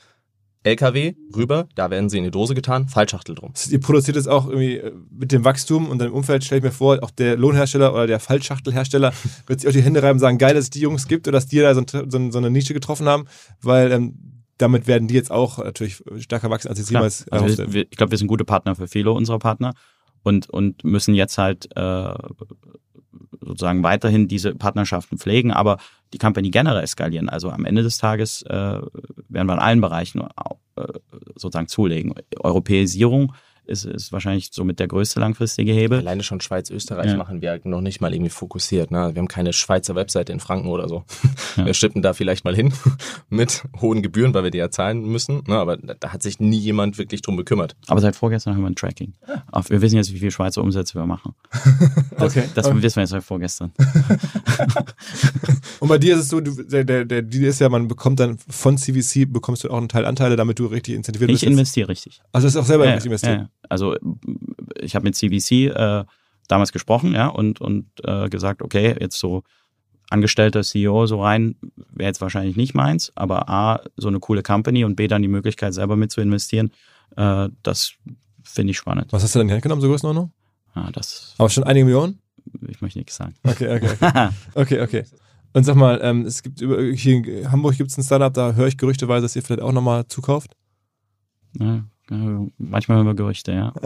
LKW rüber, da werden sie in die Dose getan, Faltschachtel drum. Ihr produziert es auch irgendwie äh, mit dem Wachstum und dann im Umfeld, stelle ich mir vor, auch der Lohnhersteller oder der Fallschachtelhersteller wird sich auch die Hände reiben und sagen, geil, dass es die Jungs gibt oder dass die da so, ein- so, ein- so eine Nische getroffen haben, weil ähm, damit werden die jetzt auch natürlich stärker wachsen, als sie jemals Also erhofft wir, wir, ich glaube, wir sind gute Partner für viele unserer Partner und, und müssen jetzt halt äh, sozusagen weiterhin diese Partnerschaften pflegen, aber die Company generell skalieren. Also am Ende des Tages äh, werden wir in allen Bereichen äh, sozusagen zulegen. Europäisierung ist, ist wahrscheinlich somit der größte langfristige Hebel. Alleine schon Schweiz, Österreich Ja. machen wir halt noch nicht mal irgendwie fokussiert. Ne? Wir haben keine Schweizer Webseite in Franken oder so. Ja. Wir schippen da vielleicht mal hin mit hohen Gebühren, weil wir die ja zahlen müssen. Ne? Aber da, da hat sich nie jemand wirklich drum gekümmert. Aber seit vorgestern haben wir ein Tracking. Auf, wir wissen jetzt, wie viel Schweizer Umsätze wir machen. Das, Okay. das Okay. wissen wir jetzt seit vorgestern. Und bei dir ist es so, du, der, der, der Deal ist ja, man bekommt dann von CVC, bekommst du auch einen Teil Anteile, damit du richtig incentiviert Ich bist. investiere richtig. Also das ist auch selber Ja, investiert. ja, ja. Also ich habe mit CVC äh, damals gesprochen, ja, und, und äh, gesagt, okay, jetzt so angestellter CEO so rein wäre jetzt wahrscheinlich nicht meins, aber A, so eine coole Company und B, dann die Möglichkeit selber mit zu investieren, äh, das finde ich spannend. Was hast du denn in die Hand genommen, so Größenordnung? Ja, das, Aber schon einige Millionen? ich möchte nichts sagen. Okay, okay, okay. okay, okay. Und sag mal, ähm, es gibt über, hier in Hamburg gibt es ein Startup, da höre ich gerüchteweise, dass ihr vielleicht auch nochmal zukauft. ja, manchmal hören wir Gerüchte, ja.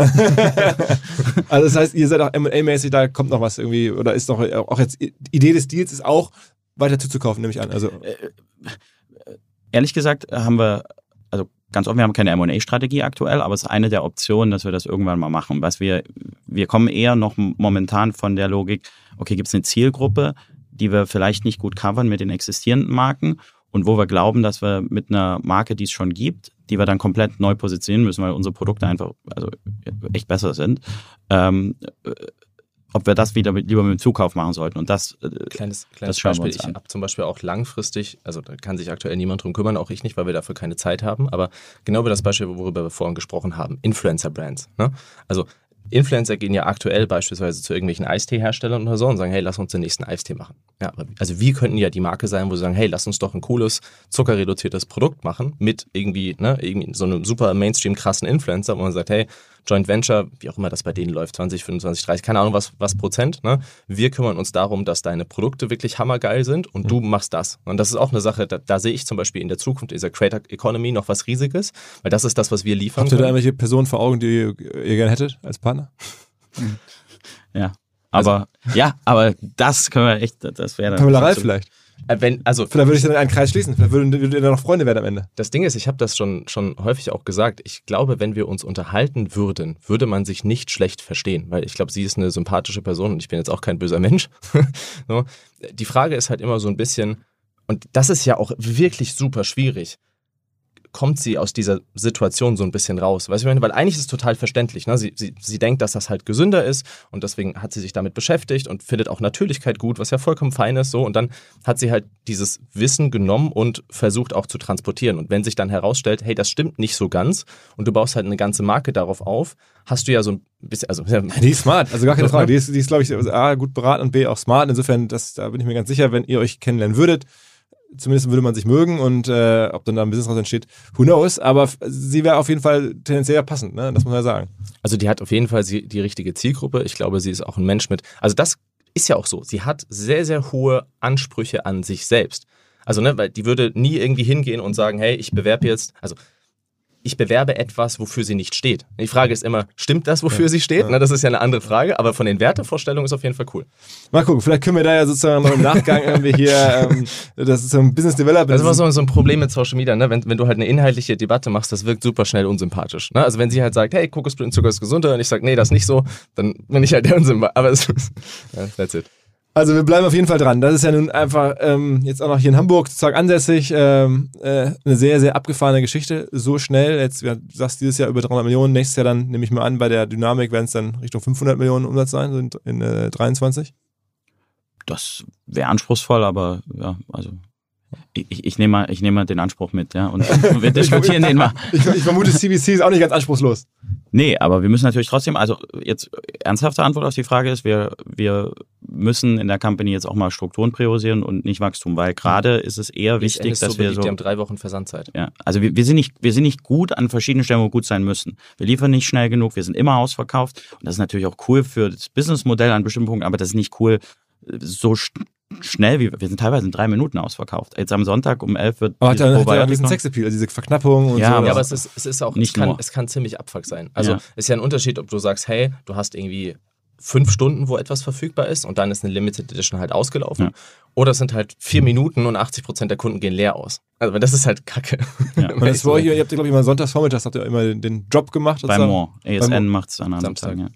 also das heißt, ihr seid auch M&A-mäßig, da kommt noch was irgendwie, oder ist noch, auch jetzt, die Idee des Deals ist auch, weiter zuzukaufen, nehme ich an. Also, Ehrlich gesagt haben wir, also ganz offen, wir haben keine M&A-Strategie aktuell, aber es ist eine der Optionen, dass wir das irgendwann mal machen. Was wir, wir kommen eher noch momentan von der Logik, okay, gibt es eine Zielgruppe, die wir vielleicht nicht gut covern mit den existierenden Marken und wo wir glauben, dass wir mit einer Marke, die es schon gibt, die wir dann komplett neu positionieren müssen, weil unsere Produkte einfach also echt besser sind, ähm, äh, ob wir das wieder mit, lieber mit dem Zukauf machen sollten. Und das, äh, Kleines, kleines Das schauen wir Beispiel. Ich habe zum Beispiel auch langfristig, also da kann sich aktuell niemand drum kümmern, auch ich nicht, weil wir dafür keine Zeit haben, aber genau über das Beispiel, worüber wir vorhin gesprochen haben, Influencer-Brands. Ne? Also Influencer gehen ja aktuell beispielsweise zu irgendwelchen Eisteeherstellern oder so und sagen, hey, lass uns den nächsten Eistee machen. Ja, also wir könnten ja die Marke sein, wo sie sagen, hey, lass uns doch ein cooles, zuckerreduziertes Produkt machen mit irgendwie, ne, irgendwie so einem super Mainstream krassen Influencer, wo man sagt, hey, Joint Venture, wie auch immer das bei denen läuft, 20, 25, 30, keine Ahnung was, was Prozent, ne? Wir kümmern uns darum, dass deine Produkte wirklich hammergeil sind und du machst das. Und das ist auch eine Sache, da, da sehe ich zum Beispiel in der Zukunft dieser Creator Economy noch was Riesiges, weil das ist das, was wir liefern habt ihr da irgendwelche Personen vor Augen, die ihr, ihr gerne hättet als Partner? ja. Aber ja, aber das können wir echt, das wäre dann. Pamela Reif vielleicht. Äh, Wenn, also Vielleicht würde ich dann einen Kreis schließen. Vielleicht würden, ihr dann noch Freunde werden am Ende. Das Ding ist, ich habe das schon, schon häufig auch gesagt, ich glaube, wenn wir uns unterhalten würden, würde man sich nicht schlecht verstehen, weil ich glaube, sie ist eine sympathische Person und ich bin jetzt auch kein böser Mensch. so. Die Frage ist halt immer so ein bisschen, und das ist ja auch wirklich super schwierig, kommt sie aus dieser Situation so ein bisschen raus? Weißt du, meine, weil eigentlich ist es total verständlich. Ne? Sie, sie, sie denkt, dass das halt gesünder ist und deswegen hat sie sich damit beschäftigt und findet auch Natürlichkeit gut, was ja vollkommen fein ist. So und dann hat sie halt dieses Wissen genommen und versucht auch zu transportieren. Und wenn sich dann herausstellt, hey, das stimmt nicht so ganz und du baust halt eine ganze Marke darauf auf, hast du ja so ein bisschen, also Die ist smart, also gar keine Frage. Die ist, die ist glaube ich, A, gut beraten und B, auch smart. Insofern, das, da bin ich mir ganz sicher, wenn ihr euch kennenlernen würdet, zumindest würde man sich mögen und äh, ob dann da ein Business raus entsteht, who knows. Aber sie wäre auf jeden Fall tendenziell passend, ne? das muss man ja sagen. Also die hat auf jeden Fall die richtige Zielgruppe. Ich glaube, sie ist auch ein Mensch mit. Also das ist ja auch so. Sie hat sehr, sehr hohe Ansprüche an sich selbst. Also, ne, weil die würde nie irgendwie hingehen und sagen, hey, ich bewerbe jetzt, also ich bewerbe etwas, wofür sie nicht steht. Die Frage ist immer, stimmt das, wofür sie steht? Na, das ist ja eine andere Frage, aber von den Wertevorstellungen ist auf jeden Fall cool. Mal gucken, vielleicht können wir da ja sozusagen noch im Nachgang irgendwie hier, ähm, das ist so ein Business Development. Das ist immer so, so ein Problem mit Social Media, ne? wenn, wenn du halt eine inhaltliche Debatte machst, das wirkt super schnell unsympathisch. Ne? Also wenn sie halt sagt, hey, Kokosblütenzucker ist gesünder und ich sage, nee, das ist nicht so, dann bin ich halt der Unsympath. Aber es ist, ja, that's it. Also wir bleiben auf jeden Fall dran. Das ist ja nun einfach ähm, jetzt auch noch hier in Hamburg sozusagen ansässig. Ähm, äh, eine sehr, sehr abgefahrene Geschichte. So schnell. Jetzt, du sagst dieses Jahr über 300 Millionen. Nächstes Jahr dann, nehme ich mal an, bei der Dynamik werden es dann Richtung 500 Millionen Umsatz sein, in, in äh, 23. das wäre anspruchsvoll, aber ja, also ich, ich nehme mal, ich nehme mal den Anspruch mit, ja. Und wir diskutieren den mal. Ich, ich vermute, CBC ist auch nicht ganz anspruchslos. Nee, aber wir müssen natürlich trotzdem, also jetzt ernsthafte Antwort auf die Frage ist, wir, wir müssen in der Company jetzt auch mal Strukturen priorisieren und nicht Wachstum, weil gerade ist es eher wichtig, dass so wir so. Wir haben drei Wochen Versandzeit. Ja, also wir, wir, sind nicht, wir sind nicht gut an verschiedenen Stellen, wo wir gut sein müssen. Wir liefern nicht schnell genug, wir sind immer ausverkauft und das ist natürlich auch cool für das Businessmodell an bestimmten Punkten, aber das ist nicht cool so schnell, wie wir sind teilweise in drei Minuten ausverkauft. Jetzt am Sonntag um elf wird aber hat ja, hat ja diesen Sexappeal, also diese Verknappung und ja, so. Aber ja, aber es ist, es ist auch, nicht es kann, nur. es kann ziemlich Abfuck sein. Also Ja. ist ja ein Unterschied, ob du sagst, hey, du hast irgendwie fünf Stunden, wo etwas verfügbar ist und dann ist eine Limited Edition halt ausgelaufen. Ja. Oder es sind halt vier Minuten und 80 Prozent der Kunden gehen leer aus. Also das ist halt kacke. Ja. Und das war euch, ihr habt, glaube ich, immer sonntagsvormittags habt ihr immer den, den Drop gemacht. Bei. Bei ASN macht es an einem Samstag. Tag, ja.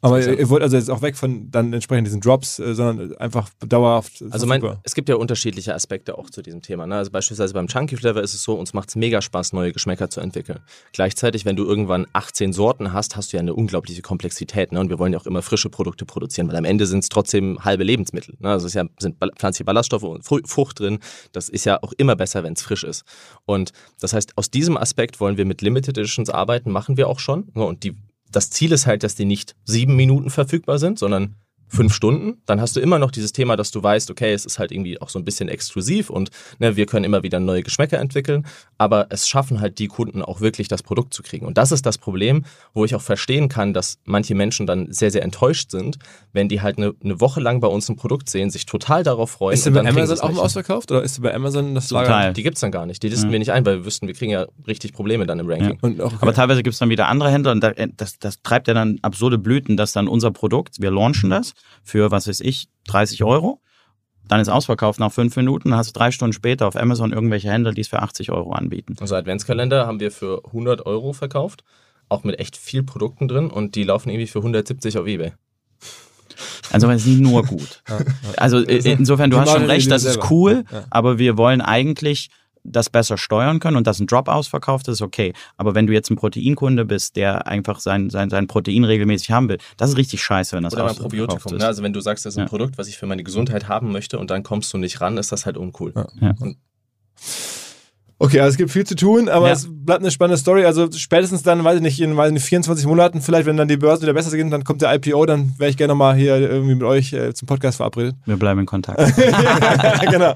Aber ihr, ihr wollt also jetzt auch weg von dann entsprechend diesen Drops, äh, sondern einfach dauerhaft. Also mein, es gibt ja unterschiedliche Aspekte auch zu diesem Thema. Ne? Also beispielsweise beim Chunky Flavor ist es so, uns macht es mega Spaß, neue Geschmäcker zu entwickeln. Gleichzeitig, wenn du irgendwann 18 Sorten hast, hast du ja eine unglaubliche Komplexität. Ne? Und wir wollen ja auch immer frische Produkte produzieren, weil am Ende sind es trotzdem halbe Lebensmittel. Ne? Also es ist ja, sind pflanzliche Ballaststoffe und Fru- Frucht drin. Das ist ja auch immer besser, wenn es frisch ist. Und das heißt, aus diesem Aspekt wollen wir mit Limited Editions arbeiten, machen wir auch schon. Ne? Und die, das Ziel ist halt, dass die nicht sieben Minuten verfügbar sind, sondern fünf Stunden, dann hast du immer noch dieses Thema, dass du weißt, okay, es ist halt irgendwie auch so ein bisschen exklusiv und ne, wir können immer wieder neue Geschmäcker entwickeln, aber es schaffen halt die Kunden auch wirklich das Produkt zu kriegen. Und das ist das Problem, wo ich auch verstehen kann, dass manche Menschen dann sehr, sehr enttäuscht sind, wenn die halt eine, eine Woche lang bei uns ein Produkt sehen, sich total darauf freuen. ist denn bei Amazon auch mal ausverkauft oder ist bei Amazon das Lager? Teil. Die gibt's dann gar nicht. Die listen Ja. wir nicht ein, weil wir wüssten, wir kriegen ja richtig Probleme dann im Ranking. Und auch, okay. Aber teilweise gibt es dann wieder andere Händler und da, äh, das, das treibt ja dann absurde Blüten, dass dann unser Produkt, wir launchen das für, was weiß ich, 30 Euro, dann ist ausverkauft nach fünf Minuten, dann hast du drei Stunden später auf Amazon irgendwelche Händler, die es für 80 Euro anbieten. Unser Adventskalender haben wir für 100 Euro verkauft, auch mit echt viel Produkten drin und die laufen irgendwie für 170 auf Ebay. Also es ist nicht nur gut. Also insofern, du hast schon recht, das ist cool, aber wir wollen eigentlich das besser steuern können und dass ein Drop ausverkauft ist, okay. Aber wenn du jetzt ein Proteinkunde bist, der einfach sein, sein, sein Protein regelmäßig haben will, das ist richtig scheiße, wenn das Oder ausverkauft Probiotikum. ist. Ne? Also wenn du sagst, das ist ein Ja. Produkt, was ich für meine Gesundheit haben möchte und dann kommst du nicht ran, ist das halt uncool. Ja. Ja. Okay, also es gibt viel zu tun, aber Ja. es bleibt eine spannende Story. Also spätestens dann, weiß ich nicht, in weiß ich nicht, 24 Monaten, vielleicht, wenn dann die Börsen wieder besser sind, dann kommt der IPO, dann wäre ich gerne nochmal hier irgendwie mit euch äh, zum Podcast verabredet. Wir bleiben in Kontakt. genau.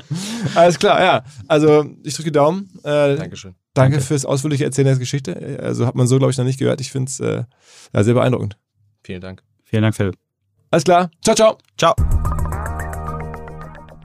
Alles klar, ja. Also ich drücke die Daumen. Äh, Dankeschön. danke, Danke. fürs ausführliche Erzählen der Geschichte. Also hat man so, glaube ich, noch nicht gehört. Ich finde es äh, ja, sehr beeindruckend. Vielen Dank. Vielen Dank, Philipp. Alles klar. Ciao, ciao. Ciao.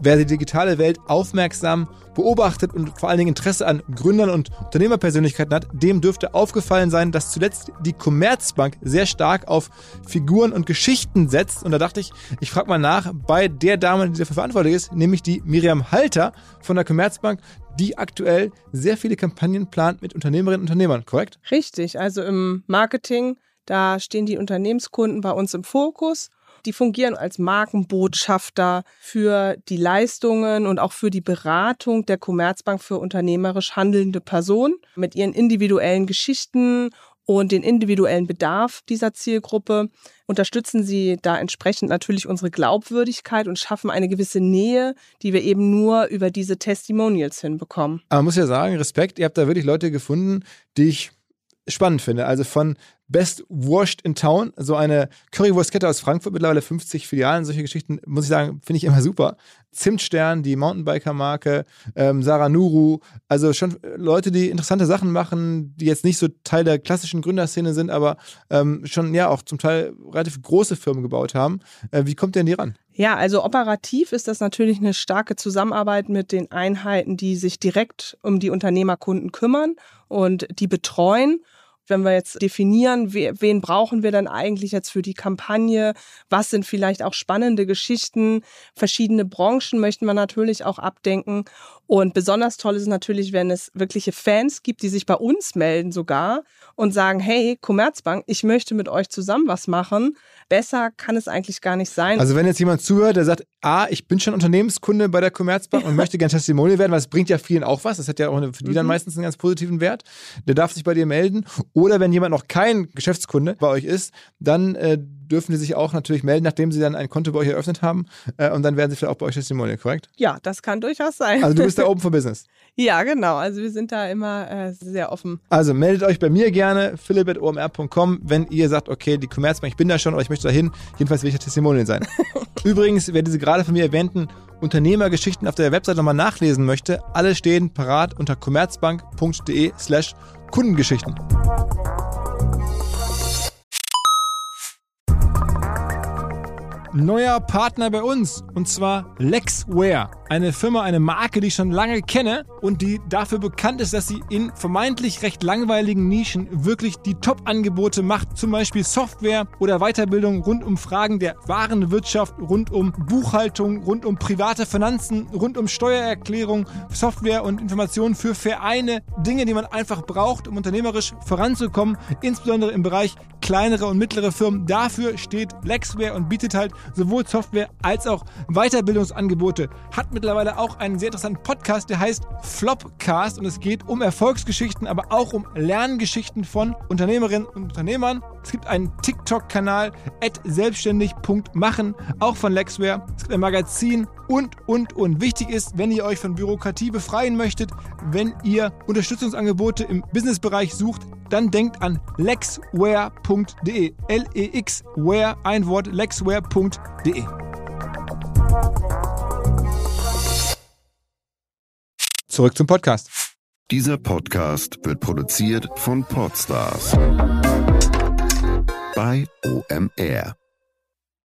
Wer die digitale Welt aufmerksam beobachtet und vor allen Dingen Interesse an Gründern und Unternehmerpersönlichkeiten hat, dem dürfte aufgefallen sein, dass zuletzt die Commerzbank sehr stark auf Figuren und Geschichten setzt. Und da dachte ich, ich frage mal nach bei der Dame, die dafür verantwortlich ist, nämlich die Miriam Halter von der Commerzbank, die aktuell sehr viele Kampagnen plant mit Unternehmerinnen und Unternehmern, korrekt? Richtig, also im Marketing, da stehen die Unternehmenskunden bei uns im Fokus. Die fungieren als Markenbotschafter für die Leistungen und auch für die Beratung der Commerzbank für unternehmerisch handelnde Personen mit ihren individuellen Geschichten und den individuellen Bedarf dieser Zielgruppe unterstützen sie da entsprechend natürlich unsere Glaubwürdigkeit und schaffen eine gewisse Nähe, die wir eben nur über diese Testimonials hinbekommen. Aber man muss ja sagen, Respekt, ihr habt da wirklich Leute gefunden, die ich spannend finde. Also von Best Wurst in Town, so eine Currywurstkette aus Frankfurt, mittlerweile 50 Filialen, solche Geschichten, muss ich sagen, finde ich immer super. Zimtstern, die Mountainbiker-Marke, ähm, Sarah Nuru, also schon Leute, die interessante Sachen machen, die jetzt nicht so Teil der klassischen Gründerszene sind, aber ähm, schon ja auch zum Teil relativ große Firmen gebaut haben. Äh, wie kommt ihr denn die ran? Ja, also operativ ist das natürlich eine starke Zusammenarbeit mit den Einheiten, die sich direkt um die Unternehmerkunden kümmern und die betreuen. Wenn wir jetzt definieren, we- wen brauchen wir dann eigentlich jetzt für die Kampagne, was sind vielleicht auch spannende Geschichten, verschiedene Branchen möchten wir natürlich auch abdenken. Und besonders toll ist es natürlich, wenn es wirkliche Fans gibt, die sich bei uns melden sogar und sagen, hey, Commerzbank, ich möchte mit euch zusammen was machen. Besser kann es eigentlich gar nicht sein. Also wenn jetzt jemand zuhört, der sagt, ah, ich bin schon Unternehmenskunde bei der Commerzbank und möchte gerne Testimonial werden, weil es bringt ja vielen auch was, das hat ja auch für die dann Mhm. meistens einen ganz positiven Wert, der darf sich bei dir melden. Oder wenn jemand noch kein Geschäftskunde bei euch ist, dann äh, dürfen die sich auch natürlich melden, nachdem sie dann ein Konto bei euch eröffnet haben. Äh, und dann werden sie vielleicht auch bei euch Testimonial, korrekt? Ja, das kann durchaus sein. Also du bist da open for business. ja, genau. Also wir sind da immer äh, sehr offen. Also meldet euch bei mir gerne, philipp.omr.com, wenn ihr sagt, okay, die Commerzbank, ich bin da schon oder ich möchte da hin. Jedenfalls will ich ja Testimonial sein. Übrigens, wer diese gerade von mir erwähnten Unternehmergeschichten auf der Website nochmal nachlesen möchte, alle stehen parat unter commerzbank.de slash Kundengeschichten. Neuer Partner bei uns und zwar Lexware. Eine Firma, eine Marke, die ich schon lange kenne und die dafür bekannt ist, dass sie in vermeintlich recht langweiligen Nischen wirklich die Top-Angebote macht. Zum Beispiel Software oder Weiterbildung rund um Fragen der Warenwirtschaft, rund um Buchhaltung, rund um private Finanzen, rund um Steuererklärung, Software und Informationen für Vereine. Dinge, die man einfach braucht, um unternehmerisch voranzukommen, insbesondere im Bereich kleinere und mittlere Firmen. Dafür steht Lexware und bietet halt sowohl Software als auch Weiterbildungsangebote. Hat mittlerweile auch einen sehr interessanten Podcast, der heißt Flopcast und es geht um Erfolgsgeschichten, aber auch um Lerngeschichten von Unternehmerinnen und Unternehmern. Es gibt einen TikTok-Kanal, selbstständig.machen, auch von Lexware. Es gibt ein Magazin und, und, und. Wichtig ist, wenn ihr euch von Bürokratie befreien möchtet, wenn ihr Unterstützungsangebote im Businessbereich sucht, dann denkt an lexware.de. L-E-X-Ware, ein Wort, lexware.de. Zurück zum Podcast. Dieser Podcast wird produziert von Podstars bei OMR.